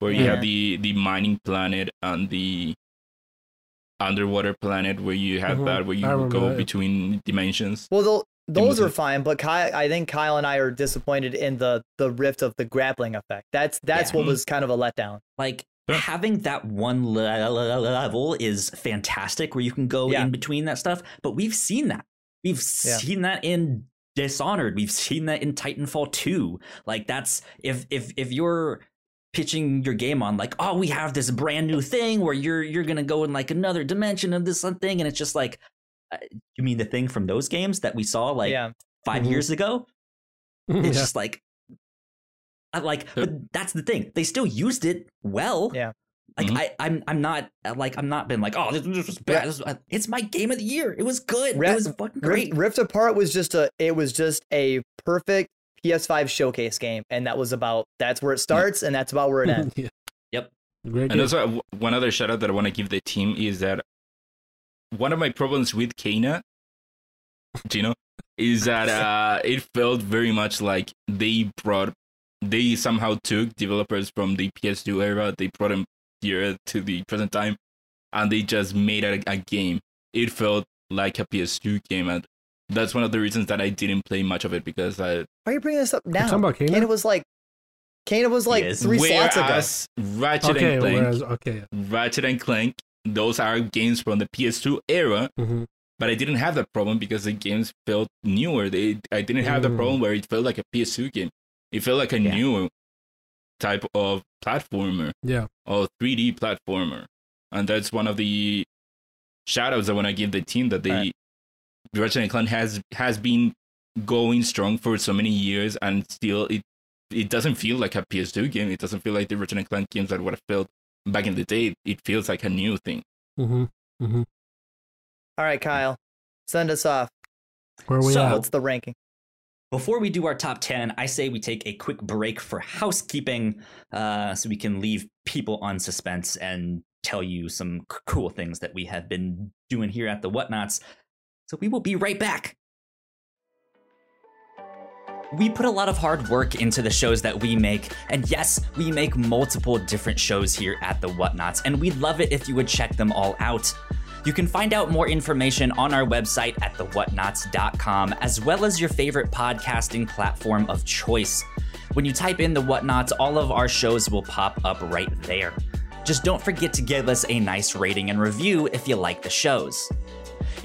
Where you Yeah. have the the mining planet and the underwater planet where you have Mhm. that where you I go that. between dimensions. Well, tho- those are fine, but Kyle, I think Kyle and I are disappointed in the the rift of the grappling effect. That's that's Yeah. what was kind of a letdown. like Yeah. having that one le- le- level is fantastic where you can go Yeah. in between that stuff but we've seen that we've Yeah. seen that in dishonored we've seen that in titanfall 2 like that's if if if you're pitching your game on like oh we have this brand new thing where you're you're gonna go in like another dimension of this thing and it's just like uh, you mean the thing from those games that we saw like yeah, 5 Mhm. years ago it's (laughs) Yeah. just like like but that's the thing they still used it well Yeah. like Mhm. I, I'm, I'm not like I'm not been like, oh, this, this was bad. This was, it's my game of the year. It was good. Ra- it was fucking great. Rift, rift apart was just a it was just a perfect PS5 showcase game, and that was about that's where it starts and that's about where it (laughs) ends. yeah. Yep. Great And also w- one other shout out that I want to give the team is that one of my problems with Kena, Gino, is that (laughs) uh, it felt very much like they brought, they somehow took developers from the PS2 era, they brought them here to the present time, and they just made a, a game. It felt like a PS2 game, and that's one of the reasons that I didn't play much of it because I Why are you bringing this up now? talking about Kena? Kena was like, Kena was like is. three slots ago. whereas Ratchet okay, and Clank, whereas okay. Ratchet and Clank, those are games from the PS2 era, hmm but I didn't have that problem because the games felt newer. They I didn't have the Mm. problem where it felt like a PS2 game. It felt like a Yeah. new type of platformer Yeah. or 3D platformer, and that's one of the shoutouts I want to give the team that they Right. Ratchet and Clank has has been going strong for so many years, and still it it doesn't feel like a PS2 game. It doesn't feel like the Ratchet and Clank games that would have felt back in the day. It feels like a new thing. Mm-hmm. Mm-hmm. All right, Kyle, send us off. Where we So- at? What's the ranking? Before we do our top 10, I say we take a quick break for housekeeping uh, so we can leave people on suspense and tell you some c- cool things that we have been doing here at the Whatnauts. So we will be right back. We put a lot of hard work into the shows that we make, and yes, we make multiple different shows here at the Whatnauts, and we'd love it if you would check them all out. You can find out more information on our website at thewhatnauts.com, as well as your favorite podcasting platform of choice. When you type in the Whatnauts, all of our shows will pop up right there. Just don't forget to give us a nice rating and review if you like the shows.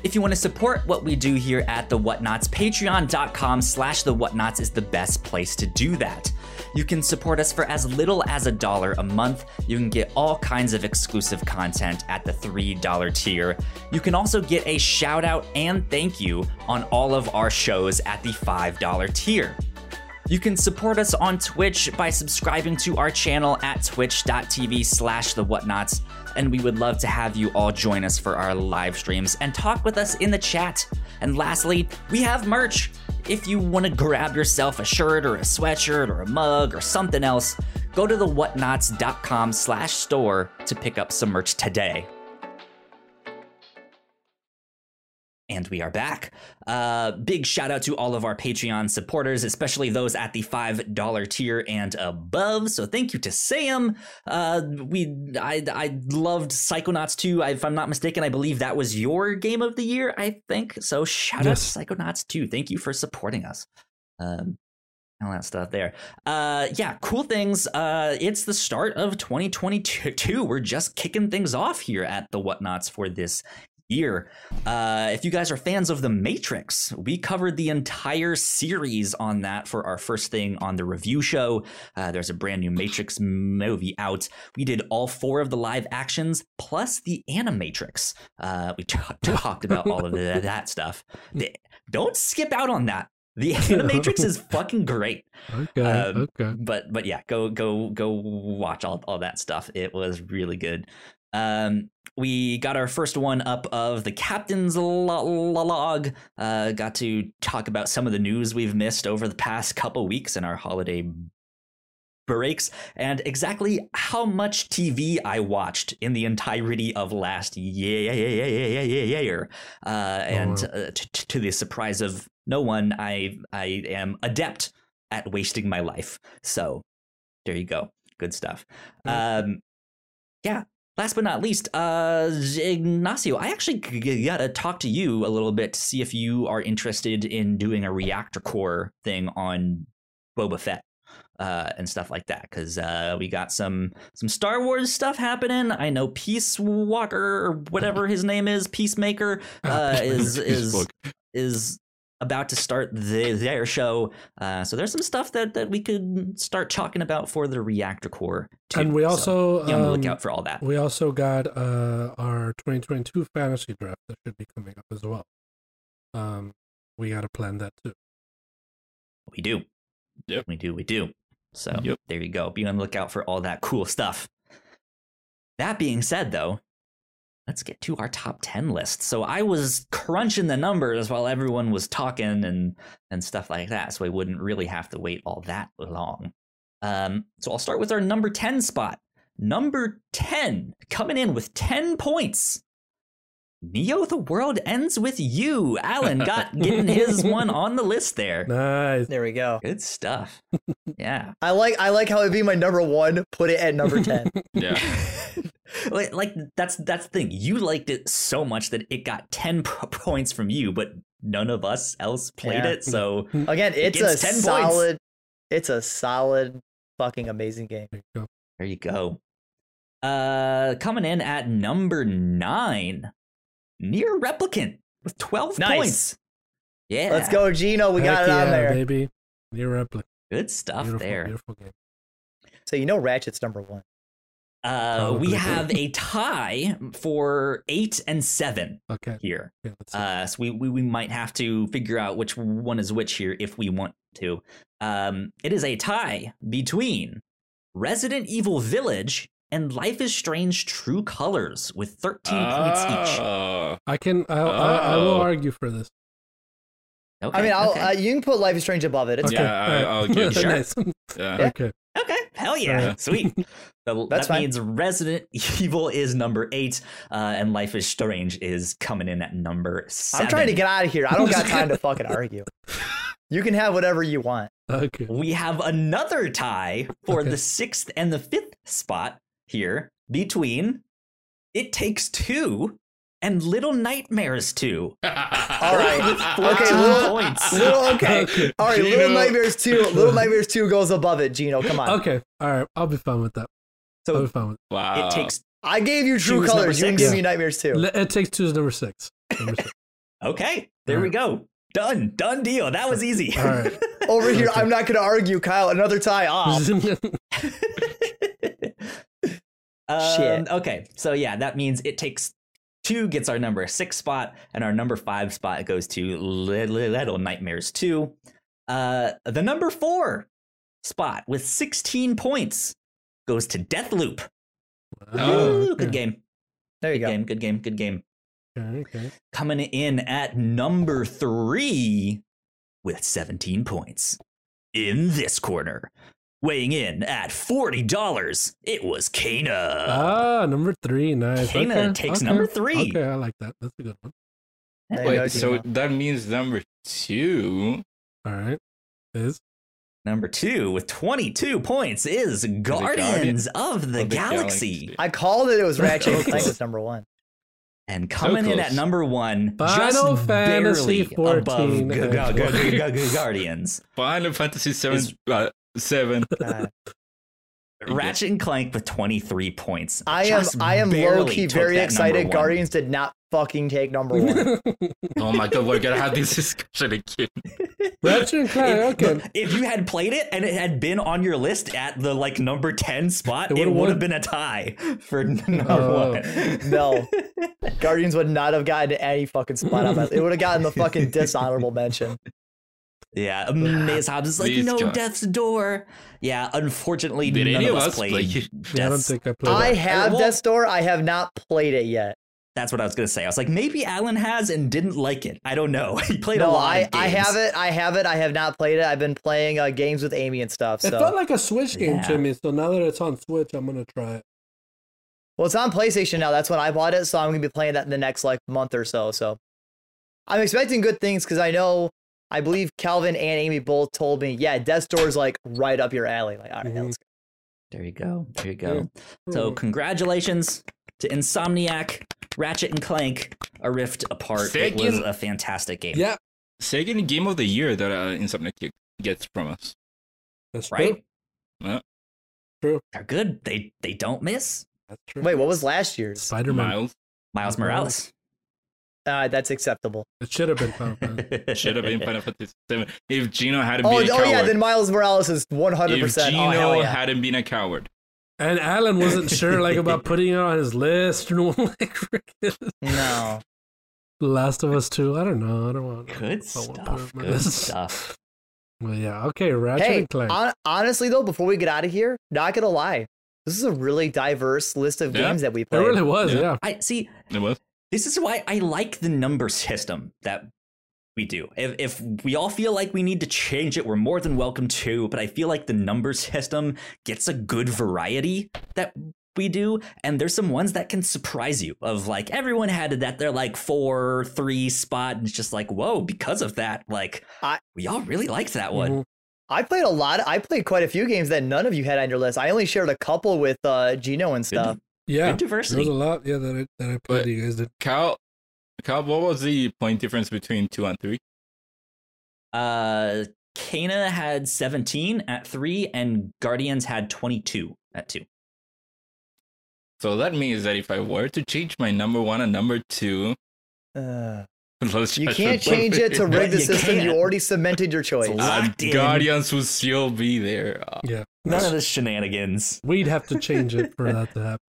If you want to support what we do here at The Whatnauts, patreon.com slash The Whatnauts is the best place to do that. You can support us for as little as a dollar a month. You can get all kinds of exclusive content at the $3 tier. You can also get a shout out and thank you on all of our shows at the $5 tier. You can support us on Twitch by subscribing to our channel at twitch.tv slash the whatnauts, and we would love to have you all join us for our live streams and talk with us in the chat. And lastly, we have merch. If you want to grab yourself a shirt or a sweatshirt or a mug or something else, go to the whatnauts.com slash store to pick up some merch today. And we are back. Uh, big shout out to all of our Patreon supporters, especially those at the five dollar tier and above. So thank you to Sam. Uh, we I I loved Psychonauts 2. I, if I'm not mistaken, I believe that was your game of the year. I think so. Shout Yes. out to Psychonauts 2. Thank you for supporting us. Um, all that stuff there. Uh, yeah, cool things. Uh, it's the start of 2022. (laughs) We're just kicking things off here at the Whatnauts for this year. Uh, if you guys are fans of The Matrix, we covered the entire series on that for our first thing on the review show. Uh, there's a brand new Matrix movie out. We did all four of the live actions plus the Animatrix. Uh, we t- (laughs) talked about all of the, that stuff. Don't skip out on that. The (laughs) Animatrix is fucking great Okay. Um, okay. but but yeah, go go go watch all, all that stuff. It was really good. Um, we got our first one up of the captain's lo- lo- log. Uh, got to talk about some of the news we've missed over the past couple weeks in our holiday breaks and exactly how much TV I watched in the entirety of last year. Uh, and wow. uh, t- to the surprise of no one, I I am adept at wasting my life. So there you go. Good stuff. Um, yeah. Last but not least, uh, Ignacio, I actually g- g- gotta talk to you a little bit to see if you are interested in doing a reactor core thing on Boba Fett uh, and stuff like that. Because uh, we got some some Star Wars stuff happening. I know Peace Walker or whatever his name is, Peacemaker, (laughs) uh, is is is about to start the, their show. Uh, so there's some stuff that, that we could start talking about for the reactor core. Too. And we So also be on the um, lookout for all that. we also got uh our 2022 fantasy draft that should be coming up as well. Um, we got to plan that too. We do. Yep. We do. We do. So Yep. there you go. Be on the lookout for all that cool stuff. That being said, though, let's get to our top 10 list. So I was crunching the numbers while everyone was talking and, and stuff like that. So I wouldn't really have to wait all that long. Um, so I'll start with our number 10 spot. Number 10, coming in with 10 points. Neo, the world ends with you. Alan got (laughs) getting his one on the list there. Nice. There we go. Good stuff. Yeah. (laughs) I like I like how it be my number one. Put it at number ten. (laughs) Yeah. Like, like that's that's the thing. You liked it so much that it got ten (laughs) p- points from you, but none of us else played Yeah. it. So (laughs) Again, it's a gets 10 points. solid. It's a solid, fucking amazing game. There you go. there you go. Uh, coming in at number nine, NieR Replicant with twelve Nice. points. Yeah, Let's go, Gino. We got Heck it on there. baby. NieR replica. Good stuff Beautiful, there. beautiful game. So you know Ratchet's number one. Uh, we Probably. have a tie for eight and seven Okay. here. okay. Uh, so we, we we might have to figure out which one is which here if we want to. Um, it is a tie between Resident Evil Village and Life is Strange True Colors with 13 points each. I can. I, I, I will Oh. argue for this. Okay, I mean, I'll, okay. uh, you can put Life is Strange above it. It's Okay. (laughs) (laughs) Yeah, I, I'll give it. Sure. nice. yeah. Okay. Okay, hell yeah, Alright. sweet. (laughs) So That's that fine. means Resident (laughs) Evil is number eight, uh, and Life is Strange is coming in at number seven. I'm trying to get out of here. I don't got (laughs) time to fucking argue. You can have whatever you want. Okay. We have another tie for Okay. the sixth and the fifth spot here between It Takes Two and Little Nightmares 2. (laughs) All right. With Okay, 14 little- points. Little okay. (laughs) Okay. All right, Little Nightmares 2. Little (laughs) Nightmares 2 goes above it, Gino. Come on. Okay. All right. I'll be fine with that. So I'll be fine with that. wow. It Takes I gave you True Colors. You can six. give me Nightmares 2. it. It takes two is number six. Number six. Okay, there we go. Done. Done deal. That was easy. All right. Over here, Okay. I'm not going to argue, Kyle. Another tie off. Um, Shit. Okay, so yeah, that means it takes two gets our number six spot, and our number five spot goes to Li- Li- Little Nightmares two. Uh, the number four spot with 16 points goes to Deathloop. Oh, Ooh, okay. Good game. There you Good go. game. Good game. Good game. Okay, okay. Coming in at number three with 17 points. In this corner, weighing in at $40, it was Kena. Ah, number three. Nice. Kena okay, takes okay. number three. Okay, I like that. That's a good one. There you go, Wait, so Gino. that means number two. All right. Is Number two with 22 points is Guardians of the, of the Galaxy. Galaxy. I called it. It was Ratchet (laughs) and Clank was number one. And coming in at number one, Final just Fantasy barely above 14 Gu- and Gu- Gu- 20. Gu- Gu- Guardians. Final Fantasy seven. Is- Uh, seven. (laughs) Uh, Okay. Ratchet and Clank with 23 points. I am I am low key very excited. Guardians did not fucking take number one. (laughs) Oh my god, we're gonna have this (laughs) discussion again. Ratchet and Clank. If, Okay. look, if you had played it and it had been on your list at the like number 10 spot, It it would've would won. have been a tie for number Oh. one. no, Guardians would not have gotten any fucking spot on my. It would have gotten the fucking dishonorable mention. Yeah, Maze Hobbs is like, These no, guys. death's door. Yeah, unfortunately, Did none any of of us us played. play it? Yeah, I don't think I played I it. have well- Death's Door. I have not played it yet. That's what I was gonna say. I was like, maybe Alan has and didn't like it. I don't know. (laughs) He played a No, lot. I, of I have it. I have it. I have not played it. I've been playing uh, games with Amy and stuff. It felt like a Switch game Yeah. to me. So now that it's on Switch, I'm gonna try it. well, it's on PlayStation now. That's when I bought it. So I'm gonna be playing that in the next like month or so. So I'm expecting good things because I know. I believe Calvin and Amy both told me, yeah, Death's Door is like right up your alley. Like, all right, Mhm. let's go. There you go. There you Yeah. go. So Hmm. congratulations to Insomniac, Ratchet and Clank, A Rift Apart. It was a fantastic game. yeah, Second game of the year that uh, Insomniac gets from us. that's Right? true. They're good. They they don't miss. That's true. Wait, what was last year's? Spider Man? Miles Miles Miles. Morales. Uh, that's acceptable. It should have been Final (laughs) Fantasy. should have been Final Fantasy seven if Gino hadn't Oh, been a oh coward. yeah, then Miles Morales is 100%. if oh, Gino hell yeah. hadn't been a coward. And Alan wasn't sure like about (laughs) putting it on his list and (laughs) like No. Last of Us Two. I don't know. I don't want. Good put stuff. on my Good list. stuff. Well, yeah. Okay, Ratchet hey, and Clank. hon- honestly though, before we get out of here, not gonna lie, this is a really diverse list of Yeah, games that we played. it really was. Yeah. Yeah. I see. It was. This is why I like the number (laughs) system that we do. If, if we all feel like we need to change it, we're more than welcome to. But I feel like the number system gets a good variety that we do. And there's some ones that can surprise you of like everyone had that they're like four, three spot. And it's just like, whoa, because of that, like I- we all really liked that one. Mhm. I played a lot. I played quite a few games that none of you had on your list. I only shared a couple with uh, Gino and stuff. Yeah. good There was a lot. Yeah, that I that I played. But- you guys did. Cal, Cal, what was the point difference between two and three? Uh, Kena had 17 at three, and Guardians had 22 at two. So that means that if I were to change my number one and number two, Uh, (laughs) let's you can't change it to (laughs) rig the You system. You can't. already cemented your choice. Uh, Guardians will still be there. Uh, Yeah. None of this shenanigans. We'd have to change it for that to happen.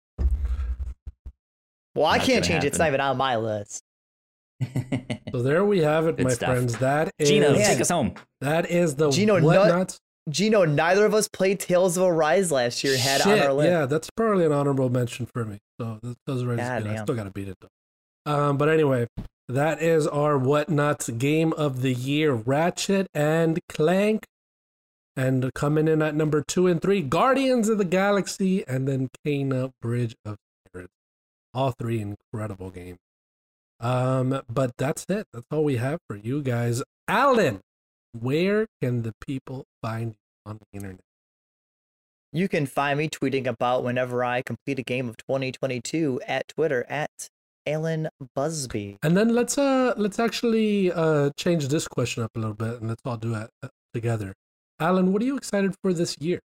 Well, I can't gonna change it. It's not happen. even on my list. (laughs) So there we have it, Good my stuff. friends. That is Gino, Man. take us home. that is the Gino, what nut- not Gino, neither of us played Tales of Arise last year had it on our list. Yeah, that's probably an honorable mention for me. So this does raise God. I still gotta beat it though. Um, but anyway, that is our Whatnauts game of the year: Ratchet and Clank, and coming in at number two and three, Guardians of the Galaxy, and then Kena Bridge of Spirits. All three incredible games. Um, but that's it. That's all we have for you guys. Alan, where can the people find you on the internet? You can find me tweeting about whenever I complete a game of 2022 at Twitter at Alan Busby. And then let's uh let's actually uh change this question up a little bit and let's all do it uh, together. Alan, what are you excited for this year?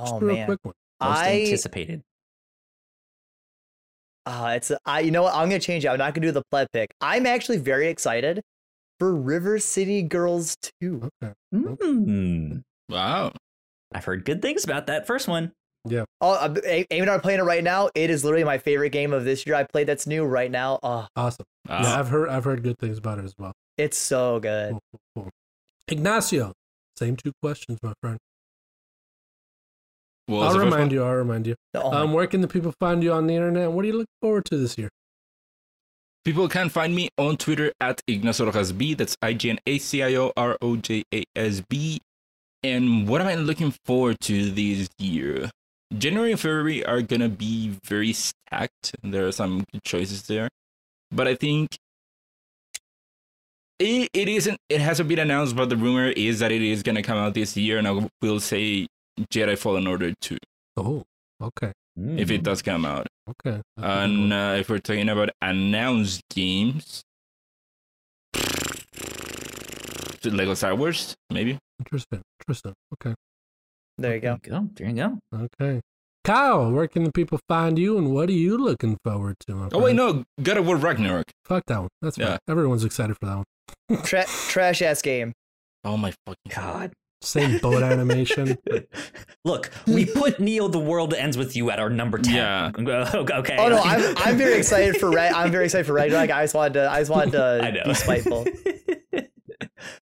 Just Oh a real man, quick one. Most I anticipated. Uh, it's I. You know what? I'm gonna change it. I'm not gonna do the pleb pick. I'm actually very excited for River City Girls 2. Okay. Mm. Wow. I've heard good things about that first one. Yeah. Oh, uh, A- Amy and I are playing it right now. It is literally my favorite game of this year. I played that's new right now. Oh, Awesome. Wow. Yeah, I've heard I've heard good things about it as well. it's so good. Cool, cool, cool. Ignacio, same two questions, my friend. What I'll remind you. I'll remind you. Oh Um, where can the people find you on the internet? What do you look forward to this year? People can find me on Twitter at Ignacio Rojas B. That's I G N A C I O R O J A S B. And what am I looking forward to this year? January and February are gonna be very stacked. There are some good choices there, but I think it, it isn't. It hasn't been announced, but the rumor is that it is gonna come out this year, and I will say Jedi Fallen Order two Oh, okay, if it does come out. okay. That's a good And one. uh, if we're talking about announced games, Lego Star Wars, maybe. interesting, interesting. Okay, there you go. Go. There you go. okay. Kyle, where can the people find you, and what are you looking forward to? my Oh wait, no, God of War Ragnarok. Fuck that one. That's Yeah. fine. Everyone's excited for that one. (laughs) Tra- trash ass game. Oh my fucking God. Same boat animation. (laughs) Look, we put Neo the World Ends With You at our number 10. Yeah. (laughs) Okay. Oh no, I'm I'm very excited for Ra- I'm very excited for Ragnarok. I just wanted to I just wanted (laughs) I to know. be spiteful.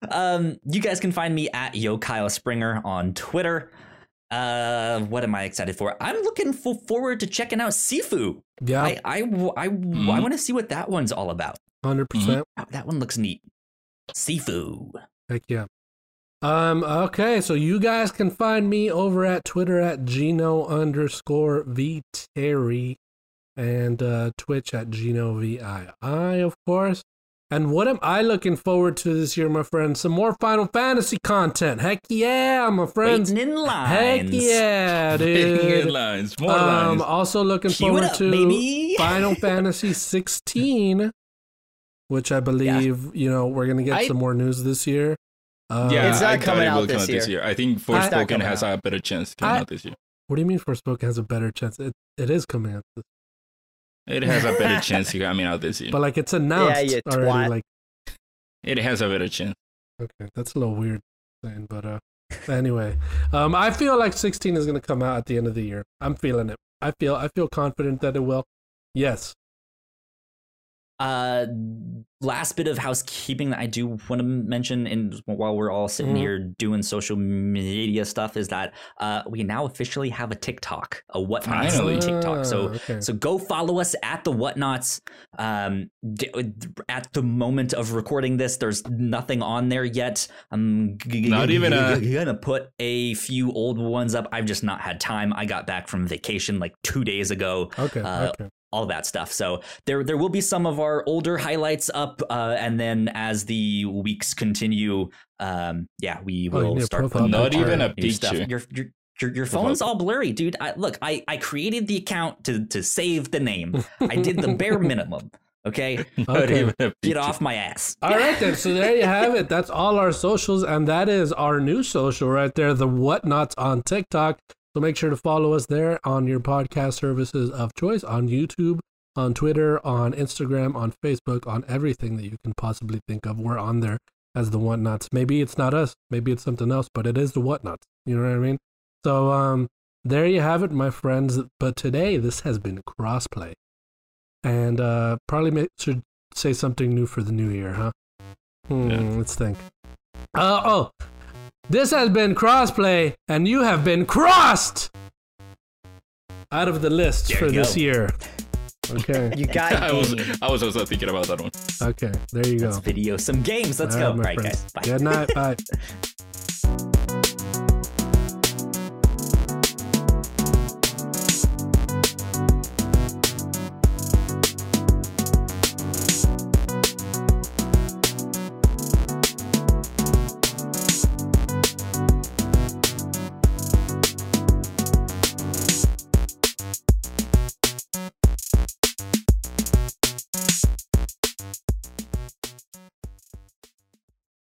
um, you guys can find me at Yo Kyle Springer on Twitter. Uh, what am I excited for? I'm looking fo- forward to checking out Sifu. Yeah, I I I, Mhm. I want to see what that one's all about. hundred percent. Oh, that one looks neat. Sifu. Heck yeah. Um, okay, so you guys can find me over at Twitter at Gino underscore V Terry and uh, Twitch at Gino V I I, of course. And what am I looking forward to this year, my friends? Some more Final Fantasy content. Heck yeah, my friends. Waiting in lines. Heck yeah, (laughs) dude. lines, more Um, lines. also looking Cue forward up, to baby. (laughs) Final Fantasy 16, which I believe you know we're gonna get I- some more news this year. Uh, yeah, It's not I coming out this out this year. year. I think It's not Forspoken has out. a better chance coming I- out this year. What do you mean Forspoken has a better chance? It it is coming out, this- It has a better (laughs) chance to coming out this year. but like it's announced you already. twat. Like It has a better chance. okay, that's a little weird saying, but uh, anyway, um, I feel like 16 is gonna come out at the end of the year. I'm feeling it. I feel I feel confident that it will. Yes. Uh, last bit of housekeeping that I do want to mention, and while we're all sitting Mhm. here doing social media stuff, is that uh, we now officially have a TikTok, a Whatnaut Finally. TikTok. So Ah, okay. so go follow us at the Whatnauts. Um, d- at the moment of recording this, there's nothing on there yet. I'm g- Not g- even g- a- g- gonna put a few old ones up. I've just not had time. I got back from vacation like two days ago okay. uh, okay. All that stuff. So there there will be some of our older highlights up, uh, and then as the weeks continue, um, yeah, we Oh, will need a start putting Not up even a new stuff. picture. Your your your, your phone's all blurry, dude. I, look, I I created the account to to save the name. I did the bare (laughs) minimum. Okay, (laughs) Not Okay. even a get off my ass. All right then. So there you have it. That's all our socials, and that is our new social right there, the Whatnauts on TikTok. So make sure to follow us there on your podcast services of choice, on YouTube, on Twitter, on Instagram, on Facebook, on everything that you can possibly think of. We're on there as the Whatnauts. Maybe it's not us, maybe it's something else, but it is the Whatnauts. You know what I mean? So um, there you have it, my friends. But today this has been crossplay, and uh, probably ma- should say something new for the new year, huh? Hmm, Yeah. Let's think. Uh, oh, this has been crossplay, and you have been crossed out of the list There for this go. year. Okay. (laughs) You got (laughs) I was. I was also thinking about that one. Okay. There you go. Let's video some games. Let's All go. right, All right, friends. guys. Bye. Good night. Bye. (laughs)